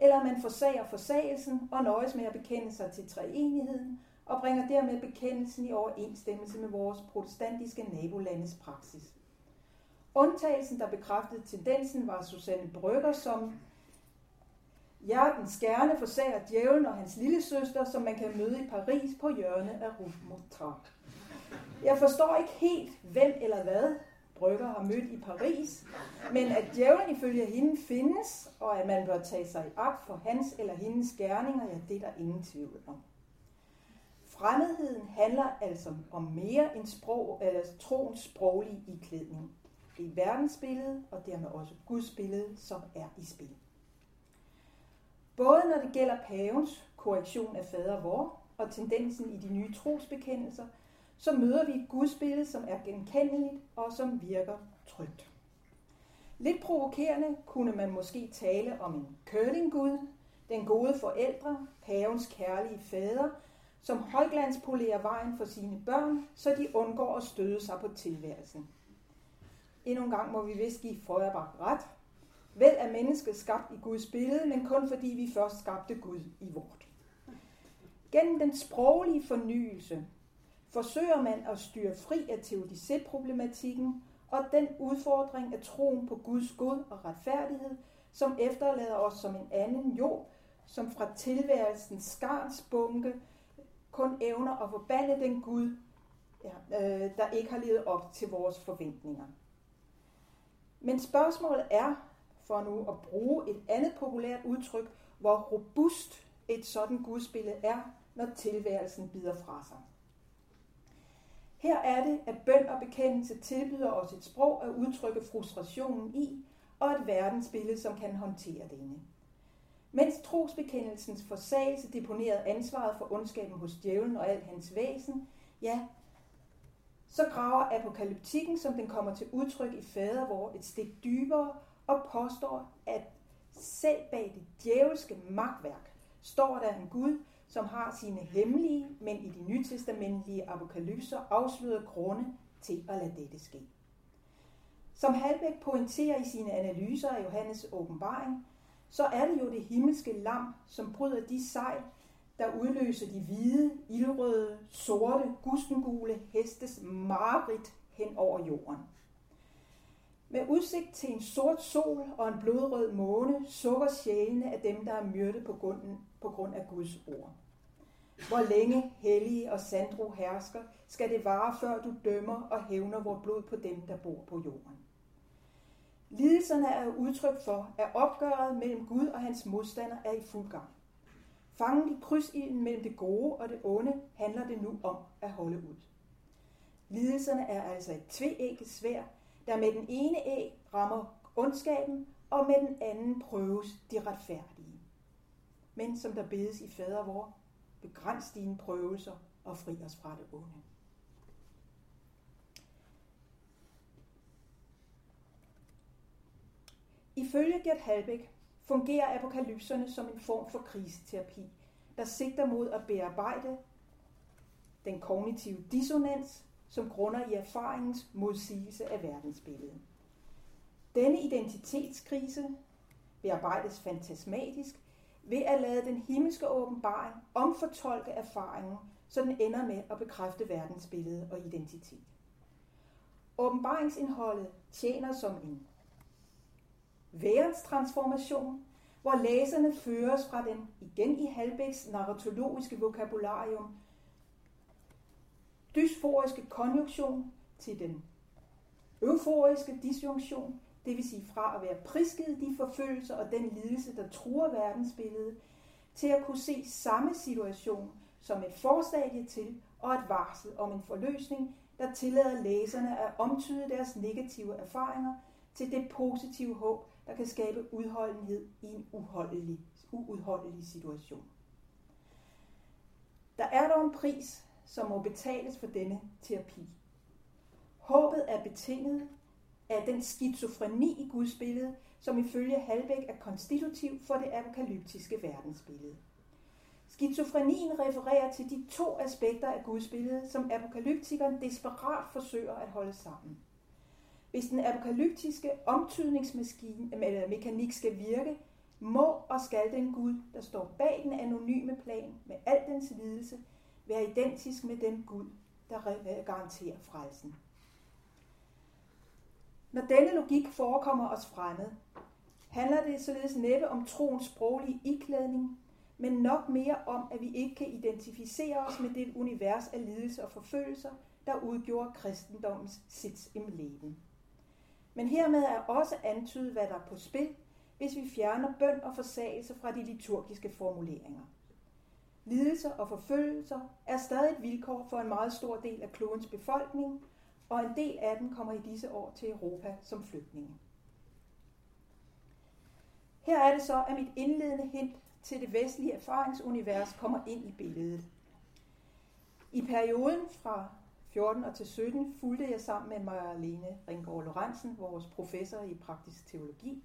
eller man forsager forsagelsen og nøjes med at bekende sig til treenigheden, og bringer dermed bekendelsen i overensstemmelse med vores protestantiske nabolandes praksis. Undtagelsen, der bekræftede tendensen, var Susanne Brygger, som hjertens gerne forsager djævlen og hans lille søster, som man kan møde i Paris på hjørnet af Rue Jeg forstår ikke helt, hvem eller hvad Brygger har mødt i Paris, men at djævlen ifølge hende findes, og at man bør tage sig i agt for hans eller hendes gerninger, ja, det er der ingen tvivl om. Fremmedheden handler altså om mere end sprog, eller troens sproglige iklædning. Det er verdensbilledet, og dermed også Guds billede, som er i spil. Både når det gælder pavens korrektion af fader vor og tendensen i de nye trosbekendelser, så møder vi et gudsbillede, som er genkendeligt og som virker trygt. Lidt provokerende kunne man måske tale om en curlinggud, den gode forældre, pavens kærlige fader, som højglanspolerer vejen for sine børn, så de undgår at støde sig på tilværelsen. Endnu en gang må vi vist give Feuerbach ret. Vel er mennesket skabt i Guds billede, men kun fordi vi først skabte Gud i vort. Gennem den sproglige fornyelse forsøger man at styre fri af teodicé-problematikken og den udfordring af troen på Guds god og retfærdighed, som efterlader os som en anden jord, som fra tilværelsens skarnsbunke kun evner at forbande den Gud, ja, øh, der ikke har levet op til vores forventninger. Men spørgsmålet er, for nu at bruge et andet populært udtryk, hvor robust et sådan gudsbillede er, når tilværelsen bider fra sig. Her er det, at bøn og bekendelse tilbyder os et sprog at udtrykke frustrationen i, og et verdensbillede, som kan håndtere denne. Mens trosbekendelsens forsagelse deponerede ansvaret for ondskaben hos djævlen og alt hans væsen, ja, så graver apokalyptikken, som den kommer til udtryk i fader, hvor et stik dybere og påstår, at selv bag det djævelske magtværk står der en Gud, som har sine hemmelige, men i de nytestamentlige apokalypser afslørede grunde til at lade dette ske. Som Halbæk pointerer i sine analyser af Johannes åbenbaring, så er det jo det himmelske lam, som bryder de sejl, der udløser de hvide, ildrøde, sorte, gustengule hestes mareridt hen over jorden. Med udsigt til en sort sol og en blodrød måne sukker sjælene af dem, der er myrdet på, grunden, på grund af Guds ord. Hvor længe hellige og sandro hersker, skal det vare, før du dømmer og hævner vor blod på dem, der bor på jorden. Lidelserne er udtryk for, at opgøret mellem Gud og hans modstander er i fuld gang. Fangen i krydsilden mellem det gode og det onde handler det nu om at holde ud. Lidelserne er altså et tveægget svær, der med den ene æg rammer ondskaben, og med den anden prøves de retfærdige. Men som der bedes i fader vor, begræns dine prøvelser og fri os fra det onde. Ifølge Gert Halbæk fungerer apokalypserne som en form for kriseterapi, der sigter mod at bearbejde den kognitive dissonans, som grunder i erfaringens modsigelse af verdensbilledet. Denne identitetskrise bearbejdes fantasmatisk ved at lade den himmelske åbenbaring omfortolke erfaringen, så den ender med at bekræfte verdensbillede og identitet. Åbenbaringsindholdet tjener som en værenstransformation, hvor læserne føres fra den igen i Halbæks narratologiske vokabularium dysforiske konjunktion til den euforiske disjunktion, det vil sige fra at være prisket de forfølgelser og den lidelse, der truer verdensbilledet, til at kunne se samme situation som et forstadie til og et varsel om en forløsning, der tillader læserne at omtyde deres negative erfaringer til det positive håb, der kan skabe udholdenhed i en uholdelig, uudholdelig situation. Der er dog en pris, som må betales for denne terapi. Håbet er betinget af den skizofreni i Guds billede, som ifølge Halbæk er konstitutiv for det apokalyptiske verdensbillede. Skizofrenien refererer til de to aspekter af Guds billede, som apokalyptikeren desperat forsøger at holde sammen. Hvis den apokalyptiske omtydningsmekanik skal virke, må og skal den Gud, der står bag den anonyme plan med al dens lidelse, være identisk med den Gud, der øh, garanterer frelsen. Når denne logik forekommer os fremmed, handler det således næppe om troens sproglige iklædning, men nok mere om, at vi ikke kan identificere os med det univers af lidelse og forfølgelser, der udgjorde kristendommens sits im leben. Men hermed er også antydet, hvad der er på spil, hvis vi fjerner bøn og forsagelse fra de liturgiske formuleringer. Lidelser og forfølgelser er stadig et vilkår for en meget stor del af klodens befolkning, og en del af dem kommer i disse år til Europa som flygtninge. Her er det så, at mit indledende hint til det vestlige erfaringsunivers kommer ind i billedet. I perioden fra 14 og til 17 fulgte jeg sammen med Marlene Ringgaard Lorentzen, vores professor i praktisk teologi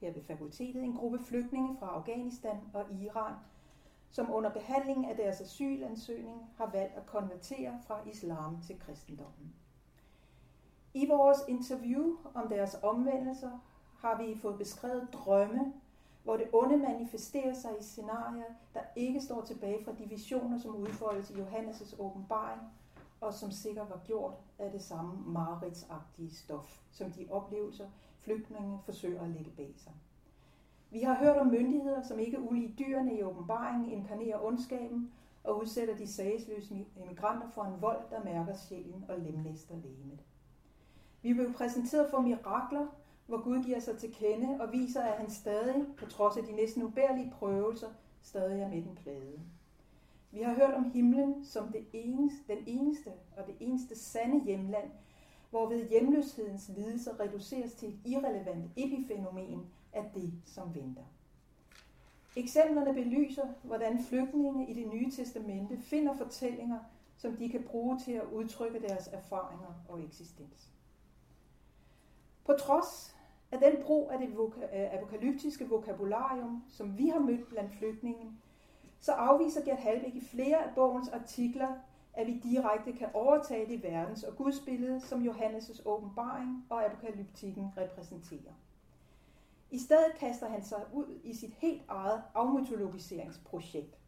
her ved fakultetet, en gruppe flygtninge fra Afghanistan og Iran, som under behandlingen af deres asylansøgning har valgt at konvertere fra islam til kristendommen. I vores interview om deres omvendelser har vi fået beskrevet drømme, hvor det onde manifesterer sig i scenarier, der ikke står tilbage fra de visioner, som udfoldes i Johannes' åbenbaring, og som sikkert var gjort af det samme mareridsagtige stof, som de oplevelser, flygtninge forsøger at lægge bag sig. Vi har hørt om myndigheder, som ikke ulige dyrene i åbenbaringen inkarnerer ondskaben og udsætter de sagsløse emigranter for en vold, der mærker sjælen og lemlæster lemet. Vi blev præsenteret for mirakler, hvor Gud giver sig til kende og viser, at han stadig, på trods af de næsten ubærlige prøvelser, stadig er med den plade. Vi har hørt om himlen som det eneste, den eneste og det eneste sande hjemland, hvorved hjemløshedens lidelser reduceres til et irrelevant epifænomen af det, som venter. Eksemplerne belyser, hvordan flygtninge i det nye testamente finder fortællinger, som de kan bruge til at udtrykke deres erfaringer og eksistens. På trods af den brug af det apokalyptiske vokabularium, som vi har mødt blandt flygtninge, så afviser Gert Halbæk i flere af bogens artikler, at vi direkte kan overtage det verdens- og gudsbillede, som Johannes' åbenbaring og apokalyptikken repræsenterer. I stedet kaster han sig ud i sit helt eget afmytologiseringsprojekt.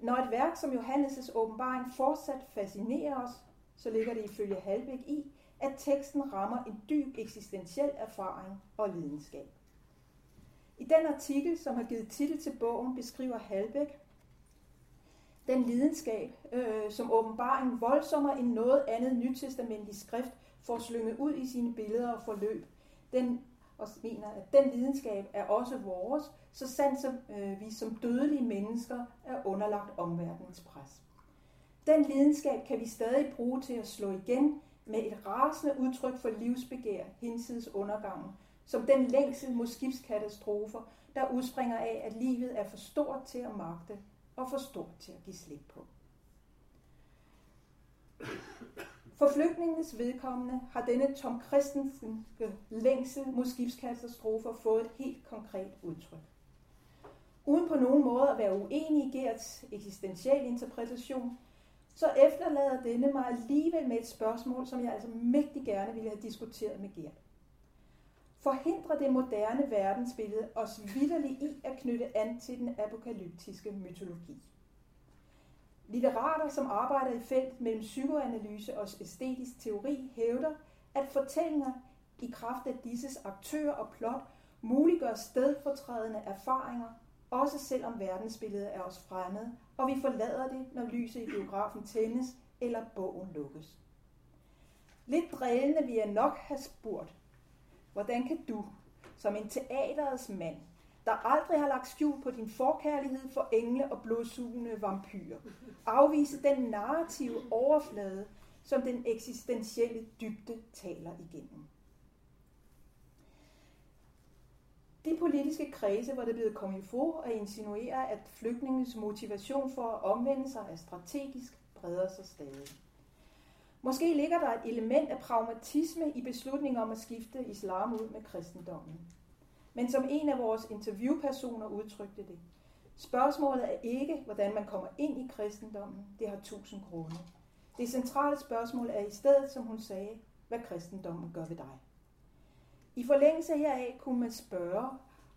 Når et værk som Johannes' åbenbaring fortsat fascinerer os, så ligger det ifølge Halbæk i, at teksten rammer en dyb eksistentiel erfaring og lidenskab. I den artikel, som har givet titel til bogen, beskriver Halbæk den lidenskab, øh, som åbenbaringen voldsommere end noget andet nytestamentlig skrift får slynget ud i sine billeder og forløb. Den og mener, at den lidenskab er også vores, så sandt som øh, vi som dødelige mennesker er underlagt omverdenens pres. Den lidenskab kan vi stadig bruge til at slå igen med et rasende udtryk for livsbegær hinsides undergangen, som den længsel mod skibskatastrofer, der udspringer af, at livet er for stort til at magte og for stort til at give slip på. For flygtningenes vedkommende har denne Tom Christensenske længsel mod skibskatastrofer fået et helt konkret udtryk. Uden på nogen måde at være uenig i Gerts eksistentielle interpretation, så efterlader denne mig alligevel med et spørgsmål, som jeg altså mægtig gerne ville have diskuteret med Gert. Forhindrer det moderne verdensbillede os vidderligt i at knytte an til den apokalyptiske mytologi? Litterater, som arbejder i felt mellem psykoanalyse og æstetisk teori, hævder, at fortællinger i kraft af disses aktører og plot muliggør stedfortrædende erfaringer, også selvom verdensbilledet er os fremmed, og vi forlader det, når lyset i biografen tændes eller bogen lukkes. Lidt drillende vil jeg nok have spurgt, hvordan kan du, som en teaterets mand, der aldrig har lagt skjul på din forkærlighed for engle og blodsugende vampyrer, afvise den narrative overflade, som den eksistentielle dybde taler igennem. De politiske kredse, hvor det er blevet kommet for at insinuere, at flygtningens motivation for at omvende sig er strategisk, breder sig stadig. Måske ligger der et element af pragmatisme i beslutningen om at skifte islam ud med kristendommen. Men som en af vores interviewpersoner udtrykte det, spørgsmålet er ikke, hvordan man kommer ind i kristendommen. Det har tusind grunde. Det centrale spørgsmål er i stedet, som hun sagde, hvad kristendommen gør ved dig. I forlængelse heraf kunne man spørge,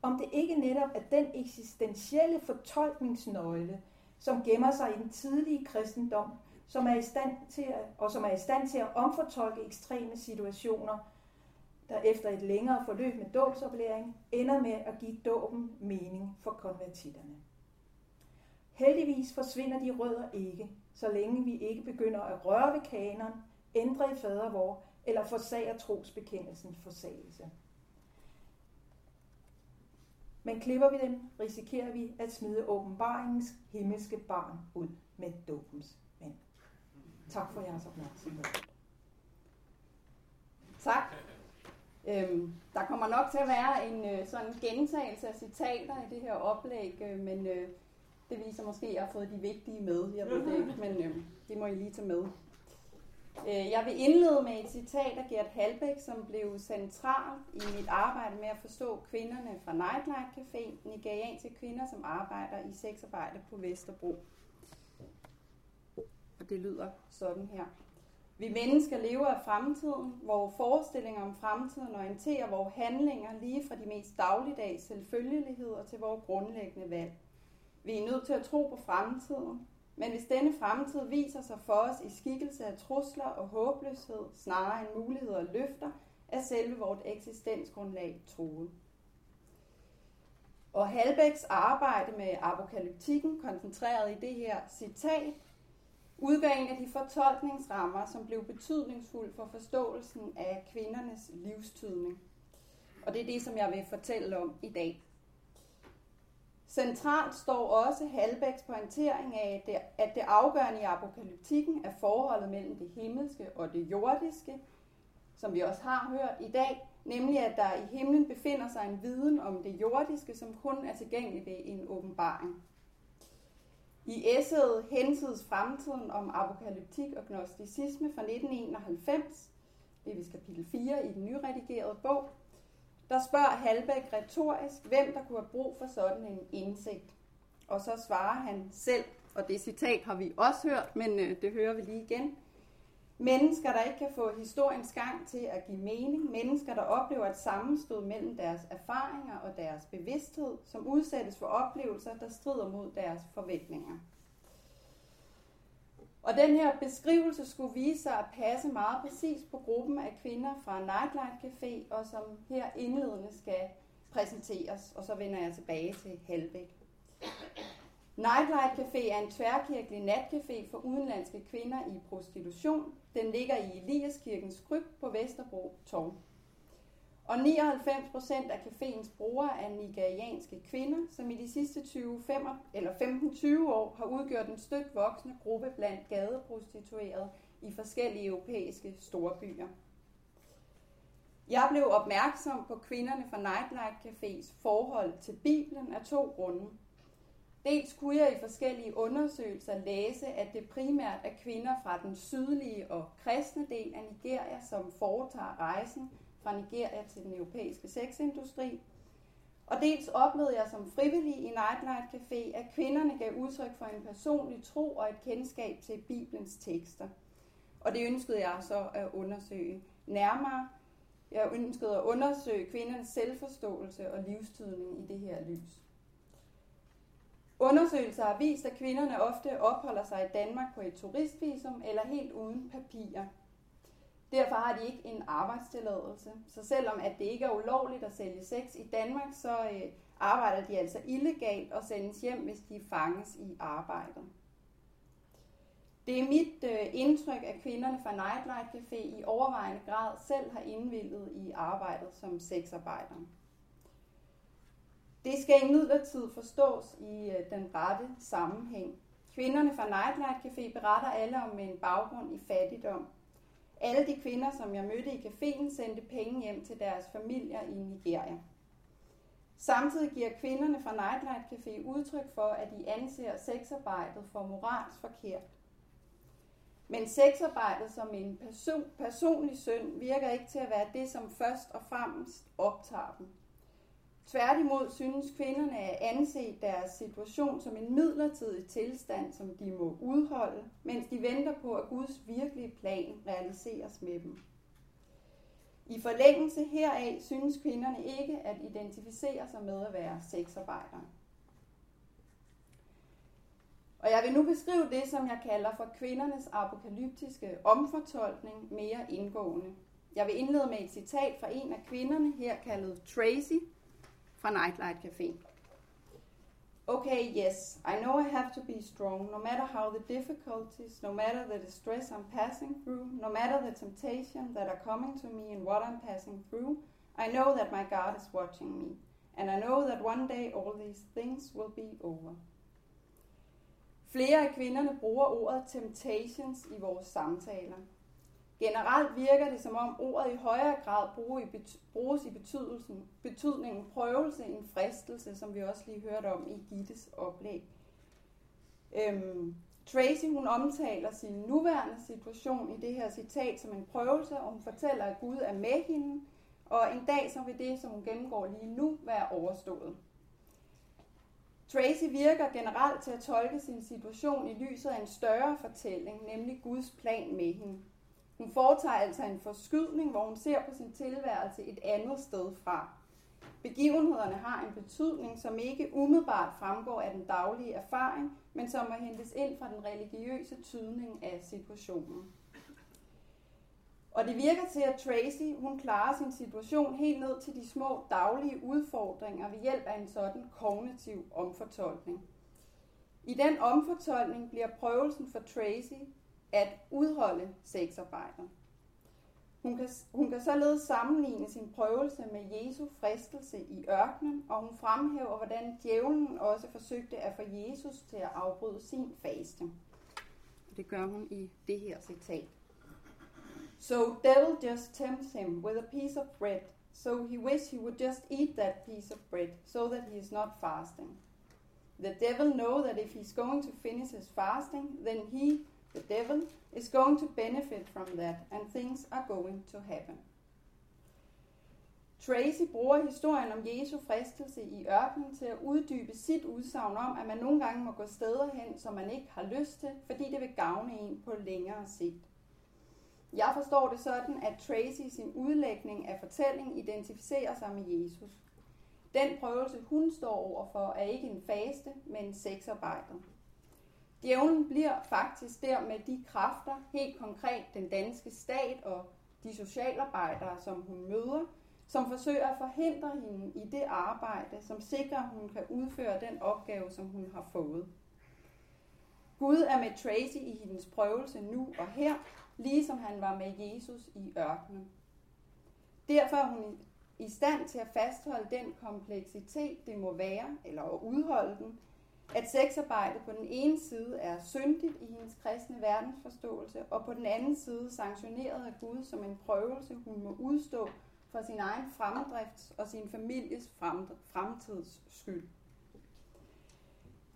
om det ikke netop er den eksistentielle fortolkningsnøgle, som gemmer sig i den tidlige kristendom, som er i stand til at, og som er i stand til at omfortolke ekstreme situationer, der efter et længere forløb med dåbsoplæring ender med at give dåben mening for konvertitterne. Heldigvis forsvinder de rødder ikke, så længe vi ikke begynder at røre ved kanon, ændre i fadervor eller forsager trosbekendelsens forsagelse. Men klipper vi dem, risikerer vi at smide åbenbaringens himmelske barn ud med dåbens. Tak for jeres opmærksomhed. Tak. Øhm, der kommer nok til at være en øh, sådan gentagelse af citater i det her oplæg, øh, men øh, det viser måske, at jeg har fået de vigtige med. Jeg ved det ikke, men øh, det må I lige tage med. Øh, jeg vil indlede med et citat af Gert Halbæk, som blev central i mit arbejde med at forstå kvinderne fra Nightlight Café, nigerianske kvinder, som arbejder i sexarbejde på Vesterbro. Og det lyder sådan her. Vi mennesker lever af fremtiden, hvor forestillinger om fremtiden orienterer vores handlinger lige fra de mest dagligdags selvfølgeligheder til vores grundlæggende valg. Vi er nødt til at tro på fremtiden, men hvis denne fremtid viser sig for os i skikkelse af trusler og håbløshed, snarere end muligheder og løfter, er selve vores eksistensgrundlag truet. Og Halbæks arbejde med apokalyptikken, koncentreret i det her citat, udgør en af de fortolkningsrammer, som blev betydningsfuld for forståelsen af kvindernes livstydning. Og det er det, som jeg vil fortælle om i dag. Centralt står også Halbæks pointering af, at det afgørende i apokalyptikken er forholdet mellem det himmelske og det jordiske, som vi også har hørt i dag, nemlig at der i himlen befinder sig en viden om det jordiske, som kun er tilgængelig ved en åbenbaring. I essayet Hensides fremtiden om apokalyptik og gnosticisme fra 1991, det er kapitel 4 i den nyredigerede bog, der spørger Halbæk retorisk, hvem der kunne have brug for sådan en indsigt. Og så svarer han selv, og det citat har vi også hørt, men øh, det hører vi lige igen. Mennesker, der ikke kan få historiens gang til at give mening. Mennesker, der oplever et sammenstød mellem deres erfaringer og deres bevidsthed, som udsættes for oplevelser, der strider mod deres forventninger. Og den her beskrivelse skulle vise sig at passe meget præcis på gruppen af kvinder fra Nightlight Café, og som her indledende skal præsenteres, og så vender jeg tilbage til Halbæk. Nightlight Café er en tværkirkelig natcafé for udenlandske kvinder i prostitution. Den ligger i Eliaskirkens kryb på Vesterbro Torv. Og 99 procent af caféens brugere er nigerianske kvinder, som i de sidste 20, 5, eller 15-20 år har udgjort en stødt voksende gruppe blandt gadeprostituerede i forskellige europæiske storbyer. Jeg blev opmærksom på kvinderne fra Nightlight Cafés forhold til Bibelen af to grunde. Dels kunne jeg i forskellige undersøgelser læse, at det primært er kvinder fra den sydlige og kristne del af Nigeria, som foretager rejsen fra Nigeria til den europæiske sexindustri. Og dels oplevede jeg som frivillig i Nightlight Café, at kvinderne gav udtryk for en personlig tro og et kendskab til Bibelens tekster. Og det ønskede jeg så at undersøge nærmere. Jeg ønskede at undersøge kvindernes selvforståelse og livstydning i det her lys. Undersøgelser har vist, at kvinderne ofte opholder sig i Danmark på et turistvisum eller helt uden papirer. Derfor har de ikke en arbejdstilladelse. Så selvom at det ikke er ulovligt at sælge sex i Danmark, så øh, arbejder de altså illegalt og sendes hjem, hvis de fanges i arbejdet. Det er mit øh, indtryk, at kvinderne fra Nightlight Café i overvejende grad selv har indvildet i arbejdet som sexarbejdere. Det skal imidlertid forstås i øh, den rette sammenhæng. Kvinderne fra Nightlight Café beretter alle om en baggrund i fattigdom. Alle de kvinder, som jeg mødte i caféen, sendte penge hjem til deres familier i Nigeria. Samtidig giver kvinderne fra Nightlight Café udtryk for, at de anser sexarbejdet for moralsk forkert. Men sexarbejdet som en person, personlig synd virker ikke til at være det, som først og fremmest optager dem. Tværtimod synes kvinderne at anse deres situation som en midlertidig tilstand, som de må udholde, mens de venter på, at Guds virkelige plan realiseres med dem. I forlængelse heraf synes kvinderne ikke at identificere sig med at være sexarbejdere. Og jeg vil nu beskrive det, som jeg kalder for kvindernes apokalyptiske omfortolkning mere indgående. Jeg vil indlede med et citat fra en af kvinderne, her kaldet Tracy, fra Nightlight Café. Okay, yes, I know I have to be strong, no matter how the difficulties, no matter the distress I'm passing through, no matter the temptation that are coming to me and what I'm passing through, I know that my God is watching me, and I know that one day all these things will be over. Flere af kvinderne bruger ordet temptations i vores samtaler. Generelt virker det som om ordet i højere grad bruges i betydelsen, betydningen prøvelse, en fristelse, som vi også lige hørte om i Gittes oplæg. Øhm, Tracy hun omtaler sin nuværende situation i det her citat som en prøvelse, og hun fortæller, at Gud er med hende, og en dag som vil det, som hun gennemgår lige nu, være overstået. Tracy virker generelt til at tolke sin situation i lyset af en større fortælling, nemlig Guds plan med hende. Hun foretager altså en forskydning, hvor hun ser på sin tilværelse et andet sted fra. Begivenhederne har en betydning, som ikke umiddelbart fremgår af den daglige erfaring, men som må hentes ind fra den religiøse tydning af situationen. Og det virker til, at Tracy hun klarer sin situation helt ned til de små daglige udfordringer ved hjælp af en sådan kognitiv omfortolkning. I den omfortolkning bliver prøvelsen for Tracy at udholde sexarbejdet. Hun kan, hun kan således sammenligne sin prøvelse med Jesu fristelse i ørkenen, og hun fremhæver, hvordan djævlen også forsøgte at få Jesus til at afbryde sin faste. Det gør hun i det her citat. So devil just tempts him with a piece of bread, so he wish he would just eat that piece of bread, so that he is not fasting. The devil know that if he's going to finish his fasting, then he The devil is going to benefit from that, and things are going to happen. Tracy bruger historien om Jesu fristelse i ørkenen til at uddybe sit udsagn om, at man nogle gange må gå steder hen, som man ikke har lyst til, fordi det vil gavne en på længere sigt. Jeg forstår det sådan, at Tracy i sin udlægning af fortællingen identificerer sig med Jesus. Den prøvelse, hun står overfor, er ikke en faste, men sexarbejdet. Djævlen bliver faktisk der med de kræfter, helt konkret den danske stat og de socialarbejdere, som hun møder, som forsøger at forhindre hende i det arbejde, som sikrer, at hun kan udføre den opgave, som hun har fået. Gud er med Tracy i hendes prøvelse nu og her, ligesom han var med Jesus i ørkenen. Derfor er hun i stand til at fastholde den kompleksitet, det må være, eller at udholde den, at sexarbejde på den ene side er syndigt i hendes kristne verdensforståelse, og på den anden side sanktioneret af Gud som en prøvelse, hun må udstå for sin egen fremdrifts og sin families fremtids skyld.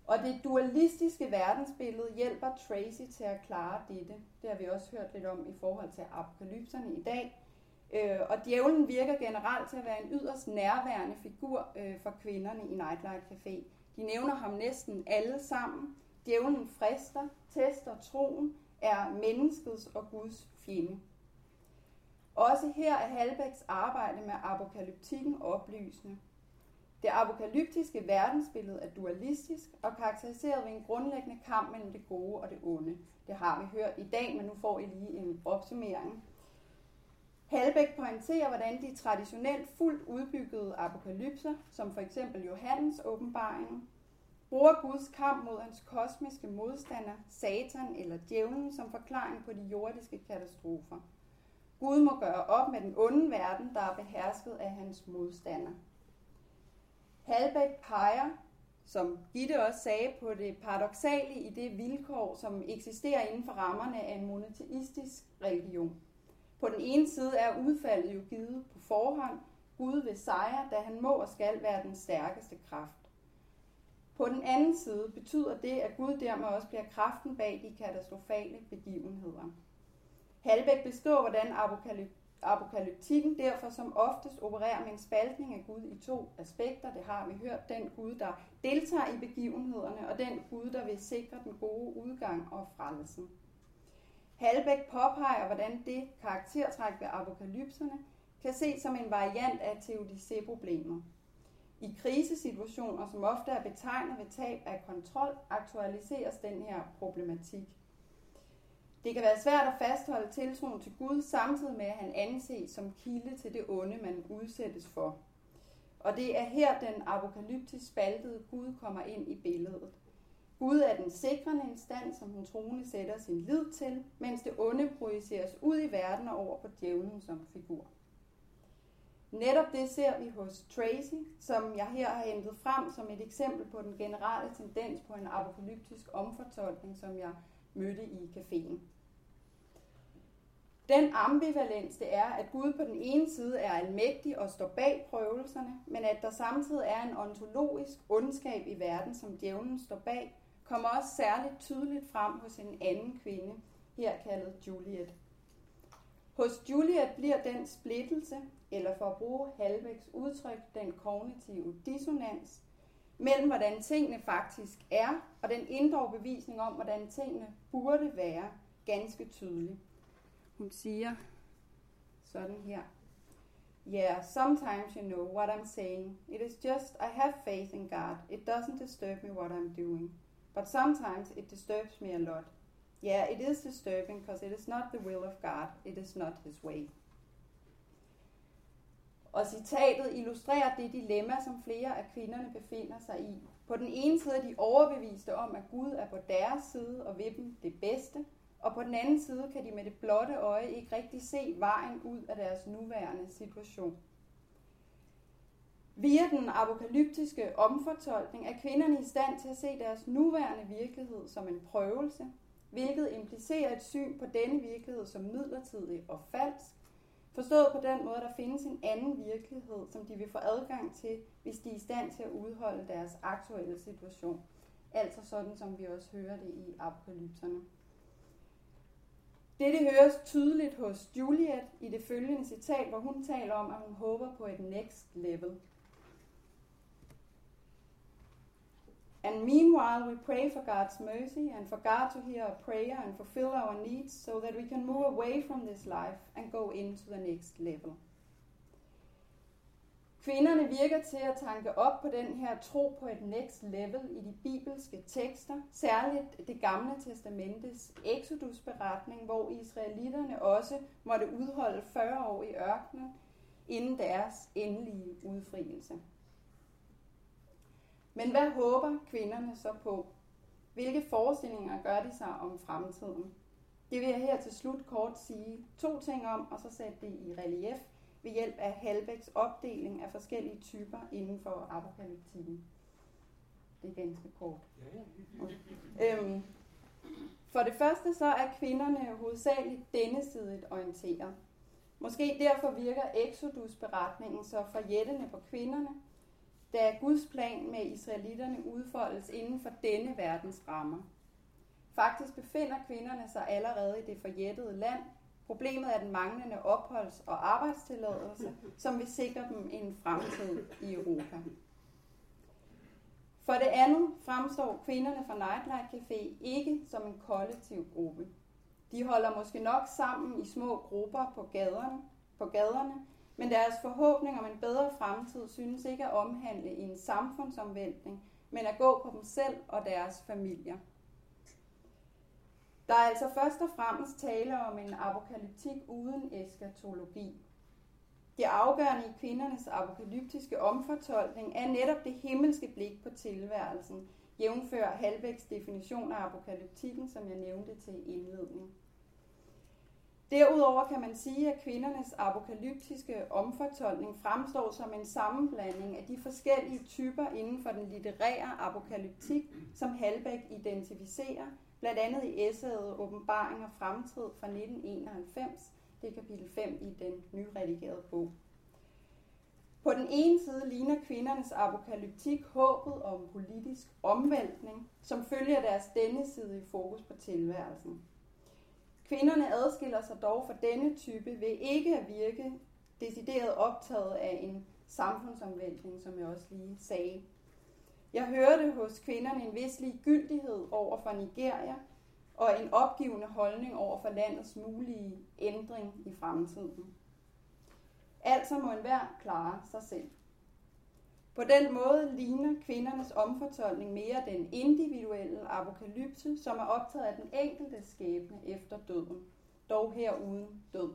Og det dualistiske verdensbillede hjælper Tracy til at klare dette. Det har vi også hørt lidt om i forhold til apokalypserne i dag. Øh, og djævlen virker generelt til at være en yderst nærværende figur øh, for kvinderne i Nightlight Café. De nævner ham næsten alle sammen. Djævlen frister, tester troen, er menneskets og Guds fjende. Også her er Halbæks arbejde med apokalyptikken oplysende. Det apokalyptiske verdensbillede er dualistisk og karakteriseret ved en grundlæggende kamp mellem det gode og det onde. Det har vi hørt i dag, men nu får I lige en opsummering. Halbæk pointerer, hvordan de traditionelt fuldt udbyggede apokalypser, som for eksempel Johannes åbenbaring, bruger Guds kamp mod hans kosmiske modstander, Satan eller djævlen, som forklaring på de jordiske katastrofer. Gud må gøre op med den onde verden, der er behersket af hans modstander. Halbæk peger, som Gitte også sagde, på det paradoxale i det vilkår, som eksisterer inden for rammerne af en monoteistisk religion. På den ene side er udfaldet jo givet på forhånd. Gud vil sejre, da han må og skal være den stærkeste kraft. På den anden side betyder det, at Gud dermed også bliver kraften bag de katastrofale begivenheder. Halbæk beskriver, hvordan apokalyptikken derfor som oftest opererer med en spaltning af Gud i to aspekter. Det har vi hørt. Den Gud, der deltager i begivenhederne, og den Gud, der vil sikre den gode udgang og frelsen. Halbæk påpeger, hvordan det karaktertræk ved apokalypserne kan ses som en variant af teodicé-problemer. I krisesituationer, som ofte er betegnet ved tab af kontrol, aktualiseres den her problematik. Det kan være svært at fastholde tiltroen til Gud, samtidig med at han anses som kilde til det onde, man udsættes for. Og det er her, den apokalyptisk spaltede Gud kommer ind i billedet. Gud er den sikrende instans, som den troende sætter sin lid til, mens det onde projiceres ud i verden og over på djævlen som figur. Netop det ser vi hos Tracy, som jeg her har hentet frem som et eksempel på den generelle tendens på en apokalyptisk omfortolkning, som jeg mødte i caféen. Den ambivalens det er, at Gud på den ene side er almægtig og står bag prøvelserne, men at der samtidig er en ontologisk ondskab i verden, som djævlen står bag, kommer også særligt tydeligt frem hos en anden kvinde, her kaldet Juliet. Hos Juliet bliver den splittelse, eller for at bruge Halbæks udtryk, den kognitive dissonans, mellem hvordan tingene faktisk er, og den indre bevisning om, hvordan tingene burde være, ganske tydelig. Hun siger sådan her. Yeah, sometimes you know what I'm saying. It is just I have faith in God. It doesn't disturb me what I'm doing. But sometimes it disturbs me a lot. Yeah, it is disturbing because it is not the will of God. It is not his way. Og citatet illustrerer det dilemma, som flere af kvinderne befinder sig i. På den ene side er de overbeviste om, at Gud er på deres side og ved dem det bedste, og på den anden side kan de med det blotte øje ikke rigtig se vejen ud af deres nuværende situation. Via den apokalyptiske omfortolkning er kvinderne i stand til at se deres nuværende virkelighed som en prøvelse, hvilket implicerer et syn på denne virkelighed som midlertidig og falsk, forstået på den måde, at der findes en anden virkelighed, som de vil få adgang til, hvis de er i stand til at udholde deres aktuelle situation. Altså sådan, som vi også hører det i apokalypserne. Dette høres tydeligt hos Juliet i det følgende citat, hvor hun taler om, at hun håber på et next level. And meanwhile, we pray for God's mercy and for God to hear our prayer and fulfill our needs so that we can move away from this life and go into the next level. Kvinderne virker til at tanke op på den her tro på et next level i de bibelske tekster, særligt det gamle testamentes Exodus-beretning, hvor israelitterne også måtte udholde 40 år i ørkenen inden deres endelige udfrielse. Men hvad håber kvinderne så på? Hvilke forestillinger gør de sig om fremtiden? Det vil jeg her til slut kort sige to ting om, og så sætte det i relief ved hjælp af Halbæks opdeling af forskellige typer inden for apokalyptikken. Det er ganske kort. Øhm, for det første så er kvinderne hovedsageligt dennesidigt orienteret. Måske derfor virker Exodus-beretningen så forjættende på kvinderne, da Guds plan med israelitterne udfoldes inden for denne verdens rammer. Faktisk befinder kvinderne sig allerede i det forjættede land. Problemet er den manglende opholds- og arbejdstilladelse, som vil sikre dem en fremtid i Europa. For det andet fremstår kvinderne fra Nightlight Café ikke som en kollektiv gruppe. De holder måske nok sammen i små grupper på gaderne, på gaderne men deres forhåbning om en bedre fremtid synes ikke at omhandle i en samfundsomvæltning, men at gå på dem selv og deres familier. Der er altså først og fremmest tale om en apokalyptik uden eskatologi. Det afgørende i kvindernes apokalyptiske omfortolkning er netop det himmelske blik på tilværelsen, jævnfør Halbæks definition af apokalyptikken, som jeg nævnte til indledning. Derudover kan man sige, at kvindernes apokalyptiske omfortolkning fremstår som en sammenblanding af de forskellige typer inden for den litterære apokalyptik, som Halbæk identificerer, blandt andet i essayet Åbenbaring og Fremtid fra 1991, det er kapitel 5 i den nyredigerede bog. På den ene side ligner kvindernes apokalyptik håbet om politisk omvæltning, som følger deres denne side i fokus på tilværelsen. Kvinderne adskiller sig dog fra denne type ved ikke at virke decideret optaget af en samfundsomvæltning, som jeg også lige sagde. Jeg hørte hos kvinderne en vis ligegyldighed over for Nigeria og en opgivende holdning over for landets mulige ændring i fremtiden. Altså må enhver klare sig selv. På den måde ligner kvindernes omfortolkning mere den individuelle apokalypse, som er optaget af den enkelte skæbne efter døden, dog her uden død.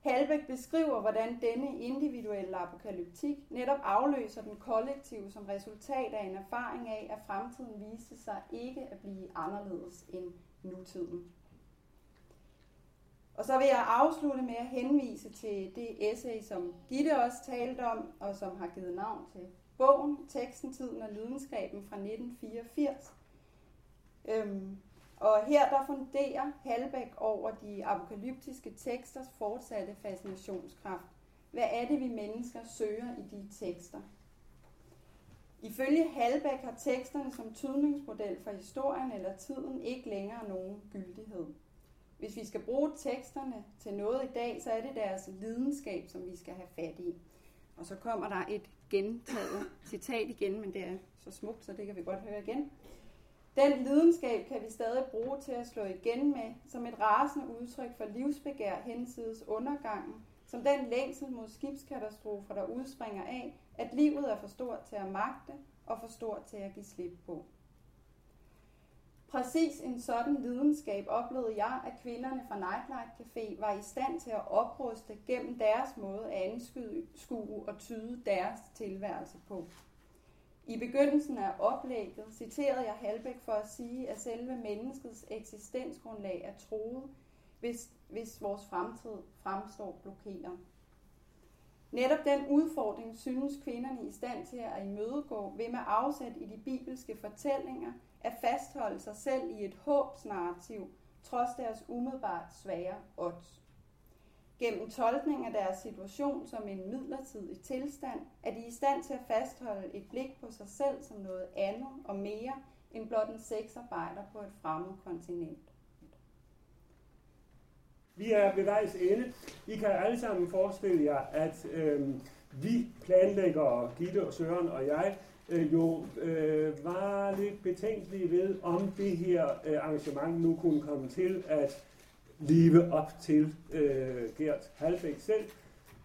Halbæk beskriver, hvordan denne individuelle apokalyptik netop afløser den kollektive som resultat af en erfaring af, at fremtiden viste sig ikke at blive anderledes end nutiden. Og så vil jeg afslutte med at henvise til det essay, som Gitte også talte om, og som har givet navn til bogen, Teksten, Tiden og Lidenskaben fra 1984. Øhm, og her der funderer Halbæk over de apokalyptiske teksters fortsatte fascinationskraft. Hvad er det, vi mennesker søger i de tekster? Ifølge Halbæk har teksterne som tydningsmodel for historien eller tiden ikke længere nogen gyldighed. Hvis vi skal bruge teksterne til noget i dag, så er det deres lidenskab, som vi skal have fat i. Og så kommer der et gentaget citat igen, men det er så smukt, så det kan vi godt høre igen. Den lidenskab kan vi stadig bruge til at slå igen med, som et rasende udtryk for livsbegær hensides undergangen, som den længsel mod skibskatastrofer, der udspringer af, at livet er for stort til at magte og for stort til at give slip på. Præcis en sådan lidenskab oplevede jeg, at kvinderne fra Nightlight Café var i stand til at opruste gennem deres måde at anskue og tyde deres tilværelse på. I begyndelsen af oplægget citerede jeg Halbæk for at sige, at selve menneskets eksistensgrundlag er troet, hvis, hvis vores fremtid fremstår blokeret. Netop den udfordring synes kvinderne i stand til at imødegå ved med afsæt i de bibelske fortællinger – at fastholde sig selv i et håbsnarrativ, trods deres umiddelbart svære odds. Gennem tolkning af deres situation som en midlertidig tilstand, er de i stand til at fastholde et blik på sig selv som noget andet og mere end blot en sexarbejder på et fremmed kontinent. Vi er ved vejs ende. I kan alle sammen forestille jer, at øh, vi planlægger, Gitte og Søren og jeg, øh, jo øh, var lidt betænkelige ved, om det her øh, arrangement nu kunne komme til at leve op til øh, Gert Halbæk selv.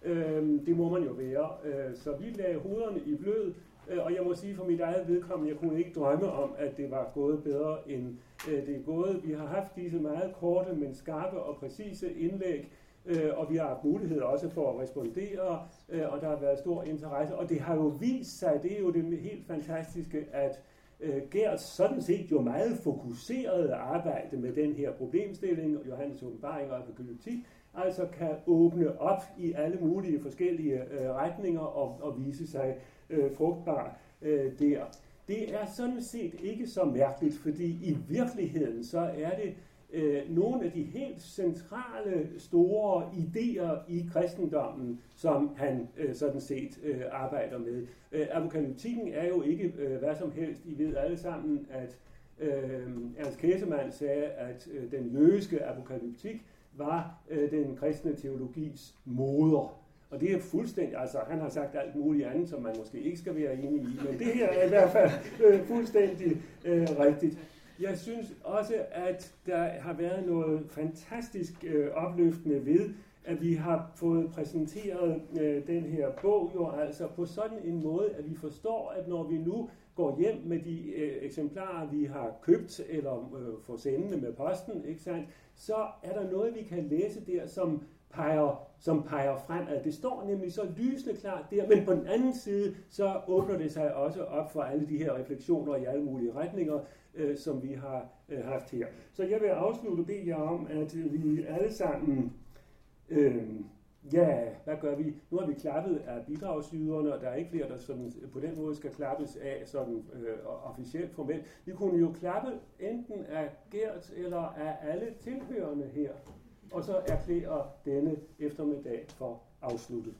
Øh, det må man jo være. Øh, så vi lagde hovederne i blød, øh, og jeg må sige for mit eget vedkommende, jeg kunne ikke drømme om, at det var gået bedre end øh, det er gået. Vi har haft disse meget korte, men skarpe og præcise indlæg, øh, og vi har haft mulighed også for at respondere, øh, og der har været stor interesse. Og det har jo vist sig, det er jo det helt fantastiske, at øh, Gert sådan set jo meget fokuseret arbejde med den her problemstilling, Johannes åbenbaring og apokalyptik, altså kan åbne op i alle mulige forskellige øh, retninger og, og vise sig øh, frugtbar øh, der. Det er sådan set ikke så mærkeligt, fordi i virkeligheden så er det øh, nogle af de helt centrale store idéer i kristendommen, som han øh, sådan set øh, arbejder med. Øh, apokalyptikken er jo ikke øh, hvad som helst. I ved alle sammen, at øh, Ernst Kæsemann sagde, at øh, den jødiske apokalyptik var øh, den kristne teologis moder. Og det er fuldstændig, altså han har sagt alt muligt andet, som man måske ikke skal være enig i, men det her er i hvert fald øh, fuldstændig øh, rigtigt. Jeg synes også, at der har været noget fantastisk øh, opløftende ved, at vi har fået præsenteret øh, den her bog jo altså på sådan en måde, at vi forstår, at når vi nu går hjem med de øh, eksemplarer, vi har købt eller øh, får sendende med posten, ikke sandt, så er der noget, vi kan læse der, som peger, som peger fremad. Det står nemlig så lysende klart der, men på den anden side, så åbner det sig også op for alle de her refleksioner i alle mulige retninger, øh, som vi har øh, haft her. Så jeg vil afslutte og bede jer om, at vi alle sammen, øh, ja, hvad gør vi? Nu har vi klappet af bidragsyderne, og der er ikke flere, der sådan, øh, på den måde skal klappes af sådan øh, officielt formelt. Vi kunne jo klappe enten af Gert eller af alle tilhørende her, og så erklære denne eftermiddag for afsluttet.